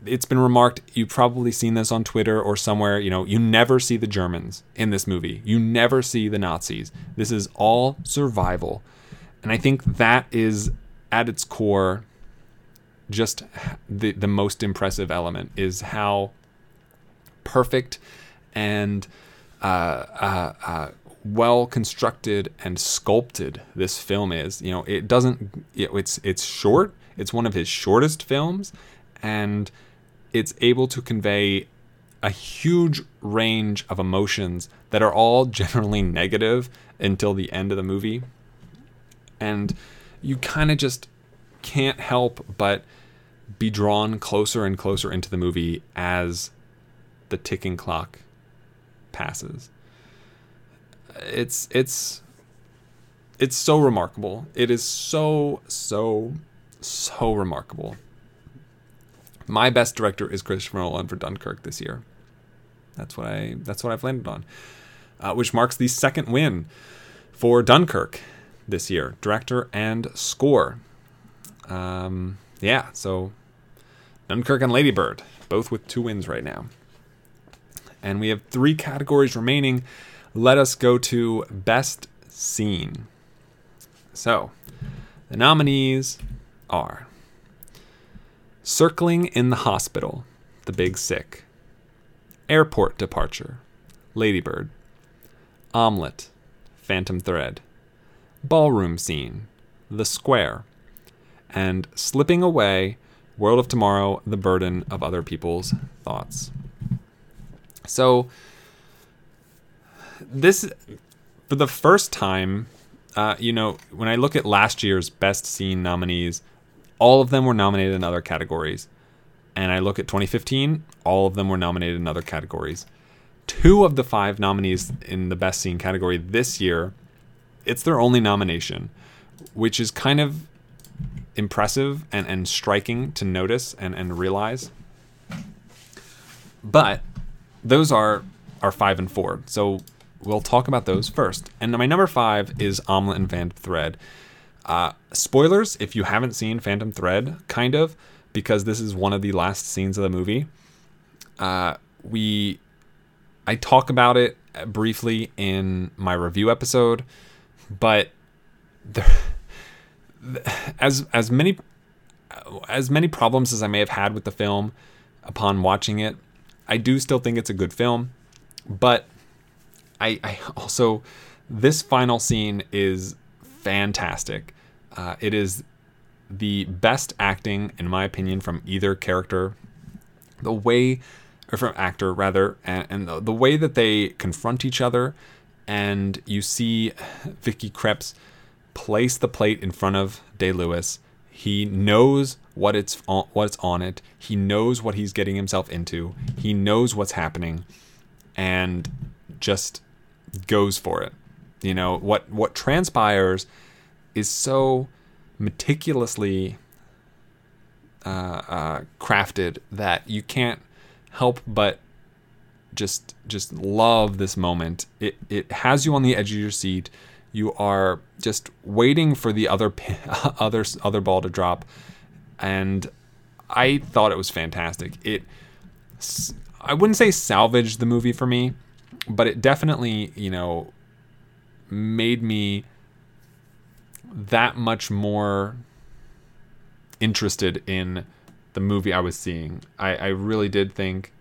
it's been remarked you've probably seen this on twitter or somewhere you know you never see the germans in this movie. You never see the nazis. This is all survival. And i think that is at its core just the the most impressive element is how perfect and uh, uh, uh, well constructed and sculpted this film is. You know, it doesn't. It's it's short. It's one of his shortest films, and it's able to convey a huge range of emotions that are all generally negative until the end of the movie. And you kind of just can't help but be drawn closer and closer into the movie as the ticking clock passes. It's it's it's so remarkable. It is so so so remarkable. My best director is Christopher Nolan for Dunkirk this year. That's what I that's what I've landed on, uh, which marks the second win for Dunkirk this year, director and score. Um, yeah, so Dunkirk and Ladybird, both with two wins right now. And we have three categories remaining. Let us go to Best Scene. So, the nominees are Circling in the Hospital, The Big Sick, Airport Departure, Ladybird, Omelette, Phantom Thread, Ballroom Scene, The Square, and Slipping Away, World of Tomorrow, The Burden of Other People's Thoughts. So, this for the first time, uh, you know, when I look at last year's best scene nominees, all of them were nominated in other categories. And I look at 2015, all of them were nominated in other categories. Two of the five nominees in the best scene category this year, it's their only nomination, which is kind of impressive and, and striking to notice and, and realize. But those are are five and four. So we'll talk about those first. And my number five is Omelet and Phantom Thread. Uh, spoilers if you haven't seen Phantom Thread, kind of, because this is one of the last scenes of the movie. Uh, we, I talk about it briefly in my review episode, but there, as as many as many problems as I may have had with the film upon watching it, I do still think it's a good film. But I, I also this final scene is fantastic. Uh, it is the best acting, in my opinion, from either character. The way, or from actor rather, and, and the, the way that they confront each other, and you see Vicky Krieps place the plate in front of Day Lewis. He knows what it's on, what's on it. He knows what he's getting himself into. He knows what's happening, and just goes for it. You know what what transpires is so meticulously uh, uh, crafted that you can't help but just just love this moment. It it has you on the edge of your seat. You are just waiting for the other other other ball to drop, and I thought it was fantastic. It I wouldn't say salvaged the movie for me, but it definitely you know made me that much more interested in the movie I was seeing. I, I really did think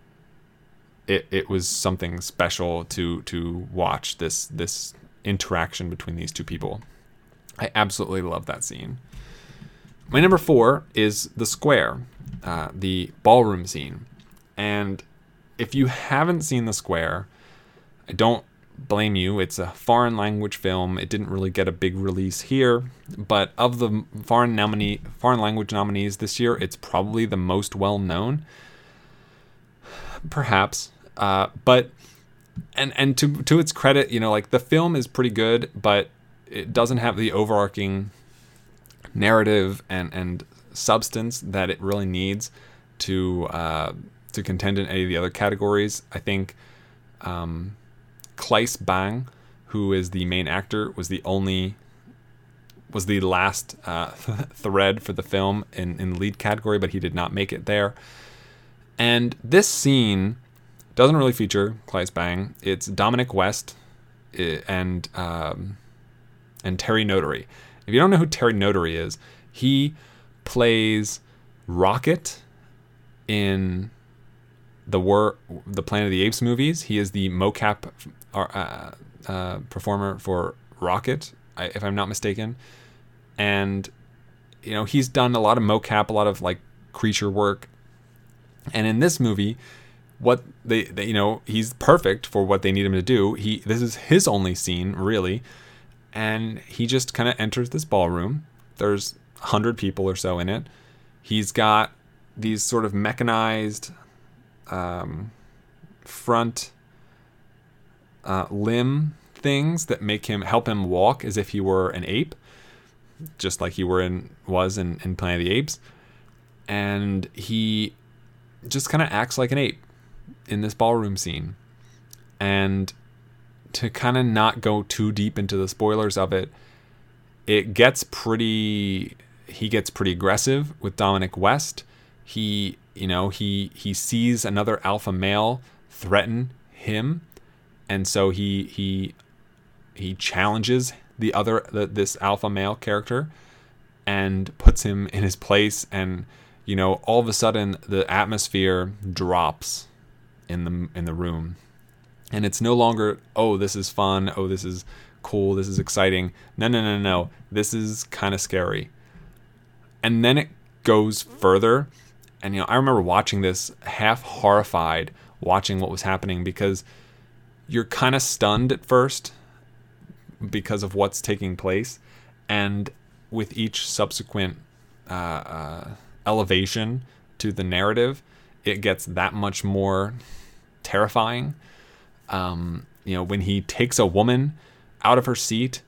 it, it was something special to to watch this this interaction between these two people. I absolutely love that scene. My number four is the square, uh, the ballroom scene, and if you haven't seen the square, I don't blame you. It's a foreign language film. It didn't really get a big release here, but of the foreign nominee foreign language nominees this year, it's probably the most well known. Perhaps, uh, but and and to to its credit, you know, like the film is pretty good, but it doesn't have the overarching narrative and and substance that it really needs to uh, to contend in any of the other categories. I think. Um, Claes Bang, who is the main actor, was the only was the last uh, thread for the film in, in the lead category, but he did not make it there. And this scene doesn't really feature Claes Bang. It's Dominic West and um, and Terry Notary. If you don't know who Terry Notary is, he plays Rocket in the war the Planet of the Apes movies. He is the mocap uh, uh, performer for Rocket, if I'm not mistaken, and you know he's done a lot of mocap, a lot of like creature work, and in this movie, what they, they you know he's perfect for what they need him to do. He this is his only scene really, and he just kind of enters this ballroom. There's hundred people or so in it. He's got these sort of mechanized um, front uh, limb things that make him help him walk as if he were an ape, just like he were in was in, in Planet of the Apes, and he just kind of acts like an ape in this ballroom scene, and to kind of not go too deep into the spoilers of it, it gets pretty. He gets pretty aggressive with Dominic West. He you know, he he sees another alpha male threaten him, and so he he he challenges the other the, this alpha male character and puts him in his place and you know all of a sudden the atmosphere drops in the in the room. And it's no longer oh this is fun oh this is cool this is exciting. No no no no this is kind of scary. And then it goes further. And you know, I remember watching this half horrified, watching what was happening because you're kind of stunned at first because of what's taking place, and with each subsequent uh, uh, elevation to the narrative, it gets that much more terrifying. Um, you know, when he takes a woman out of her seat,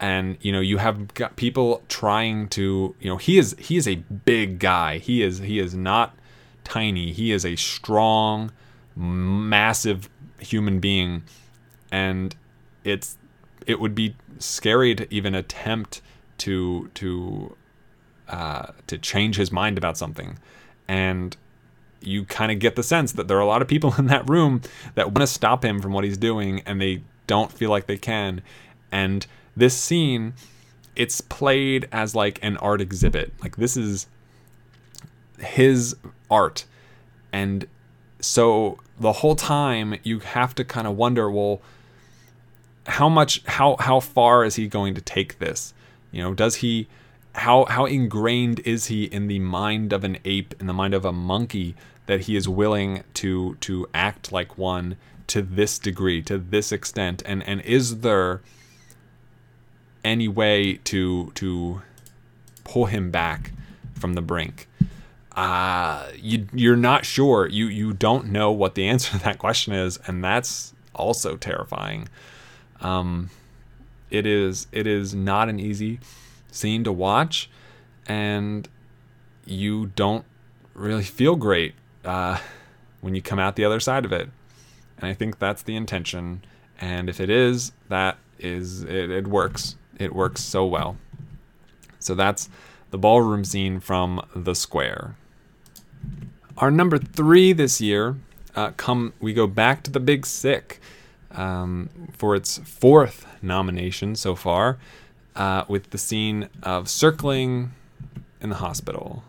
and you know, you have got people trying to, you know, he is he is a big guy. He is he is not tiny. He is a strong, massive human being, and it's it would be scary to even attempt to to uh, to change his mind about something, and you kind of get the sense that there are a lot of people in that room that want to stop him from what he's doing, and they don't feel like they can. And this scene, it's played as like an art exhibit. Like this is his art, and so the whole time you have to kind of wonder, well, how much, how how far is he going to take this? You know, does he how how ingrained is he in the mind of an ape, in the mind of a monkey, that he is willing to to act like one to this degree, to this extent, and and is there any way to to pull him back from the brink? Uh, you you're not sure. You you don't know what the answer to that question is, and that's also terrifying. Um, it is it is not an easy scene to watch, and you don't really feel great uh, when you come out the other side of it. And I think that's the intention. And if it is, that is it, it works. It works so well. So that's the ballroom scene from The Square. Our number three this year, uh, come we go back to The Big Sick um, for its fourth nomination so far uh, with the scene of circling in the hospital.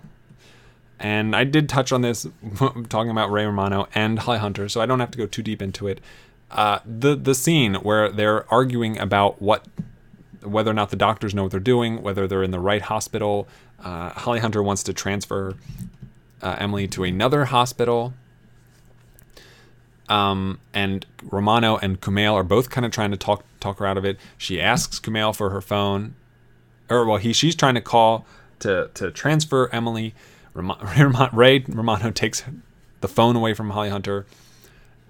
And I did touch on this talking about Ray Romano and Holly Hunter, so I don't have to go too deep into it. Uh, the the scene where they're arguing about what whether or not the doctors know what they're doing, whether they're in the right hospital. Uh, Holly Hunter wants to transfer uh, Emily to another hospital. Um, and Romano and Kumail are both kind of trying to talk talk her out of it. She asks Kumail for her phone, or well, he she's trying to call to to transfer Emily. Ray Romano takes the phone away from Holly Hunter.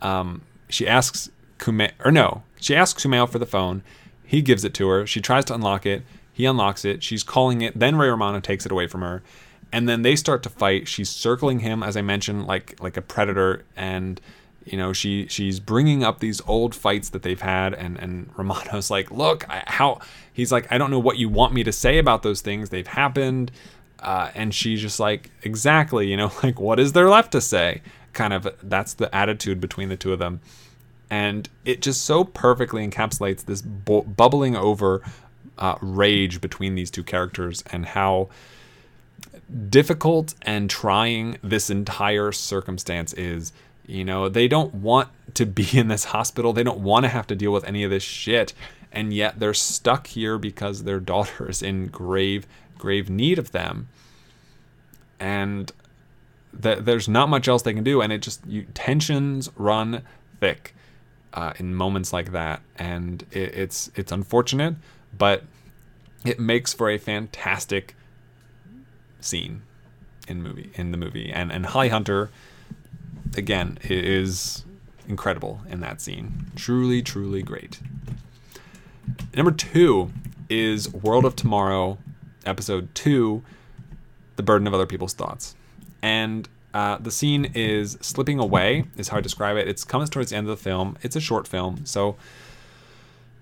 Um, she asks Kumail, or no, she asks Kumail for the phone. He gives it to her. She tries to unlock it. He unlocks it. She's calling it. Then Ray Romano takes it away from her, and then they start to fight. She's circling him, as I mentioned, like like a predator, and you know she she's bringing up these old fights that they've had and and Romano's like look I, how he's like I don't know what you want me to say about those things. They've happened. Uh, and she's just like exactly you know like what is there left to say? Kind of that's the attitude between the two of them. And it just so perfectly encapsulates this bu- bubbling over uh, rage between these two characters and how difficult and trying this entire circumstance is you know, they don't want to be in this hospital. They don't want to have to deal with any of this shit. And yet they're stuck here because their daughter is in grave, grave need of them. And th- there's not much else they can do. And it just, you, tensions run thick uh, in moments like that. And it, it's, it's unfortunate, but it makes for a fantastic scene in movie in the movie. And, and Holly Hunter again, is incredible in that scene. Truly, truly great. Number two is World of Tomorrow, episode two, The Burden of Other People's Thoughts. And uh, the scene is slipping away, is how I describe it. It's comes towards the end of the film. It's a short film, so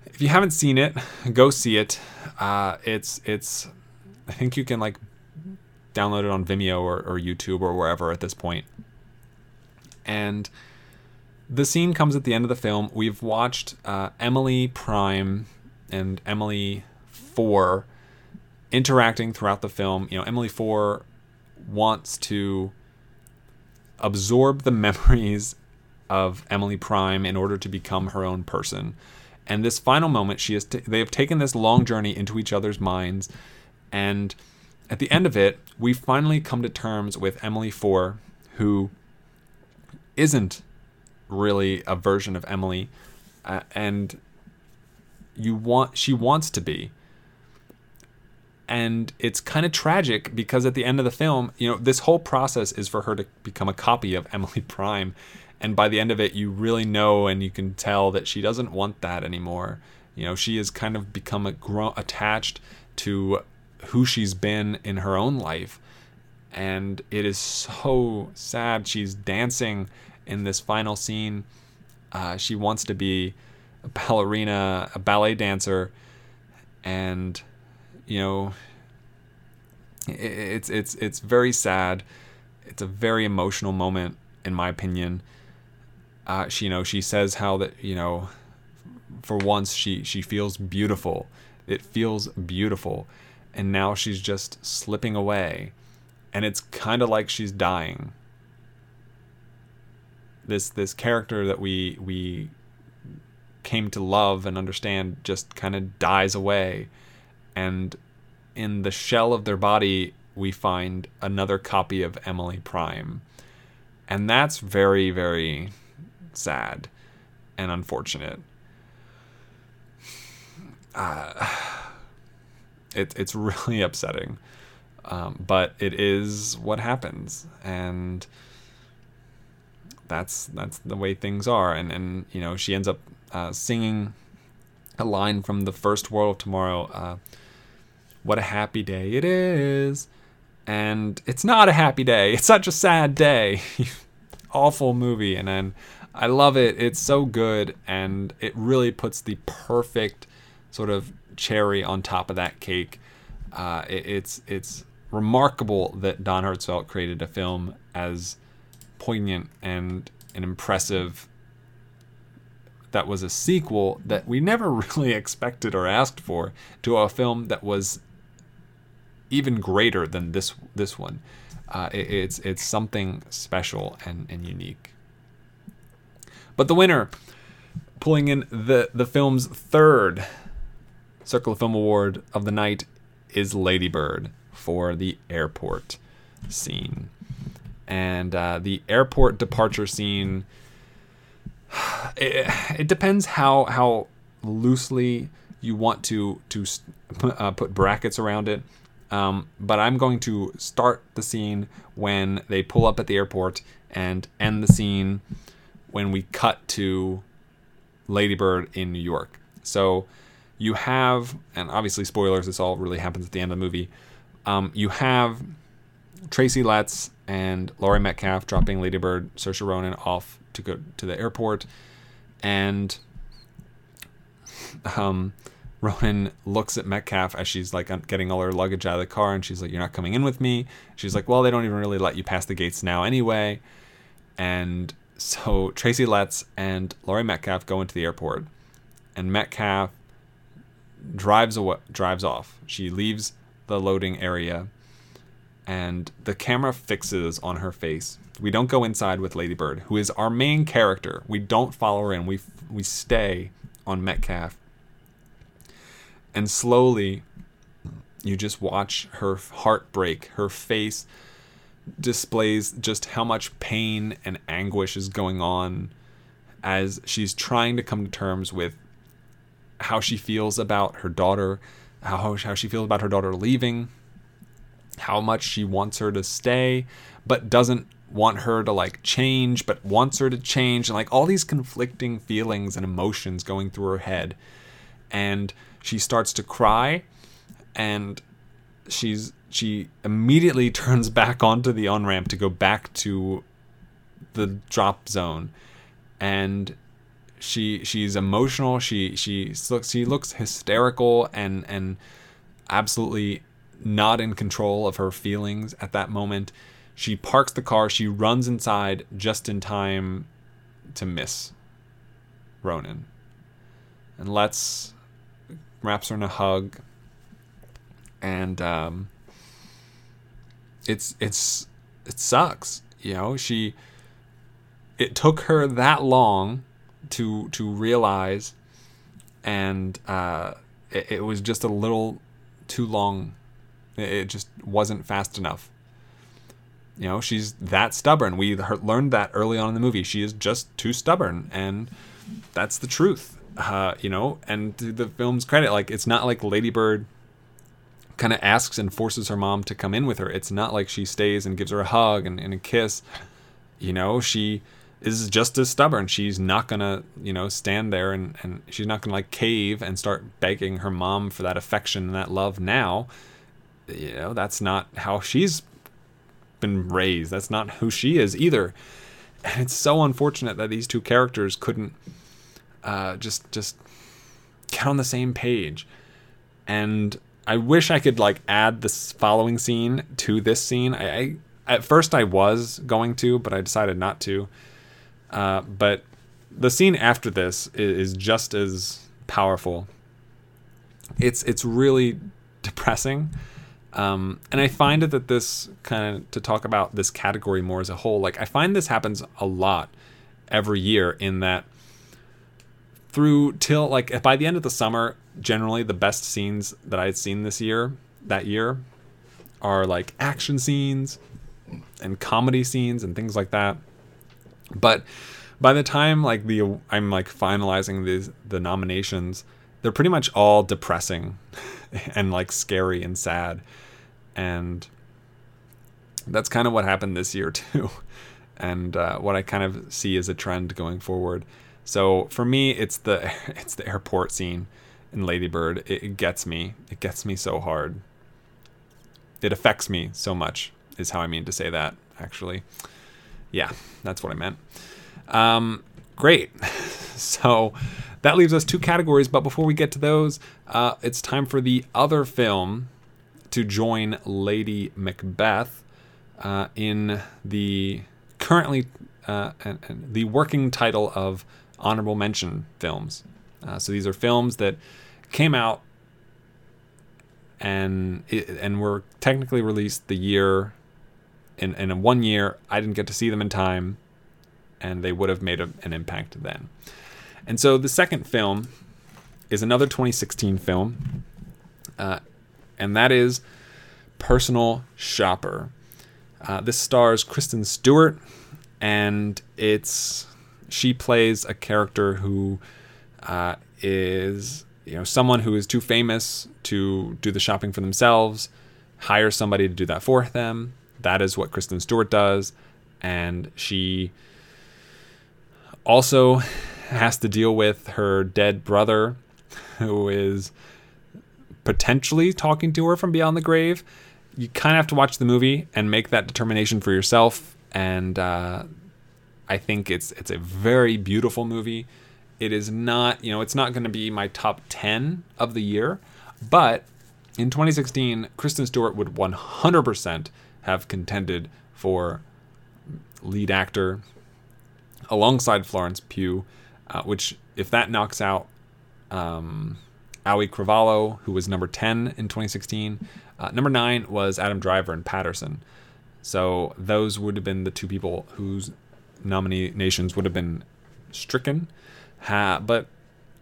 if you haven't seen it, go see it. Uh, it's it's I think you can like download it on Vimeo or, or YouTube or wherever at this point. And the scene comes at the end of the film. We've watched uh, Emily Prime and Emily Four interacting throughout the film. You know, Emily Four wants to absorb the memories of Emily Prime in order to become her own person. And this final moment, she has t- they have taken this long journey into each other's minds, and at the end of it, we finally come to terms with Emily Four, who isn't really a version of Emily, uh, and you want she wants to be. And it's kind of tragic because at the end of the film you know this whole process is for her to become a copy of emily prime. And by the end of it you really know and you can tell that she doesn't want that anymore. You know she has kind of become a grown, attached to who she's been in her own life. And it is so sad. She's dancing in this final scene uh, she wants to be a ballerina a ballet dancer and you know i- it's it's it's very sad. It's a very emotional moment in my opinion. Uh, she you know she says how that you know for once she she feels beautiful. It feels beautiful. And now she's just slipping away. And it's kind of like she's dying this this character that we we came to love and understand just kind of dies away. And in the shell of their body we find another copy of Emily Prime. And that's very very sad and unfortunate. Uh, it, it's really upsetting. Um, but it is what happens. And that's that's the way things are. And and you know she ends up uh, singing a line from the first world of tomorrow uh, what a happy day it is. And it's not a happy day. It's such a sad day. Awful movie. And then i love it. It's so good. And it really puts the perfect sort of cherry on top of that cake. Uh, it, it's it's remarkable that don hertzfeldt created a film as poignant and and impressive that was a sequel that we never really expected or asked for to a film that was even greater than this this one. Uh, it, it's it's something special and, and unique. But the winner, pulling in the the film's third Circle of Film Award of the night, is Lady Bird for the airport scene and uh, the airport departure scene. It, it depends how how loosely you want to to uh, put brackets around it. Um, but I'm going to start the scene when they pull up at the airport and end the scene when we cut to Ladybird in New York. So you have, and obviously spoilers, this all really happens at the end of the movie. Um, you have Tracy Letts and Laurie Metcalf dropping Ladybird, Saoirse Ronan off to go to the airport, and um, Ronan looks at Metcalf as she's like getting all her luggage out of the car, and she's like, "You're not coming in with me." She's like, "Well, they don't even really let you pass the gates now anyway," and so Tracy Letts and Laurie Metcalf go into the airport, and Metcalf drives away, drives off. She leaves the loading area and the camera fixes on her face. We don't go inside with Ladybird, who is our main character. We don't follow her in. We we stay on Metcalf. And slowly you just watch her heart break. Her face displays just how much pain and anguish is going on as she's trying to come to terms with how she feels about her daughter, how how she feels about her daughter leaving, how much she wants her to stay, but doesn't want her to like change, but wants her to change, and like all these conflicting feelings and emotions going through her head. And she starts to cry, and she's she immediately turns back onto the on ramp to go back to the drop zone, and she she's emotional. She she looks she looks hysterical and and absolutely not in control of her feelings at that moment. She parks the car, she runs inside just in time to miss Ronan. And Letts wraps her in a hug. And um, it's it's it sucks. You know, she it took her that long to to realize and uh, it, it was just a little too long it just wasn't fast enough. You know, she's that stubborn. We learned that early on in the movie. She is just too stubborn, and that's the truth. uh, you know, and to the film's credit, like it's not like Lady Bird kind of asks and forces her mom to come in with her. It's not like she stays and gives her a hug and, and a kiss. You know, she is just as stubborn. She's not gonna, you know, stand there and, and she's not gonna like cave and start begging her mom for that affection and that love now. You know, that's not how she's been raised. That's not who she is either. And it's so unfortunate that these two characters couldn't uh, just just get on the same page. And I wish I could like add this following scene to this scene. I, I at first I was going to, but I decided not to. Uh, but the scene after this is, is just as powerful. It's it's really depressing. Um, and I find that this kind of to talk about this category more as a whole, like I find this happens a lot every year in that through till like by the end of the summer, generally the best scenes that I had seen this year, that year, are like action scenes and comedy scenes and things like that. But by the time like the I'm like finalizing these the nominations, they're pretty much all depressing and like scary and sad. And that's kind of what happened this year too. And uh, what I kind of see as a trend going forward. So for me, it's the it's the airport scene in Ladybird. It, it gets me. It gets me so hard. It affects me so much. Is how I mean to say that. Actually, yeah, that's what I meant. Um, great. so that leaves us two categories. But before we get to those, uh, it's time for the other film to join Lady Macbeth uh, in the currently uh, and, and the working title of honorable mention films. Uh, so these are films that came out and and were technically released the year in in one year. I didn't get to see them in time, and they would have made a, an impact then. And so the second film is another 2016 film, uh, and that is Personal Shopper. Uh, this stars Kristen Stewart, and it's she plays a character who uh, is you know someone who is too famous to do the shopping for themselves, hire somebody to do that for them. That is what Kristen Stewart does, and she also has to deal with her dead brother, who is potentially talking to her from beyond the grave. You kind of have to watch the movie and make that determination for yourself. And uh, I think it's it's a very beautiful movie. It is not, you know, it's not going to be my top 10 of the year, but in 2016, Kristen Stewart would 100% have contended for lead actor alongside Florence Pugh, uh, which, if that knocks out um, Auli'i Cravalho, who was number 10 in 2016, uh, number 9 was Adam Driver and Paterson. So those would have been the two people whose nominations would have been stricken. Ha, but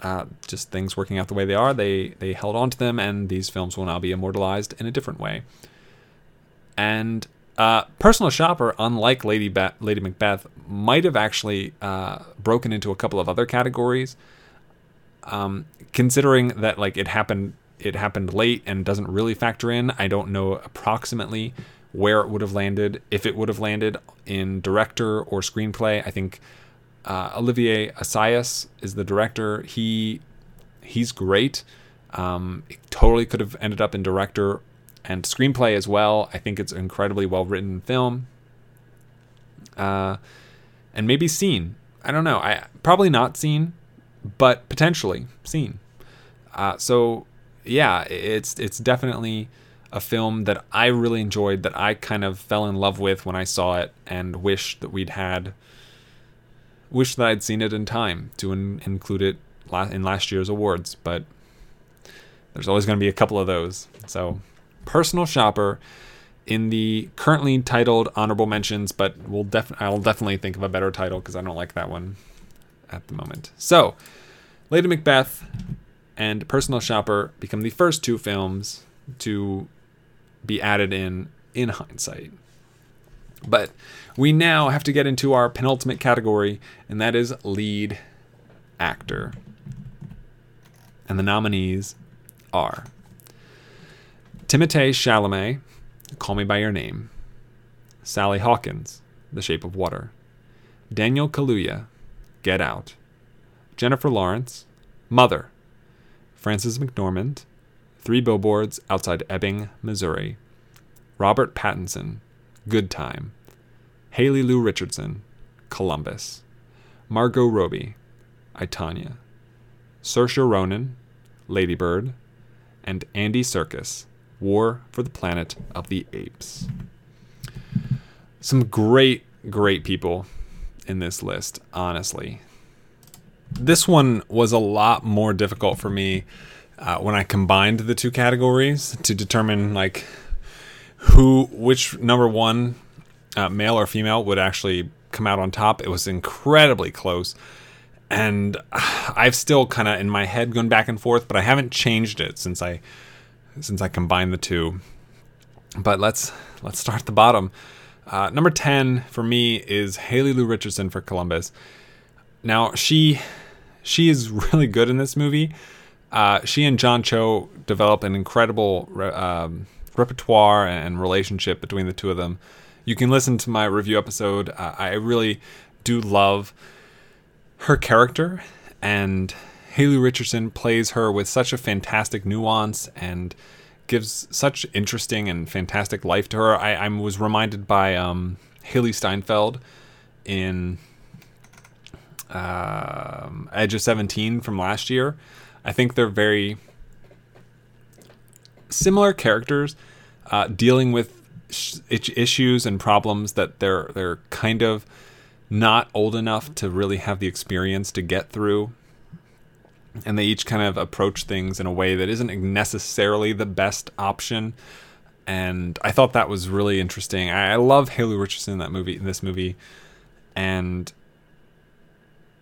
uh, just things working out the way they are, they they held on to them, and these films will now be immortalized in a different way. And uh, Personal Shopper, unlike Lady Be- Lady Macbeth, might have actually uh, broken into a couple of other categories. Um, considering that like it happened, it happened late and doesn't really factor in. I don't know approximately where it would have landed if it would have landed in director or screenplay. I think uh, Olivier Assayas is the director. He he's great. Um, it totally could have ended up in director and screenplay as well. I think it's an incredibly well written film. Uh, and maybe seen. I don't know. I probably not seen, but potentially seen. Uh, so yeah, it's it's definitely a film that I really enjoyed that I kind of fell in love with when I saw it and wish that we'd had wish that I'd seen it in time to in- include it in last year's awards, but there's always going to be a couple of those. So, personal shopper in the currently titled honorable mentions, but we'll def- I'll definitely think of a better title because I don't like that one at the moment. So, Lady Macbeth and Personal Shopper become the first two films to be added in in hindsight. But we now have to get into our penultimate category, and that is lead actor. And the nominees are Timothée Chalamet, Call Me By Your Name, Sally Hawkins, The Shape of Water, Daniel Kaluuya, Get Out, Jennifer Lawrence, Mother, Frances McDormand, Three Billboards Outside Ebbing, Missouri, Robert Pattinson, Good Time, Haley Lu Richardson, Columbus, Margot Robbie, I, Tonya, Saoirse Ronan, Ladybird, and Andy Serkis, War for the Planet of the Apes. Some great, great people in this list, honestly. This one was a lot more difficult for me uh, when I combined the two categories to determine like who, which number one, uh, male or female, would actually come out on top. It was incredibly close, and I've still kind of in my head gone back and forth, but I haven't changed it since I since I combined the two. But let's let's start at the bottom. Uh, number ten for me is Haley Lu Richardson for Columbus. Now she she is really good in this movie. Uh, she and John Cho develop an incredible re- um, repertoire and relationship between the two of them. You can listen to my review episode. Uh, I really do love her character, and Haley Richardson plays her with such a fantastic nuance and gives such interesting and fantastic life to her. I, I was reminded by um, Hailee Steinfeld in um, Edge of 17 from last year. I think they're very similar characters uh, dealing with sh- issues and problems that they're they're kind of not old enough to really have the experience to get through and they each kind of approach things in a way that isn't necessarily the best option and I thought that was really interesting. I, I love Haley Richardson in that movie in this movie and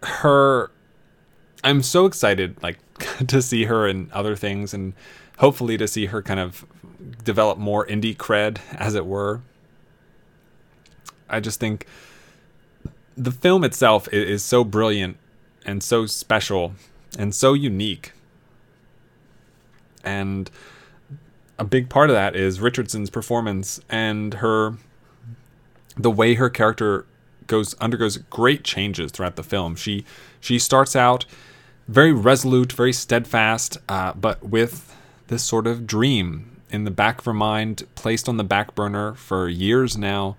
her I'm so excited like to see her in other things and hopefully to see her kind of develop more indie cred as it were. I just think the film itself is, is so brilliant and so special and so unique. And a big part of that is Richardson's performance and her the way her character goes undergoes great changes throughout the film. She she starts out very resolute, very steadfast, uh, but with this sort of dream in the back of her mind, placed on the back burner for years now,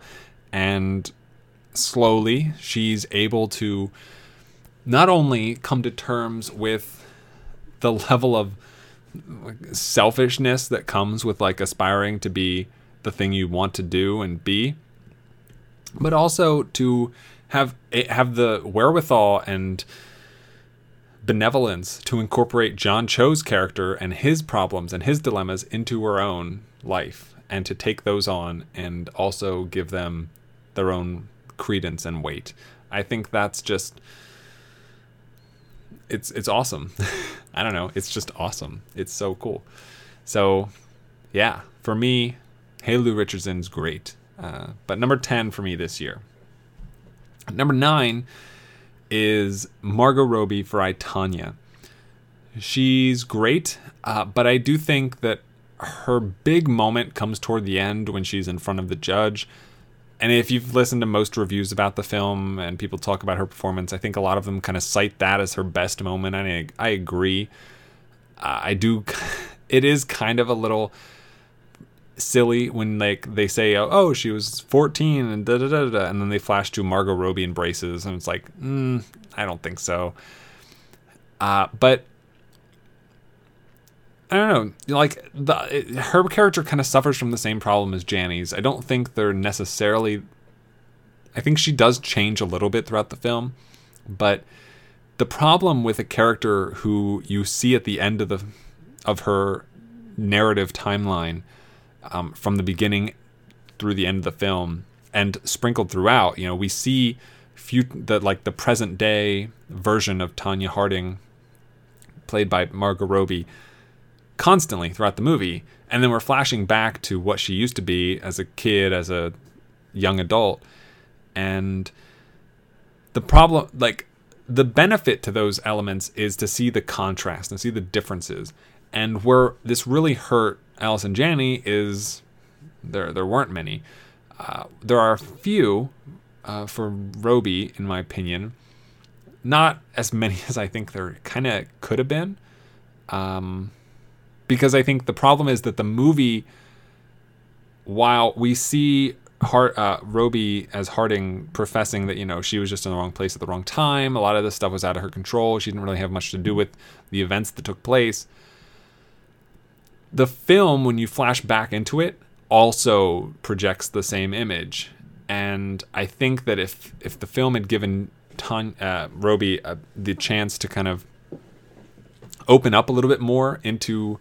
and slowly she's able to not only come to terms with the level of selfishness that comes with like aspiring to be the thing you want to do and be but also to have have the wherewithal and benevolence to incorporate John Cho's character and his problems and his dilemmas into her own life and to take those on and also give them their own credence and weight. I think that's just it's it's awesome. I don't know, it's just awesome. It's so cool. So, yeah, for me, Haley Richardson's great. Uh, but number 10 for me this year. Number 9 is Margot Robbie for I, Tonya. She's great, uh, but I do think that her big moment comes toward the end when she's in front of the judge. And if you've listened to most reviews about the film and people talk about her performance, I think a lot of them kind of cite that as her best moment. And I, I agree. Uh, I do. It is kind of a little silly when like they say, "Oh, she was 14," and da da da da, and then they flash to Margot Robbie in braces, and it's like, mm, I don't think so. Uh, but I don't know. Like the it, her character kind of suffers from the same problem as Janney's. I don't think they're necessarily. I think she does change a little bit throughout the film, but the problem with a character who you see at the end of the of her narrative timeline um, from the beginning through the end of the film and sprinkled throughout you know we see few the like the present day version of Tonya Harding played by Margot Robbie constantly throughout the movie and then we're flashing back to what she used to be as a kid as a young adult and the problem like the benefit to those elements is to see the contrast and see the differences. And where this really hurt Allison Janney is there there weren't many. Uh, there are a few uh, for Robbie, in my opinion. Not as many as I think there kind of could have been. Um, because I think the problem is that the movie, while we see Hart, uh, Robbie as Harding professing that you know she was just in the wrong place at the wrong time, a lot of this stuff was out of her control. She didn't really have much to do with the events that took place. The film, when you flash back into it, also projects the same image, and I think that if if the film had given Ton, uh, Robbie uh, the chance to kind of open up a little bit more into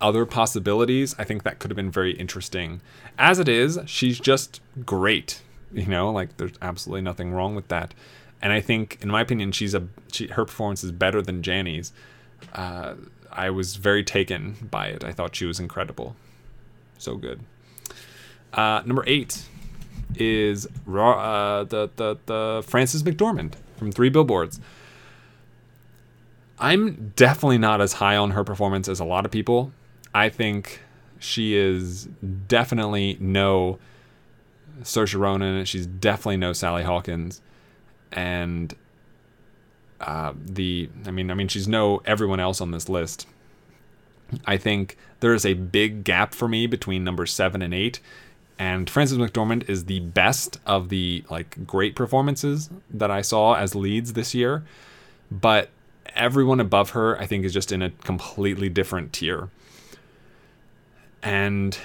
other possibilities, I think that could have been very interesting. As it is, she's just great. You know, like there's absolutely nothing wrong with that. And I think, in my opinion, she's a she, her performance is better than Janney's. Uh, I was very taken by it. I thought she was incredible, so good. Uh, number eight is uh, the the the Frances McDormand from Three Billboards. I'm definitely not as high on her performance as a lot of people. I think she is definitely no Saoirse Ronan. She's definitely no Sally Hawkins, and uh, the I mean I mean she's no everyone else on this list. I think there is a big gap for me between number seven and eight, and Frances McDormand is the best of the like great performances that I saw as leads this year, but everyone above her I think is just in a completely different tier and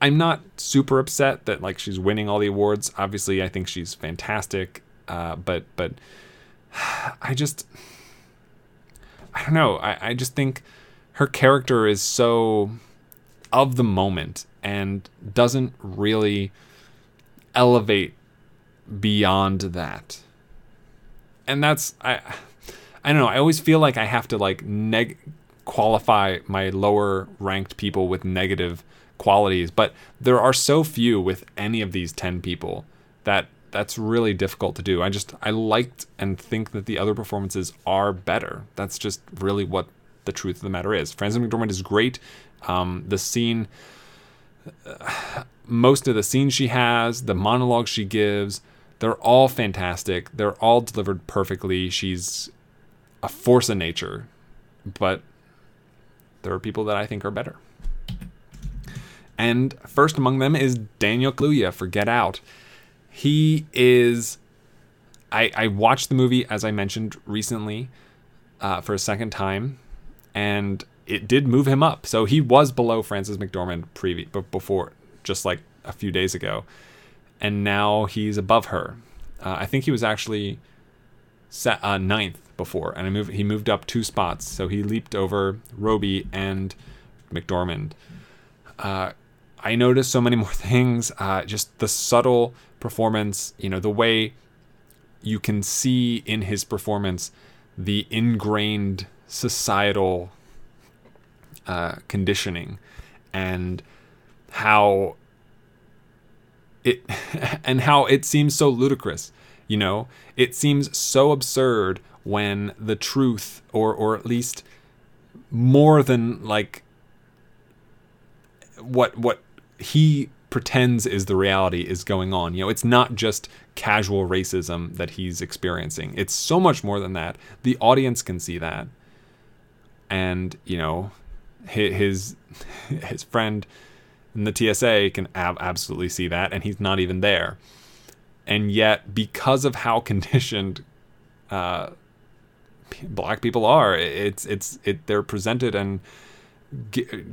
I'm not super upset that like she's winning all the awards. Obviously, I think she's fantastic, uh, but but I just I don't know. I, I just think her character is so of the moment and doesn't really elevate beyond that. And that's I I don't know. I always feel like I have to like neg qualify my lower ranked people with negative qualities, but there are so few with any of these 10 people that that's really difficult to do. I just I liked and think that the other performances are better. That's just really what the truth of the matter is. Frances McDormand is great. Um, the scene, uh, most of the scenes she has, the monologues she gives, they're all fantastic. They're all delivered perfectly. She's a force of nature, but there are people that I think are better. And first among them is Daniel Kaluuya for Get Out. He is. I, I watched the movie, as I mentioned recently, uh, for a second time, and it did move him up. So he was below Frances McDormand previ- before, just like a few days ago, and now he's above her. Uh, I think he was actually set, uh, ninth before, and moved, he moved up two spots. So he leaped over Robbie and McDormand. Uh, I noticed so many more things. Uh, just the subtle performance, you know, the way you can see in his performance the ingrained societal uh, conditioning and how it and how it seems so ludicrous you know, it seems so absurd when the truth, or or at least more than like what what he pretends is the reality is going on. You know, it's not just casual racism that he's experiencing. It's so much more than that. The audience can see that. And, you know, his his friend in the TSA can absolutely see that and he's not even there and yet because of how conditioned uh, black people are, it's it's it they're presented and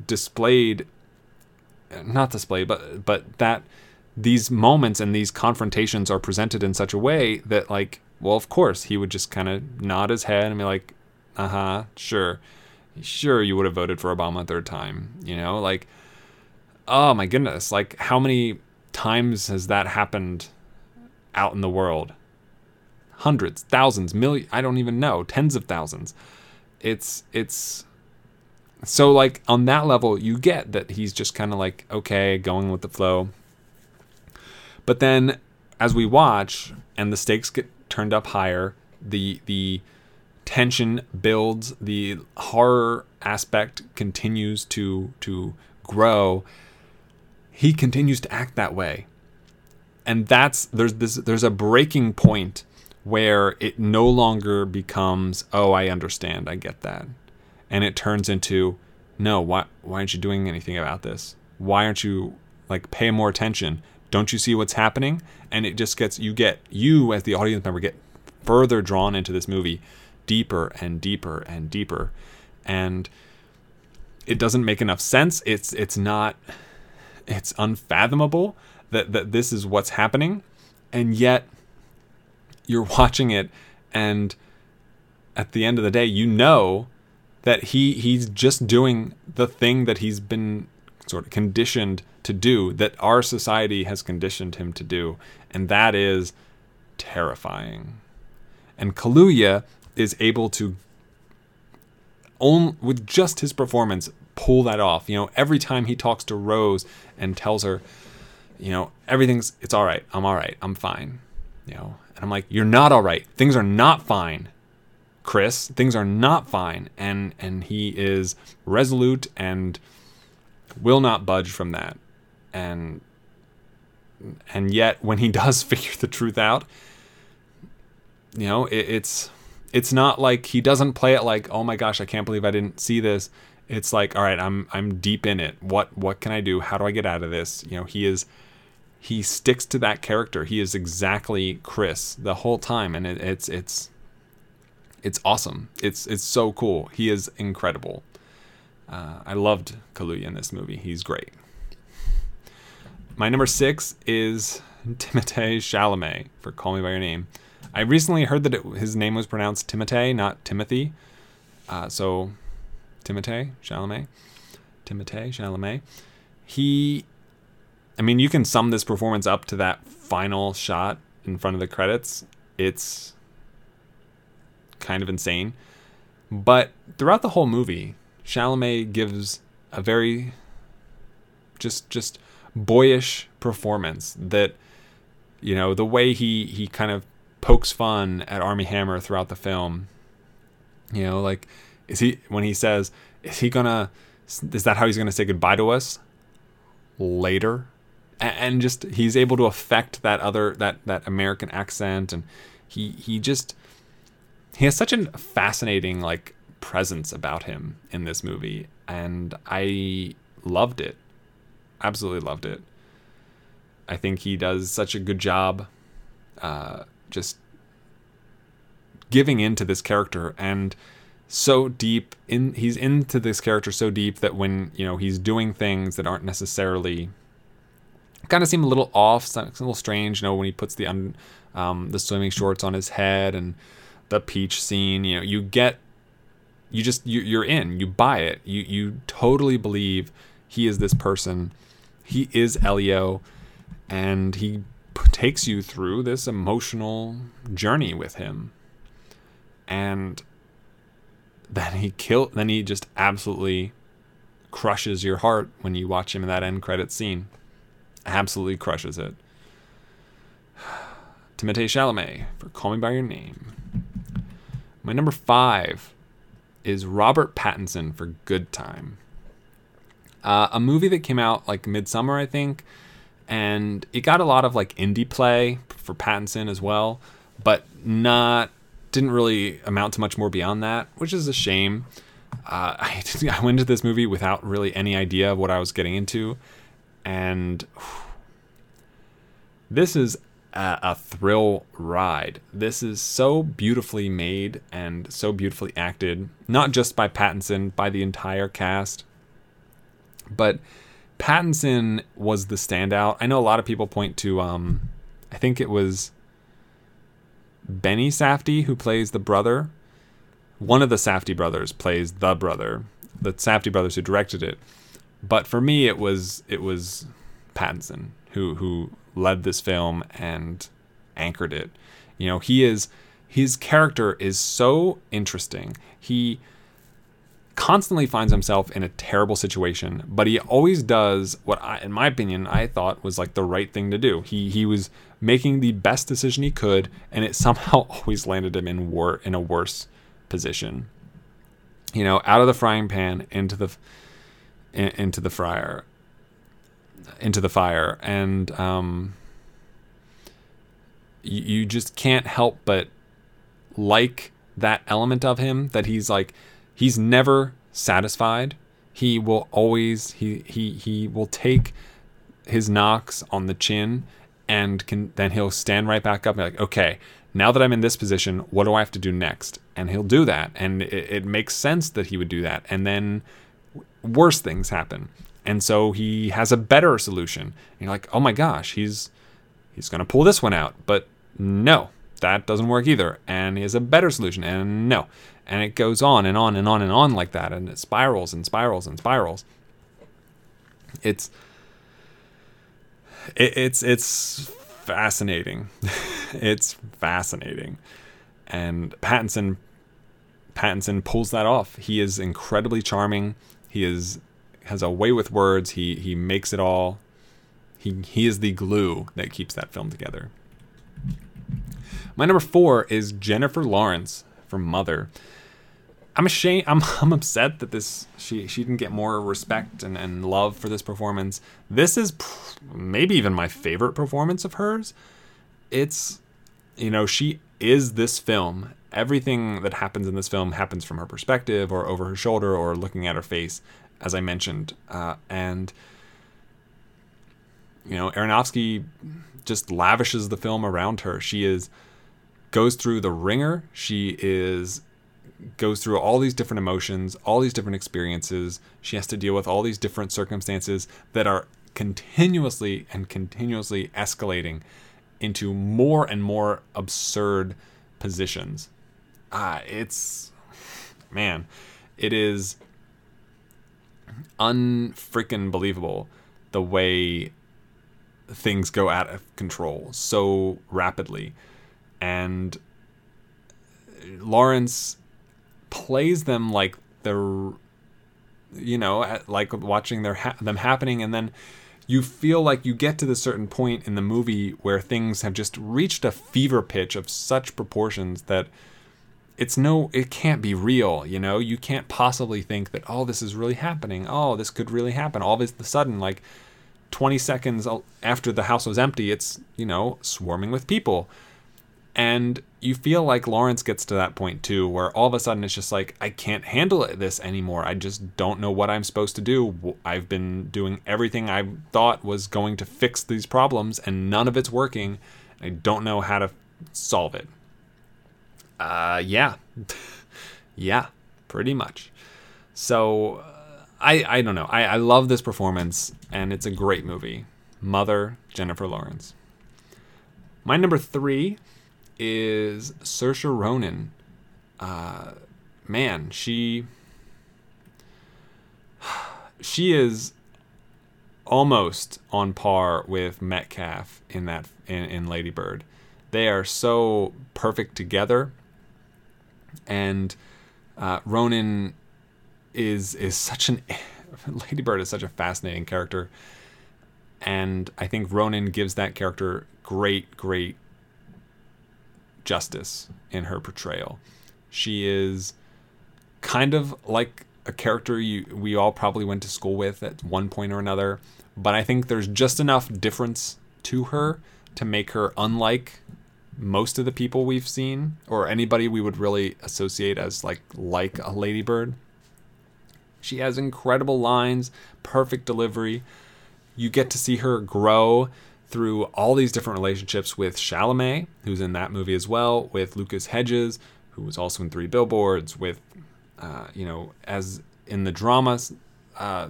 displayed, not displayed, but but that these moments and these confrontations are presented in such a way that like well of course he would just kind of nod his head and be like uh-huh sure sure you would have voted for obama a third time you know like oh my goodness like how many times has that happened out in the world. Hundreds, thousands, million, I don't even know, tens of thousands. It's it's so like on that level you get that he's just kind of like okay, going with the flow. But then as we watch and the stakes get turned up higher the the tension builds, the horror aspect continues to to grow. He continues to act that way. And that's there's this there's a breaking point where it no longer becomes, "Oh, I understand. I get that." And it turns into, "No, why why aren't you doing anything about this? Why aren't you like pay more attention? Don't you see what's happening?" And it just gets you get you as the audience member get further drawn into this movie deeper and deeper and deeper. And it doesn't make enough sense. It's it's not it's unfathomable that, that this is what's happening. And yet you're watching it and at the end of the day you know that he he's just doing the thing that he's been sort of conditioned to do that our society has conditioned him to do and that is terrifying. And Kaluuya is able to with just his performance pull that off. You know every time he talks to Rose and tells her you know everything's it's all right. I'm all right. I'm fine. You know? And I'm like you're not all right. Things are not fine Chris things are not fine and and he is resolute and will not budge from that. And and yet when he does figure the truth out you know it, it's it's not like he doesn't play it like oh my gosh i can't believe i didn't see this. It's like all right i'm i'm deep in it. What what can i do? How do i get out of this? You know he is he sticks to that character. He is exactly chris the whole time and it, it's it's it's awesome it's it's so cool he is incredible uh, i loved kaluuya in this movie he's great my number six is Timothée Chalamet for Call Me by Your Name. I recently heard that it, his name was pronounced Timothée, not Timothy. Uh, so, Timothée Chalamet, Timothée Chalamet. He, I mean, you can sum this performance up to that final shot in front of the credits. It's kind of insane, but throughout the whole movie, Chalamet gives a very just just boyish performance that you know the way he he kind of pokes fun at Armie Hammer throughout the film. You know, like is he when he says, "Is he gonna? Is that how he's gonna say goodbye to us later?" And just he's able to affect that other that that American accent, and he he just he has such a fascinating like presence about him in this movie, and I loved it, absolutely loved it. I think he does such a good job. Uh, just giving into this character and so deep in he's into this character so deep that when you know he's doing things that aren't necessarily kind of seem a little off a little strange you know when he puts the un, um, the swimming shorts on his head and the peach scene you know you get you just you, you're in you buy it you you totally believe he is this person he is Elio and he takes you through this emotional journey with him. And then he kill then he just absolutely crushes your heart when you watch him in that end credit scene. Absolutely crushes it. Timothée Chalamet for Call Me by Your Name. My number five is Robert Pattinson for Good Time. Uh, a movie that came out like midsummer, I think and it got a lot of like indie play for Pattinson as well, but not didn't really amount to much more beyond that, which is a shame. Uh, I, I went into this movie without really any idea of what I was getting into, and whew, this is a, a thrill ride. This is so beautifully made and so beautifully acted, not just by Pattinson, by the entire cast, but Pattinson was the standout. I know a lot of people point to, um, I think it was Benny Safdie who plays the brother. One of the Safdie brothers plays the brother. The Safdie brothers who directed it. But for me, it was it was Pattinson who who led this film and anchored it. You know, he is his character is so interesting. He constantly finds himself in a terrible situation, but he always does what I, in my opinion, I thought was like the right thing to do. He he was making the best decision he could, and it somehow always landed him in war in a worse position. You know, out of the frying pan into the into the fryer, into the fire, and um, you, you just can't help but like that element of him that he's like he's never satisfied. He will always he he he will take his knocks on the chin and can then he'll stand right back up and be like, okay, now that I'm in this position, what do I have to do next? And he'll do that, and it, it makes sense that he would do that. And then worse things happen, and so he has a better solution. And you're like, oh my gosh, he's he's gonna pull this one out, but no, that doesn't work either. And he has a better solution, and no, and it goes on and on and on and on like that, and it spirals and spirals and spirals. It's it, it's it's fascinating. it's fascinating, and Pattinson Pattinson pulls that off. He is incredibly charming. He is has a way with words. He he makes it all. He he is the glue that keeps that film together. My number four is Jennifer Lawrence from Mother. I'm ashamed. I'm, I'm upset that this she she didn't get more respect and, and love for this performance. This is maybe even my favorite performance of hers. It's you know she is this film. Everything that happens in this film happens from her perspective or over her shoulder or looking at her face, as I mentioned. Uh, and you know Aronofsky just lavishes the film around her. She is goes through the ringer. She is goes through all these different emotions, all these different experiences. She has to deal with all these different circumstances that are continuously and continuously escalating into more and more absurd positions. Ah, it's man, it is unfreaking believable the way things go out of control so rapidly. And Lawrence plays them like they're you know like watching their ha- them happening. And then you feel like you get to the certain point in the movie where things have just reached a fever pitch of such proportions that it's no it can't be real you know you can't possibly think that oh this is really happening oh this could really happen all of a sudden like 20 seconds after the house was empty it's you know swarming with people and you feel like Lawrence gets to that point too, where all of a sudden it's just like, I can't handle this anymore. I just don't know what I'm supposed to do. I've been doing everything I thought was going to fix these problems, and none of it's working. I don't know how to solve it. Uh, yeah. yeah, pretty much. So, uh, I, I don't know. I, I love this performance, and it's a great movie. Mother, Jennifer Lawrence. My number three is Saoirse Ronan. Uh, man, she she is almost on par with Metcalf in that in, in Lady Bird. They are so perfect together, and uh, Ronan is is such an Lady Bird is such a fascinating character, and I think Ronan gives that character great great justice in her portrayal. She is kind of like a character you we all probably went to school with at one point or another, but I think there's just enough difference to her to make her unlike most of the people we've seen or anybody we would really associate as like like a ladybird. She has incredible lines, perfect delivery. You get to see her grow through all these different relationships with Chalamet, who's in that movie as well, with Lucas Hedges, who was also in Three Billboards, with, uh, you know, as in the drama uh,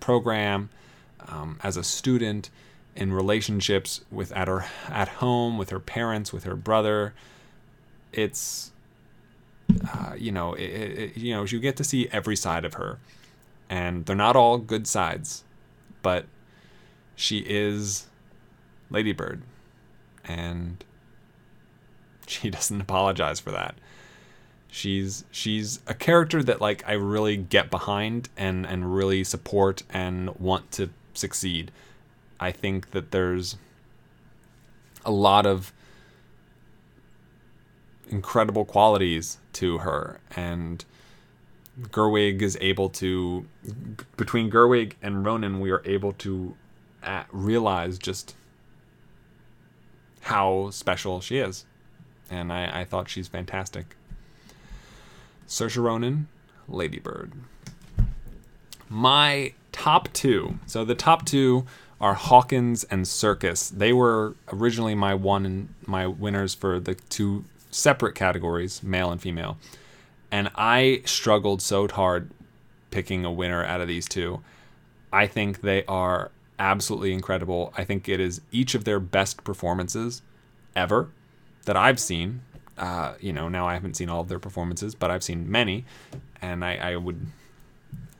program, um, as a student, in relationships with at her at home with her parents, with her brother. It's, uh, you know, it, it, you know, you get to see every side of her, and they're not all good sides, but she is Lady Bird. And she doesn't apologize for that. She's she's a character that like I really get behind and and really support and want to succeed. I think that there's a lot of incredible qualities to her and Gerwig is able to between Gerwig and Ronan we are able to uh, realize just how special she is and I, I thought she's fantastic. Saoirse Ronan Lady Bird. My top two so the top two are Hawkins and Serkis they were originally my one and my winners for the two separate categories male and female and I struggled so hard picking a winner out of these two. I think they are absolutely incredible. I think it is each of their best performances ever that I've seen. Uh, you know, now I haven't seen all of their performances, but I've seen many, and I, I would,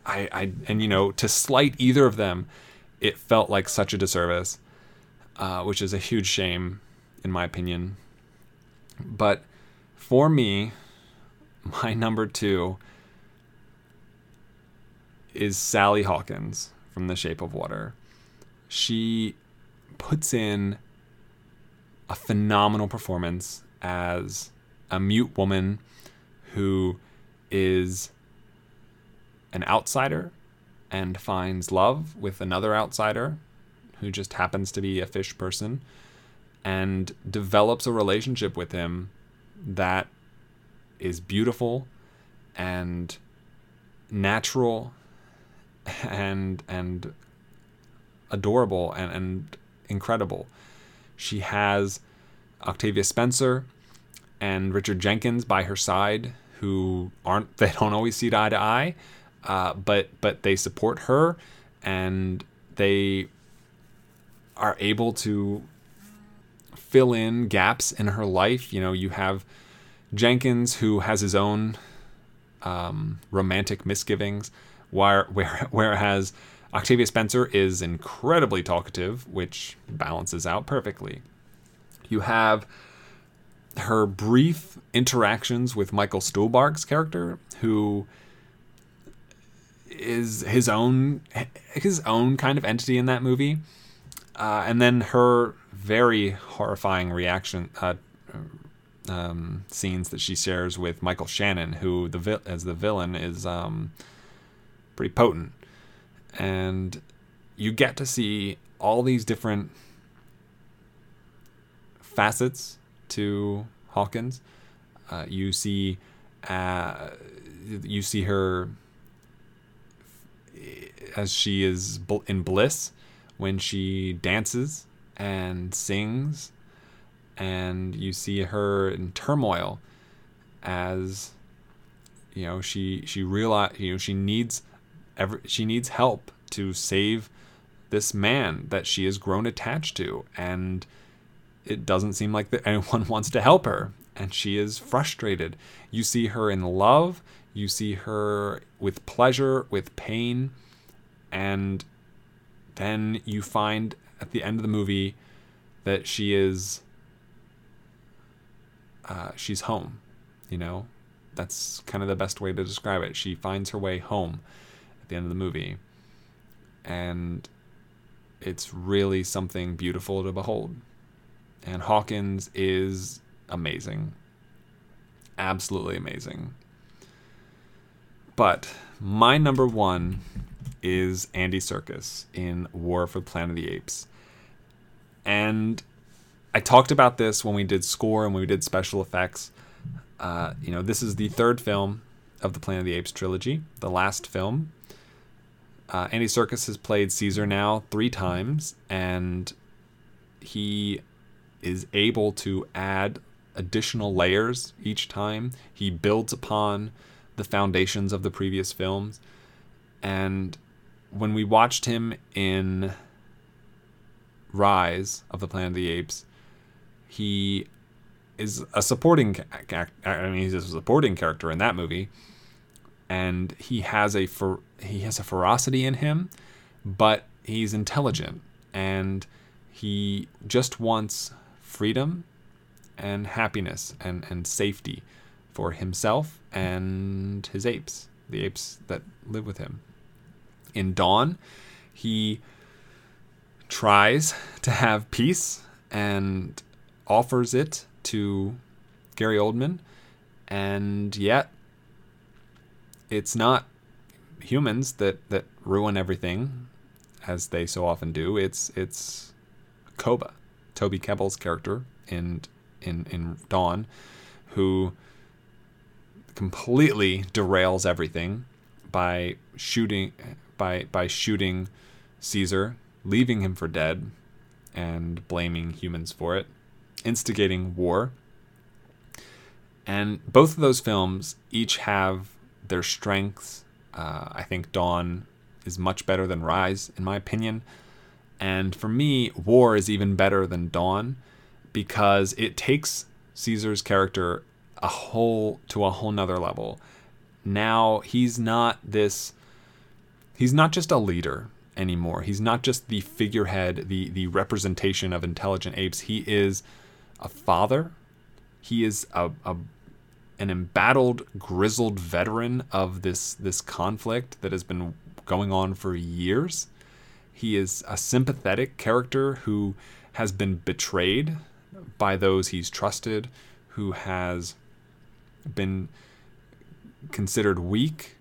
I, I, and you know, to slight either of them, it felt like such a disservice, uh, which is a huge shame, in my opinion. But for me, my number two is Sally Hawkins from The Shape of Water. She puts in a phenomenal performance as a mute woman who is an outsider and finds love with another outsider who just happens to be a fish person and develops a relationship with him that is beautiful and natural and and adorable and, and incredible. She has Octavia Spencer and Richard Jenkins by her side, who aren't they don't always see eye to eye, uh, but but they support her and they are able to fill in gaps in her life. You know, you have Jenkins, who has his own um, romantic misgivings, where, where, whereas Octavia Spencer is incredibly talkative, which balances out perfectly. You have her brief interactions with Michael Stuhlbarg's character, who is his own his own kind of entity in that movie, uh, and then her very horrifying reaction uh, um, scenes that she shares with Michael Shannon, who the vi- as the villain is um, pretty potent, and you get to see all these different facets to Hawkins. Uh, you see, uh, you see her as she is in bliss when she dances and sings and you see her in turmoil as you know she she realize you know she needs every she needs help to save this man that she has grown attached to and it doesn't seem like that anyone wants to help her and she is frustrated. You see her in love you see her with pleasure with pain and then you find at the end of the movie that she is uh, she's home. You know, that's kind of the best way to describe it. She finds her way home at the end of the movie, and it's really something beautiful to behold. And Hawkins is amazing, absolutely amazing. But my number one is Andy Serkis in War for the Planet of the Apes. And I talked about this when we did score and when we did special effects. Uh, you know, this is the third film of the Planet of the Apes trilogy, the last film. Uh, Andy Serkis has played Caesar now three times, and he is able to add additional layers each time. He builds upon the foundations of the previous films. And when we watched him in Rise of the Planet of the Apes, he is a supporting I mean he's a supporting character in that movie. And he has a he has a ferocity in him but he's intelligent. And he just wants freedom and happiness and, and safety for himself and his apes, the apes that live with him. In Dawn, he tries to have peace and offers it to Gary Oldman, and yet it's not humans that, that ruin everything as they so often do. It's it's Koba, Toby Kebbell's character in in in Dawn, who completely derails everything by shooting by by shooting Caesar, leaving him for dead, and blaming humans for it, instigating war. And both of those films each have their strengths. Uh, I think Dawn is much better than Rise, in my opinion. And for me, War is even better than Dawn because it takes Caesar's character a whole to a whole nother level. Now he's not this he's not just a leader anymore. He's not just the figurehead, the the representation of intelligent apes. He is a father. He is a, a an embattled, grizzled veteran of this this conflict that has been going on for years. He is a sympathetic character who has been betrayed by those he's trusted, who has been considered weak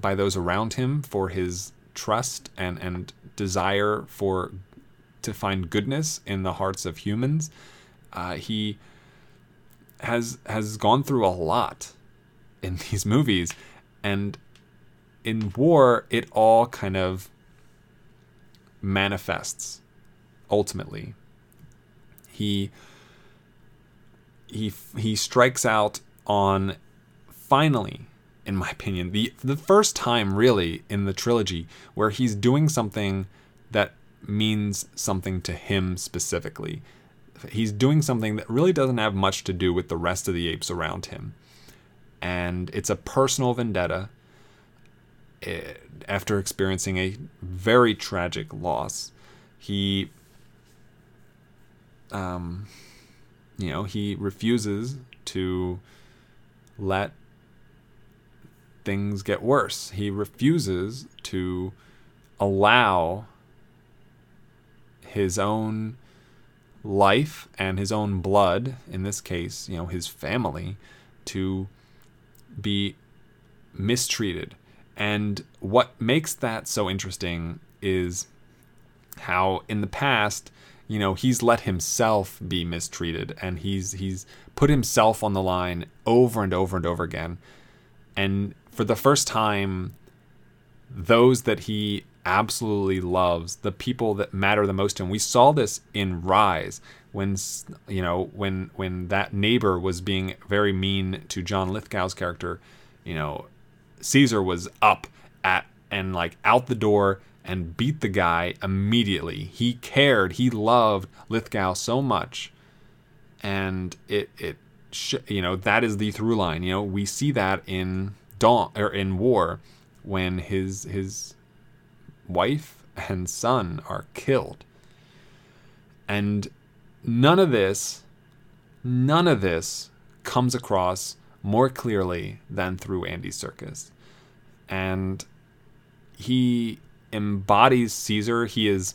by those around him for his trust and, and desire for to find goodness in the hearts of humans. Uh, he has has gone through a lot in these movies, and in war, it all kind of manifests ultimately. He he he strikes out on finally in my opinion the the first time really in the trilogy where he's doing something that means something to him specifically. He's doing something that really doesn't have much to do with the rest of the apes around him. And it's a personal vendetta eh, after experiencing a very tragic loss. He um you know, he refuses to let things get worse. He refuses to allow his own life and his own blood, in this case, you know, his family, to be mistreated. And what makes that so interesting is how in the past you know he's let himself be mistreated and he's he's put himself on the line over and over and over again. And for the first time those that he absolutely loves the people that matter the most to him we saw this in rise when you know when when that neighbor was being very mean to john lithgow's character you know caesar was up at and like out the door and beat the guy immediately. He cared. He loved Lithgow so much, and it it sh- you know that is the through line. You know we see that in Dawn or in War when his his wife and son are killed, and none of this, none of this comes across more clearly than through Andy Serkis, and he embodies Caesar. He is,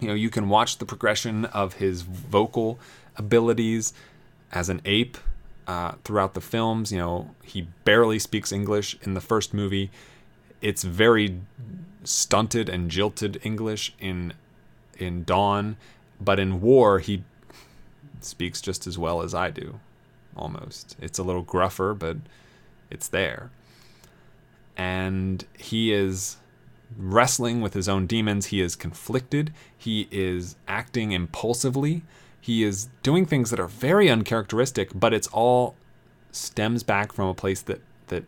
you know, you can watch the progression of his vocal abilities as an ape uh, throughout the films. You know, he barely speaks English in the first movie. It's very stunted and jilted English in in Dawn, but in War he speaks just as well as I do, almost. It's a little gruffer, but it's there. And he is wrestling with his own demons. He is conflicted. He is acting impulsively. He is doing things that are very uncharacteristic, but it's all stems back from a place that that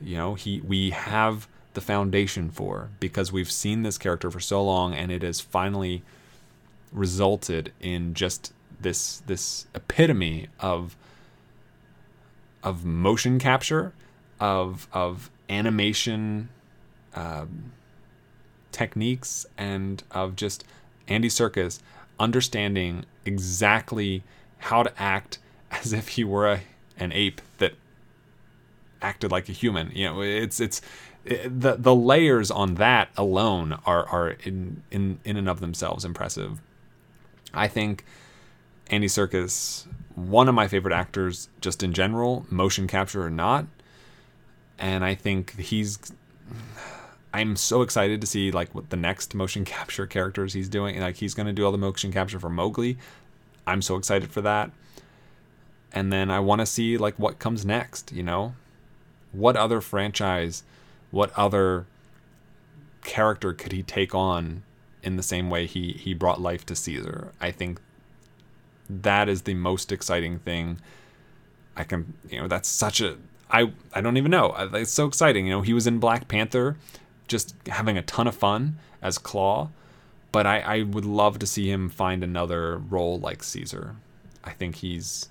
you know he we have the foundation for because we've seen this character for so long and it has finally resulted in just this this epitome of of motion capture of of animation um, techniques and of just Andy Serkis understanding exactly how to act as if he were a, an ape that acted like a human. You know, it's it's it, the the layers on that alone are are in in in and of themselves impressive. I think Andy Serkis, one of my favorite actors, just in general, motion capture or not, and I think he's. I'm so excited to see like what the next motion capture characters he's doing. Like he's gonna do all the motion capture for Mowgli. I'm so excited for that. And then I want to see like what comes next. You know, what other franchise, what other character could he take on in the same way he he brought life to Caesar? I think that is the most exciting thing. I can, you know, that's such a I I don't even know. It's so exciting. You know, he was in Black Panther, just having a ton of fun as Klaue, but I I would love to see him find another role like Caesar. I think he's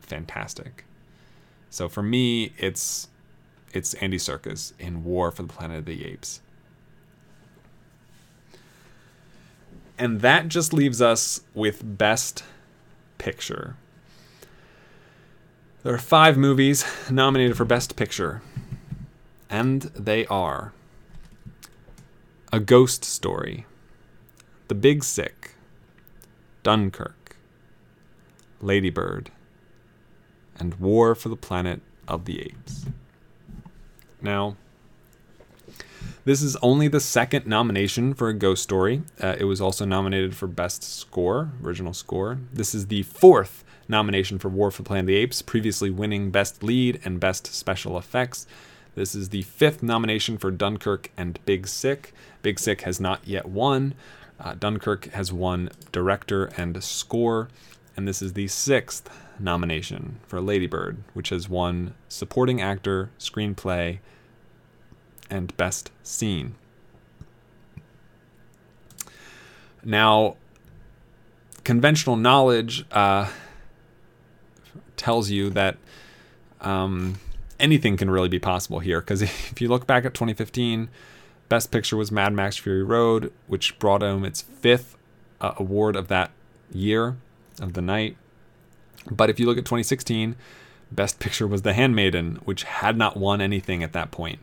fantastic. So for me, it's it's Andy Serkis in War for the Planet of the Apes. And that just leaves us with Best Picture. There are five movies nominated for Best Picture, and they are A Ghost Story, The Big Sick, Dunkirk, Lady Bird, and War for the Planet of the Apes. Now, this is only the second nomination for A Ghost Story. Uh, it was also nominated for Best Score, Original Score. This is the fourth nomination for War for the Planet of the Apes, previously winning Best Lead and Best Special Effects. This is the fifth nomination for Dunkirk and Big Sick. Big Sick has not yet won. Uh, Dunkirk has won Director and Score. And this is the sixth nomination for Lady Bird, which has won Supporting Actor, Screenplay, and Best Scene. Now, conventional knowledge uh, tells you that um, anything can really be possible here. Because if you look back at 2015, Best Picture was Mad Max Fury Road, which brought home its fifth uh, award of that year, of the night. But if you look at 2016, Best Picture was The Handmaiden, which had not won anything at that point.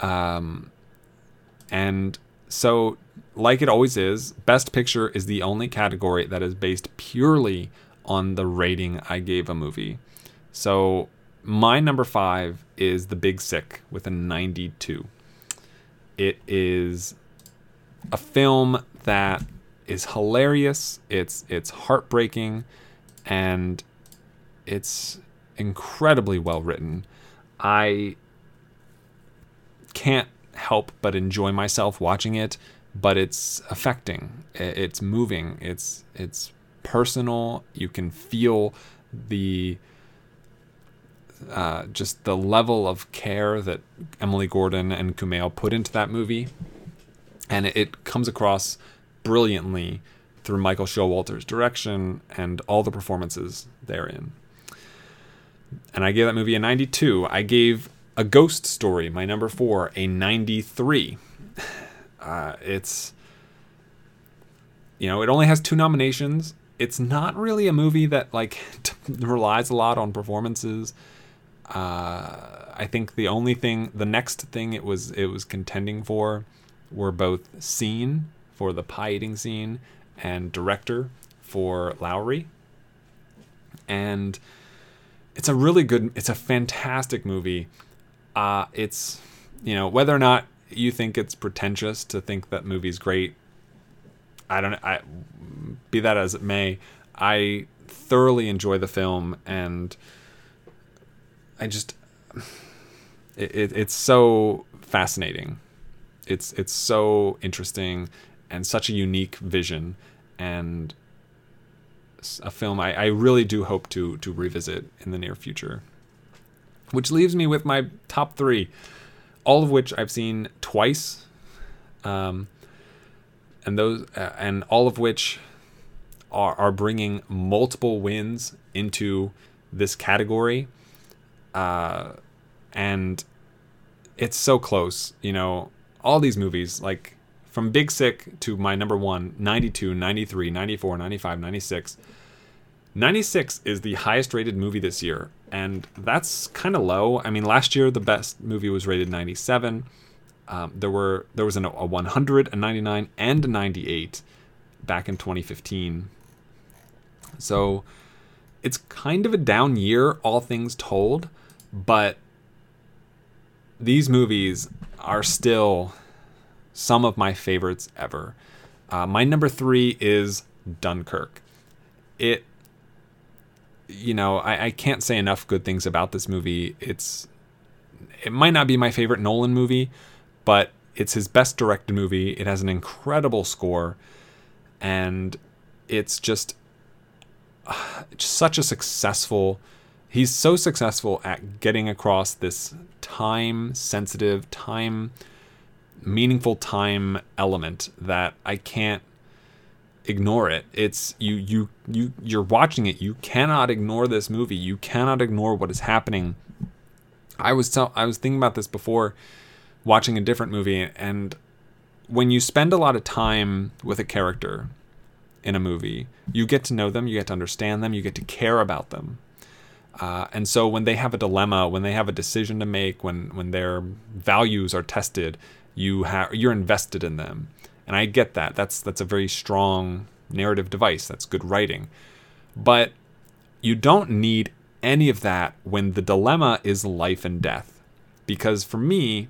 Um, and so, like it always is, Best Picture is the only category that is based purely on the rating I gave a movie. So, my number five is The Big Sick with a 92. It is a film that is hilarious. It's it's heartbreaking, and it's incredibly well written. I can't help but enjoy myself watching it, but it's affecting. It's moving. It's it's personal. You can feel the uh, just the level of care that Emily Gordon and Kumail put into that movie, and it, it comes across brilliantly through Michael Showalter's direction and all the performances therein. And I gave that movie a 92. I gave A Ghost Story, my number four, a 93. Uh, it's, you know, it only has two nominations. It's not really a movie that, like, relies a lot on performances. Uh, I think the only thing, the next thing it was it was contending for, were both scene for the pie eating scene and director for Lowery. And it's a really good, it's a fantastic movie. Uh, it's, you know, whether or not you think it's pretentious to think that movie's great, I don't, I, be that as it may, I thoroughly enjoy the film and I just, it, it, it's so fascinating. It's, it's so interesting and such a unique vision and a film I, I really do hope to to revisit in the near future. Which leaves me with my top three, all of which I've seen twice, um, and those uh, and all of which are are bringing multiple wins into this category, uh, and it's so close. You know, all these movies like from Big Sick to my number one, 92, 93, 94, 95, 96. 96 is the highest rated movie this year, and that's kind of low. I mean, last year the best movie was rated 97. Um, there were there was an, a 100, a 99, and a 98 back in 2015. So it's kind of a down year, all things told, but these movies are still some of my favorites ever. Uh, my number three is Dunkirk. It, you know, I, I can't say enough good things about this movie. It's, it might not be my favorite Nolan movie, but it's his best directed movie. It has an incredible score, and it's just, uh, such a successful. He's so successful at getting across this time sensitive, time meaningful time element that I can't ignore it. It's you you you you're watching it. You cannot ignore this movie. You cannot ignore what is happening. I was tell, I was thinking about this before watching a different movie and when you spend a lot of time with a character in a movie, you get to know them, you get to understand them, you get to care about them. Uh, and so when they have a dilemma, when they have a decision to make, when when their values are tested, you have you're invested in them. And i get that. That's that's a very strong narrative device. That's good writing. But you don't need any of that when the dilemma is life and death. Because for me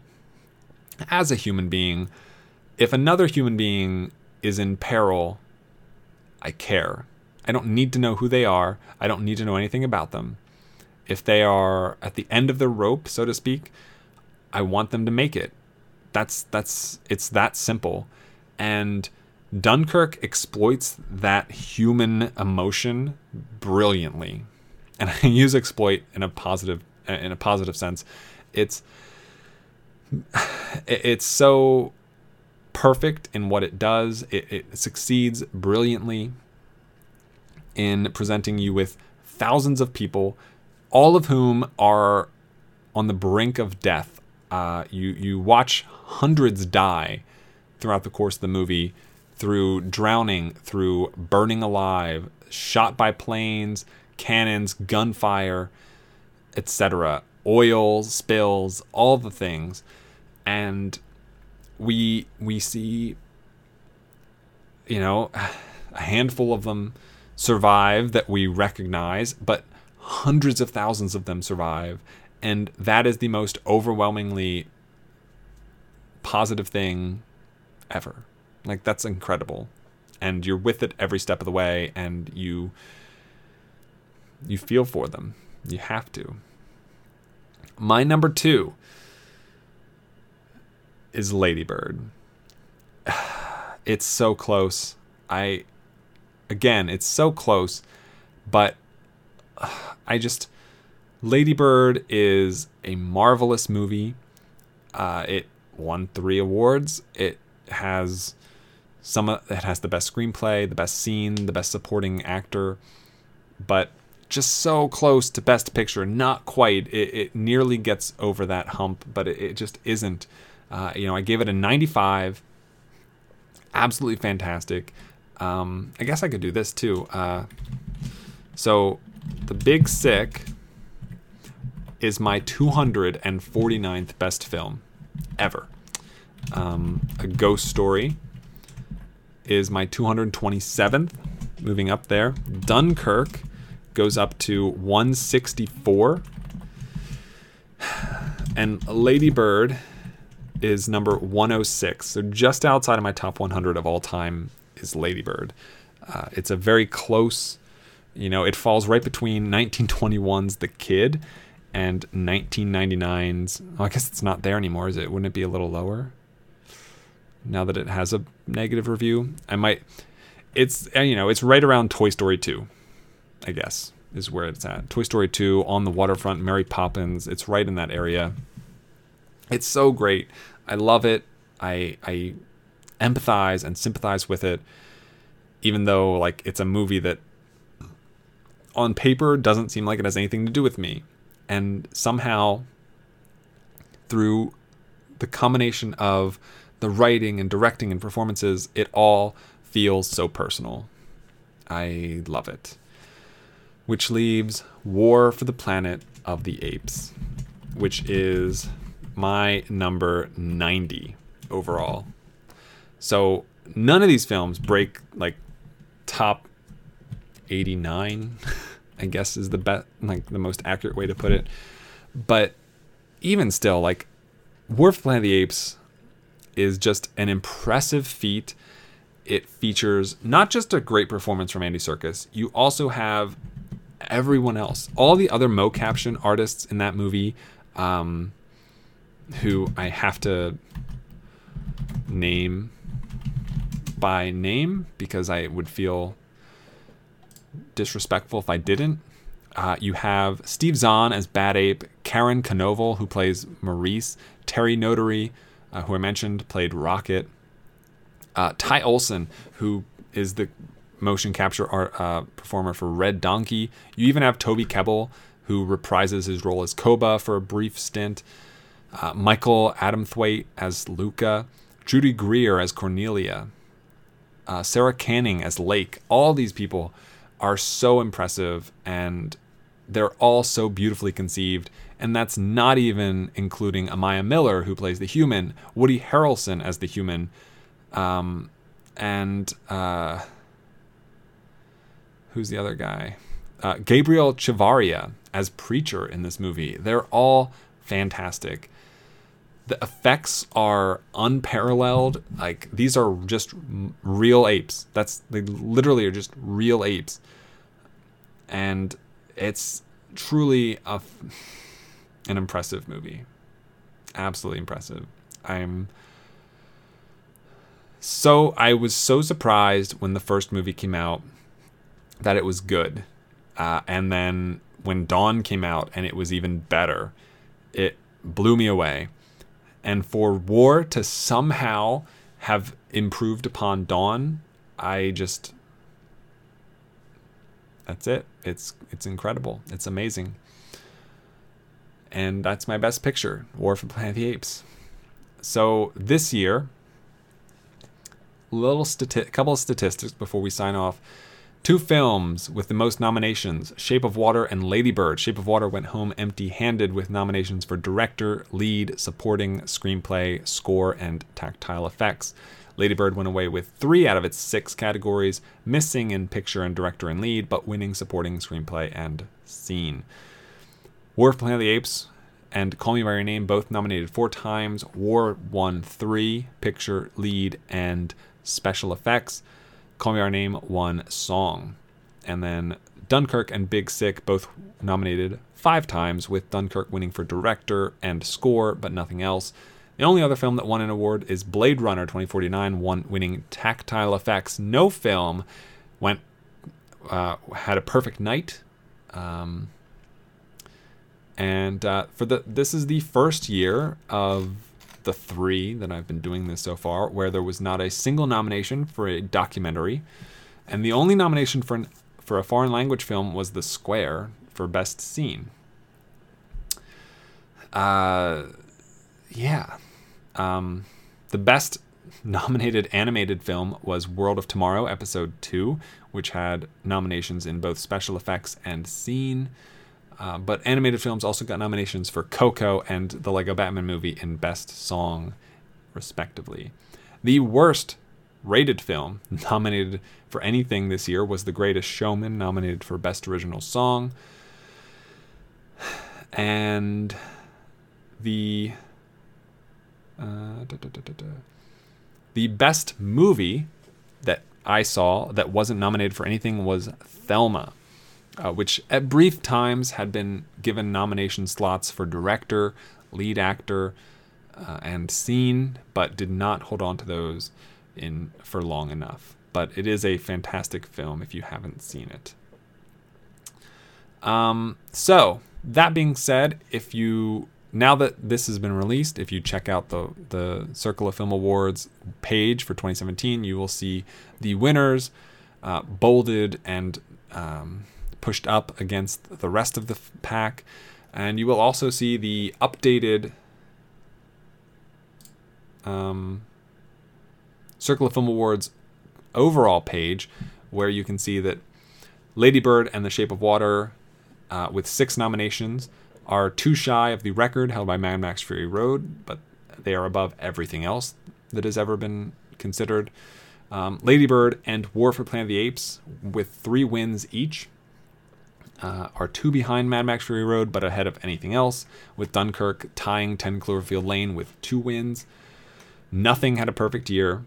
as a human being if another human being is in peril i care. I don't need to know who they are. I don't need to know anything about them if they are at the end of the rope so to speak i want them to make it that's that's it's that simple. And Dunkirk exploits that human emotion brilliantly. And I use exploit in a positive in a positive sense. It's it's so perfect in what it does. It, it succeeds brilliantly in presenting you with thousands of people, all of whom are on the brink of death. Uh, you you watch hundreds die throughout the course of the movie through drowning, through burning alive, shot by planes, cannons, gunfire, etc. Oil spills, all the things. And we we see you know a handful of them survive that we recognize, but hundreds of thousands of them survive and that is the most overwhelmingly positive thing ever. Like that's incredible. And you're with it every step of the way and you you feel for them. You have to. My number 2 is Lady Bird. It's so close. I again, it's so close, but I just Lady Bird is a marvelous movie. Uh, it won three awards. It has some. It has the best screenplay, the best scene, the best supporting actor, but just so close to best picture. Not quite. It, it nearly gets over that hump, but it, it just isn't. Uh, you know, I gave it a 95. Absolutely fantastic. Um, I guess I could do this too. Uh, so, The Big Sick is my 249th best film ever. Um, a Ghost Story is my 227th, moving up there. Dunkirk goes up to 164. And Lady Bird is number 106. So just outside of my top 100 of all time is Lady Bird. Uh, it's a very close, you know, it falls right between 1921's The Kid and 1999's. Oh, I guess it's not there anymore, is it? Wouldn't it be a little lower? Now that it has a negative review, I might. It's uh, you know it's right around Toy Story 2, I guess is where it's at. Toy Story 2 on the waterfront, Mary Poppins. It's right in that area. It's so great. I love it. I I empathize and sympathize with it, even though like it's a movie that on paper doesn't seem like it has anything to do with me and somehow through the combination of the writing and directing and performances, it all feels so personal. I love it. which leaves War for the Planet of the Apes, which is my number 90 overall. So none of these films break like top 89, I guess is the best, like the most accurate way to put it. But even still, like War for Planet of the Apes is just an impressive feat. It features not just a great performance from Andy Serkis, you also have everyone else, all the other mocaption artists in that movie, um, who I have to name by name because I would feel disrespectful if I didn't. Uh, you have Steve Zahn as Bad Ape, Karin Konoval, who plays Maurice, Terry Notary, uh, who I mentioned, played Rocket, uh, Ty Olsson, who is the motion capture art, uh, performer for Red Donkey. You even have Toby Kebbell, who reprises his role as Koba for a brief stint. Uh, Michael Adamthwaite as Luca, Judy Greer as Cornelia, uh, Sarah Canning as Lake. All these people are so impressive and they're all so beautifully conceived. And that's not even including Amiah Miller, who plays the human, Woody Harrelson as the human, um, and uh, who's the other guy? Uh, Gabriel Chavarria as Preacher in this movie. They're all fantastic. The effects are unparalleled. Like these are just real apes. That's they literally are just real apes, and it's truly a an impressive movie. Absolutely impressive. I'm so I was so surprised when the first movie came out that it was good, uh, and then when Dawn came out and it was even better, it blew me away. And for War to somehow have improved upon Dawn, I just that's it. It's it's incredible. It's amazing. And that's my best picture, War for Planet of the Apes. So this year, little stati- couple of statistics before we sign off. Two films with the most nominations Shape of Water and Lady Bird. Shape of Water went home empty handed with nominations for director, lead, supporting, screenplay, score, and tactile effects. Lady Bird went away with three out of its six categories, missing in picture and director and lead, but winning supporting, screenplay, and scene. War for Planet of the Apes and Call Me By Your Name both nominated four times. War won three, picture, lead, and special effects. Call Me By Your Name won song. And then Dunkirk and Big Sick both nominated five times, with Dunkirk winning for director and score, but nothing else. The only other film that won an award is Blade Runner 2049, won, winning tactile effects. No film went uh, had a perfect night. Um, and uh, for the this is the first year of the three that I've been doing this so far where there was not a single nomination for a documentary, and the only nomination for an, for a foreign language film was The Square for best scene. Uh, yeah. Um, the best nominated animated film was World of Tomorrow, Episode 2, which had nominations in both special effects and scene. Uh, but animated films also got nominations for Coco and the Lego Batman movie in Best Song, respectively. The worst rated film nominated for anything this year was The Greatest Showman, nominated for Best Original Song. And the uh, da, da, da, the best movie that I saw that wasn't nominated for anything was Thelma, uh, which at brief times had been given nomination slots for director, lead actor, uh, and scene, but did not hold on to those in for long enough. But it is a fantastic film if you haven't seen it. Um, so that being said, if you now that this has been released, if you check out the the Circle of Film Awards page for 2017, you will see the winners uh, bolded and um, pushed up against the rest of the f- pack, and you will also see the updated um, Circle of Film Awards overall page, where you can see that Lady Bird and The Shape of Water, uh, with six nominations, are too shy of the record held by Mad Max Fury Road, but they are above everything else that has ever been considered. Um, Lady Bird and War for Planet of the Apes, with three wins each, uh, are two behind Mad Max Fury Road, but ahead of anything else, with Dunkirk tying 10 Cloverfield Lane with two wins. Nothing had a perfect year.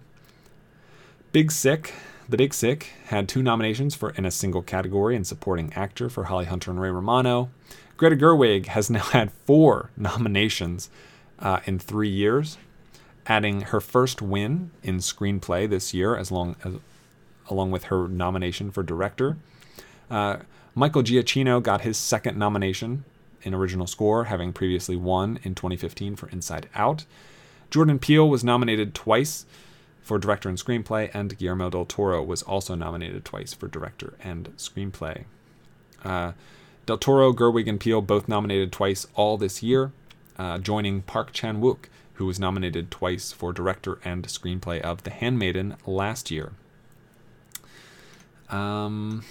Big Sick, The Big Sick, had two nominations for in a single category in supporting actor for Holly Hunter and Ray Romano. Greta Gerwig has now had four nominations uh, in three years, adding her first win in screenplay this year, as long as along with her nomination for director. Uh, Michael Giacchino got his second nomination in original score, having previously won in 2015 for Inside Out. Jordan Peele was nominated twice for director and screenplay, and Guillermo del Toro was also nominated twice for director and screenplay. Uh, del Toro, Gerwig, and Peele both nominated twice all this year, uh, joining Park Chan Wook, who was nominated twice for director and screenplay of The Handmaiden last year. Um,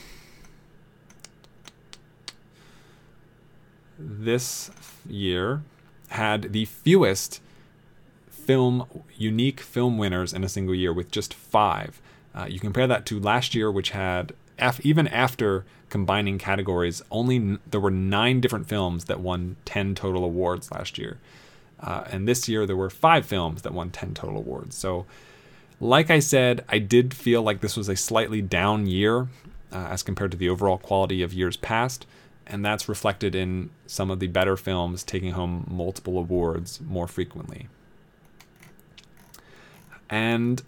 this year had the fewest film unique film winners in a single year with just five. Uh, you compare that to last year, which had even after combining categories, only n- there were nine different films that won ten total awards last year, uh, and this year there were five films that won ten total awards. So, like I said, I did feel like this was a slightly down year uh, as compared to the overall quality of years past and that's reflected in some of the better films taking home multiple awards more frequently. And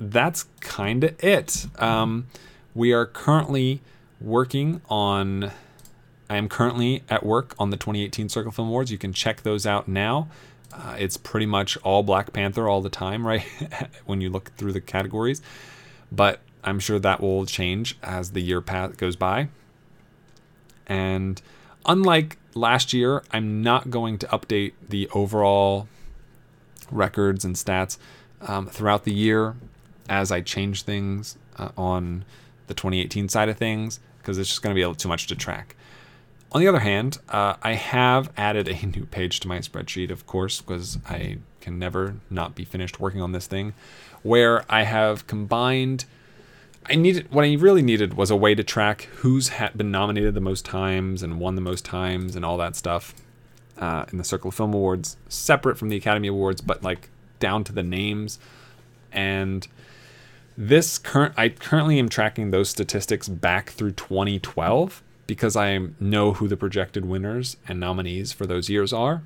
that's kind of it. Um, we are currently working on. I am currently at work on the 2018 Circle Film Awards. You can check those out now. Uh, it's pretty much all Black Panther all the time, right? when you look through the categories. But I'm sure that will change as the year path goes by. And unlike last year, I'm not going to update the overall records and stats um, throughout the year as I change things uh, on the 2018 side of things because it's just going to be a little too much to track. On the other hand, uh, I have added a new page to my spreadsheet, of course, because I can never not be finished working on this thing, where I have combined. I needed what I really needed was a way to track who's had been nominated the most times and won the most times and all that stuff uh, in the Circle of Film Awards, separate from the Academy Awards, but like down to the names. And this current, I currently am tracking those statistics back through 2012 because I know who the projected winners and nominees for those years are.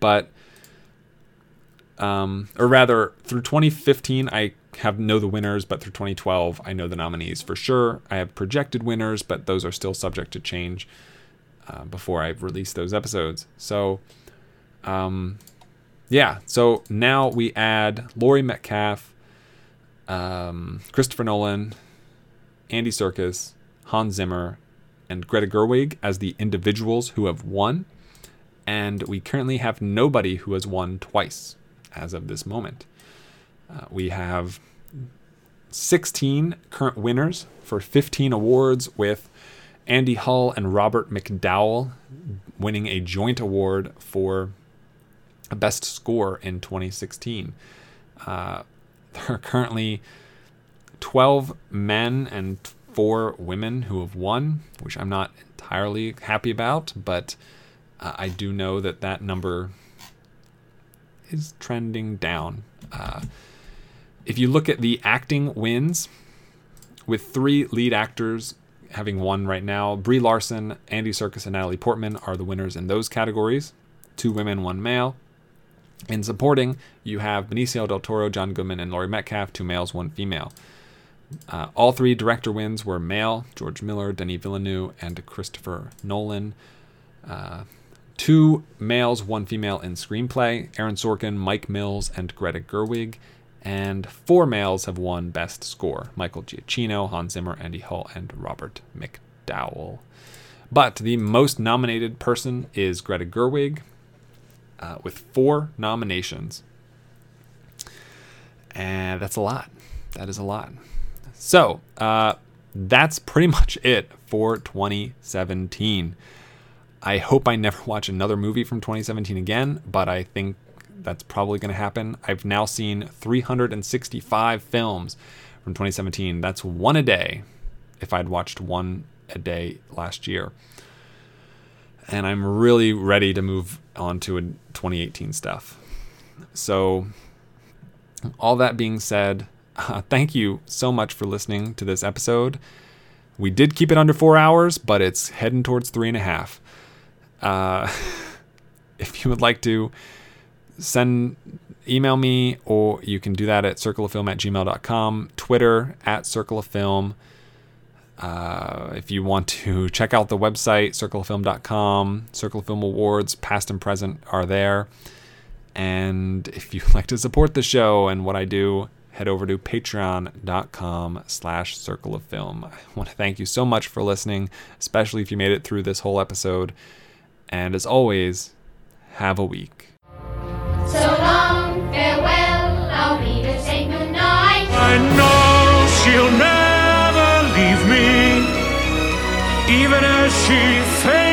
But, um, or rather, through 2015, I have know the winners, but through 2012, I know the nominees for sure. I have projected winners, but those are still subject to change uh, before I release those episodes. So, um, yeah. So now we add Laurie Metcalf, um, Christopher Nolan, Andy Serkis, Hans Zimmer, and Greta Gerwig as the individuals who have won. And we currently have nobody who has won twice as of this moment. Uh, we have 16 current winners for 15 awards, with Andy Hull and Robert McDowell winning a joint award for best score in 2016. Uh, there are currently 12 men and four women who have won, which I'm not entirely happy about, but uh, I do know that that number is trending down. Uh, if you look at the acting wins, with three lead actors having won right now, Brie Larson, Andy Serkis, and Natalie Portman are the winners in those categories. Two women, one male. In supporting, you have Benicio del Toro, John Goodman, and Laurie Metcalf, two males, one female. Uh, all three director wins were male George Miller, Denis Villeneuve, and Christopher Nolan. Uh, two males, one female in screenplay Aaron Sorkin, Mike Mills, and Greta Gerwig. And four males have won Best Score Michael Giacchino, Hans Zimmer, Andy Hull, and Robert McDowell. But the most nominated person is Greta Gerwig uh, with four nominations. And that's a lot. That is a lot. So, uh, that's pretty much it for 2017. I hope I never watch another movie from 2017 again, but I think that's probably going to happen. I've now seen 365 films from 2017. That's one a day if I'd watched one a day last year. And I'm really ready to move on to 2018 stuff. So, all that being said, uh, thank you so much for listening to this episode. We did keep it under four hours, but it's heading towards three and a half. Uh, if you would like to send email me or you can do that at circleoffilm at gmail.com twitter at circleoffilm. Uh, if you want to check out the website circleoffilm.com circleoffilm awards past and present are there. And if you'd like to support the show and what i do head over to patreon.com slash circle of film i want to thank you so much for listening especially if you made it through this whole episode. And as always have a week So long, farewell, I'll be to say goodnight. I know she'll never leave me, even as she fades.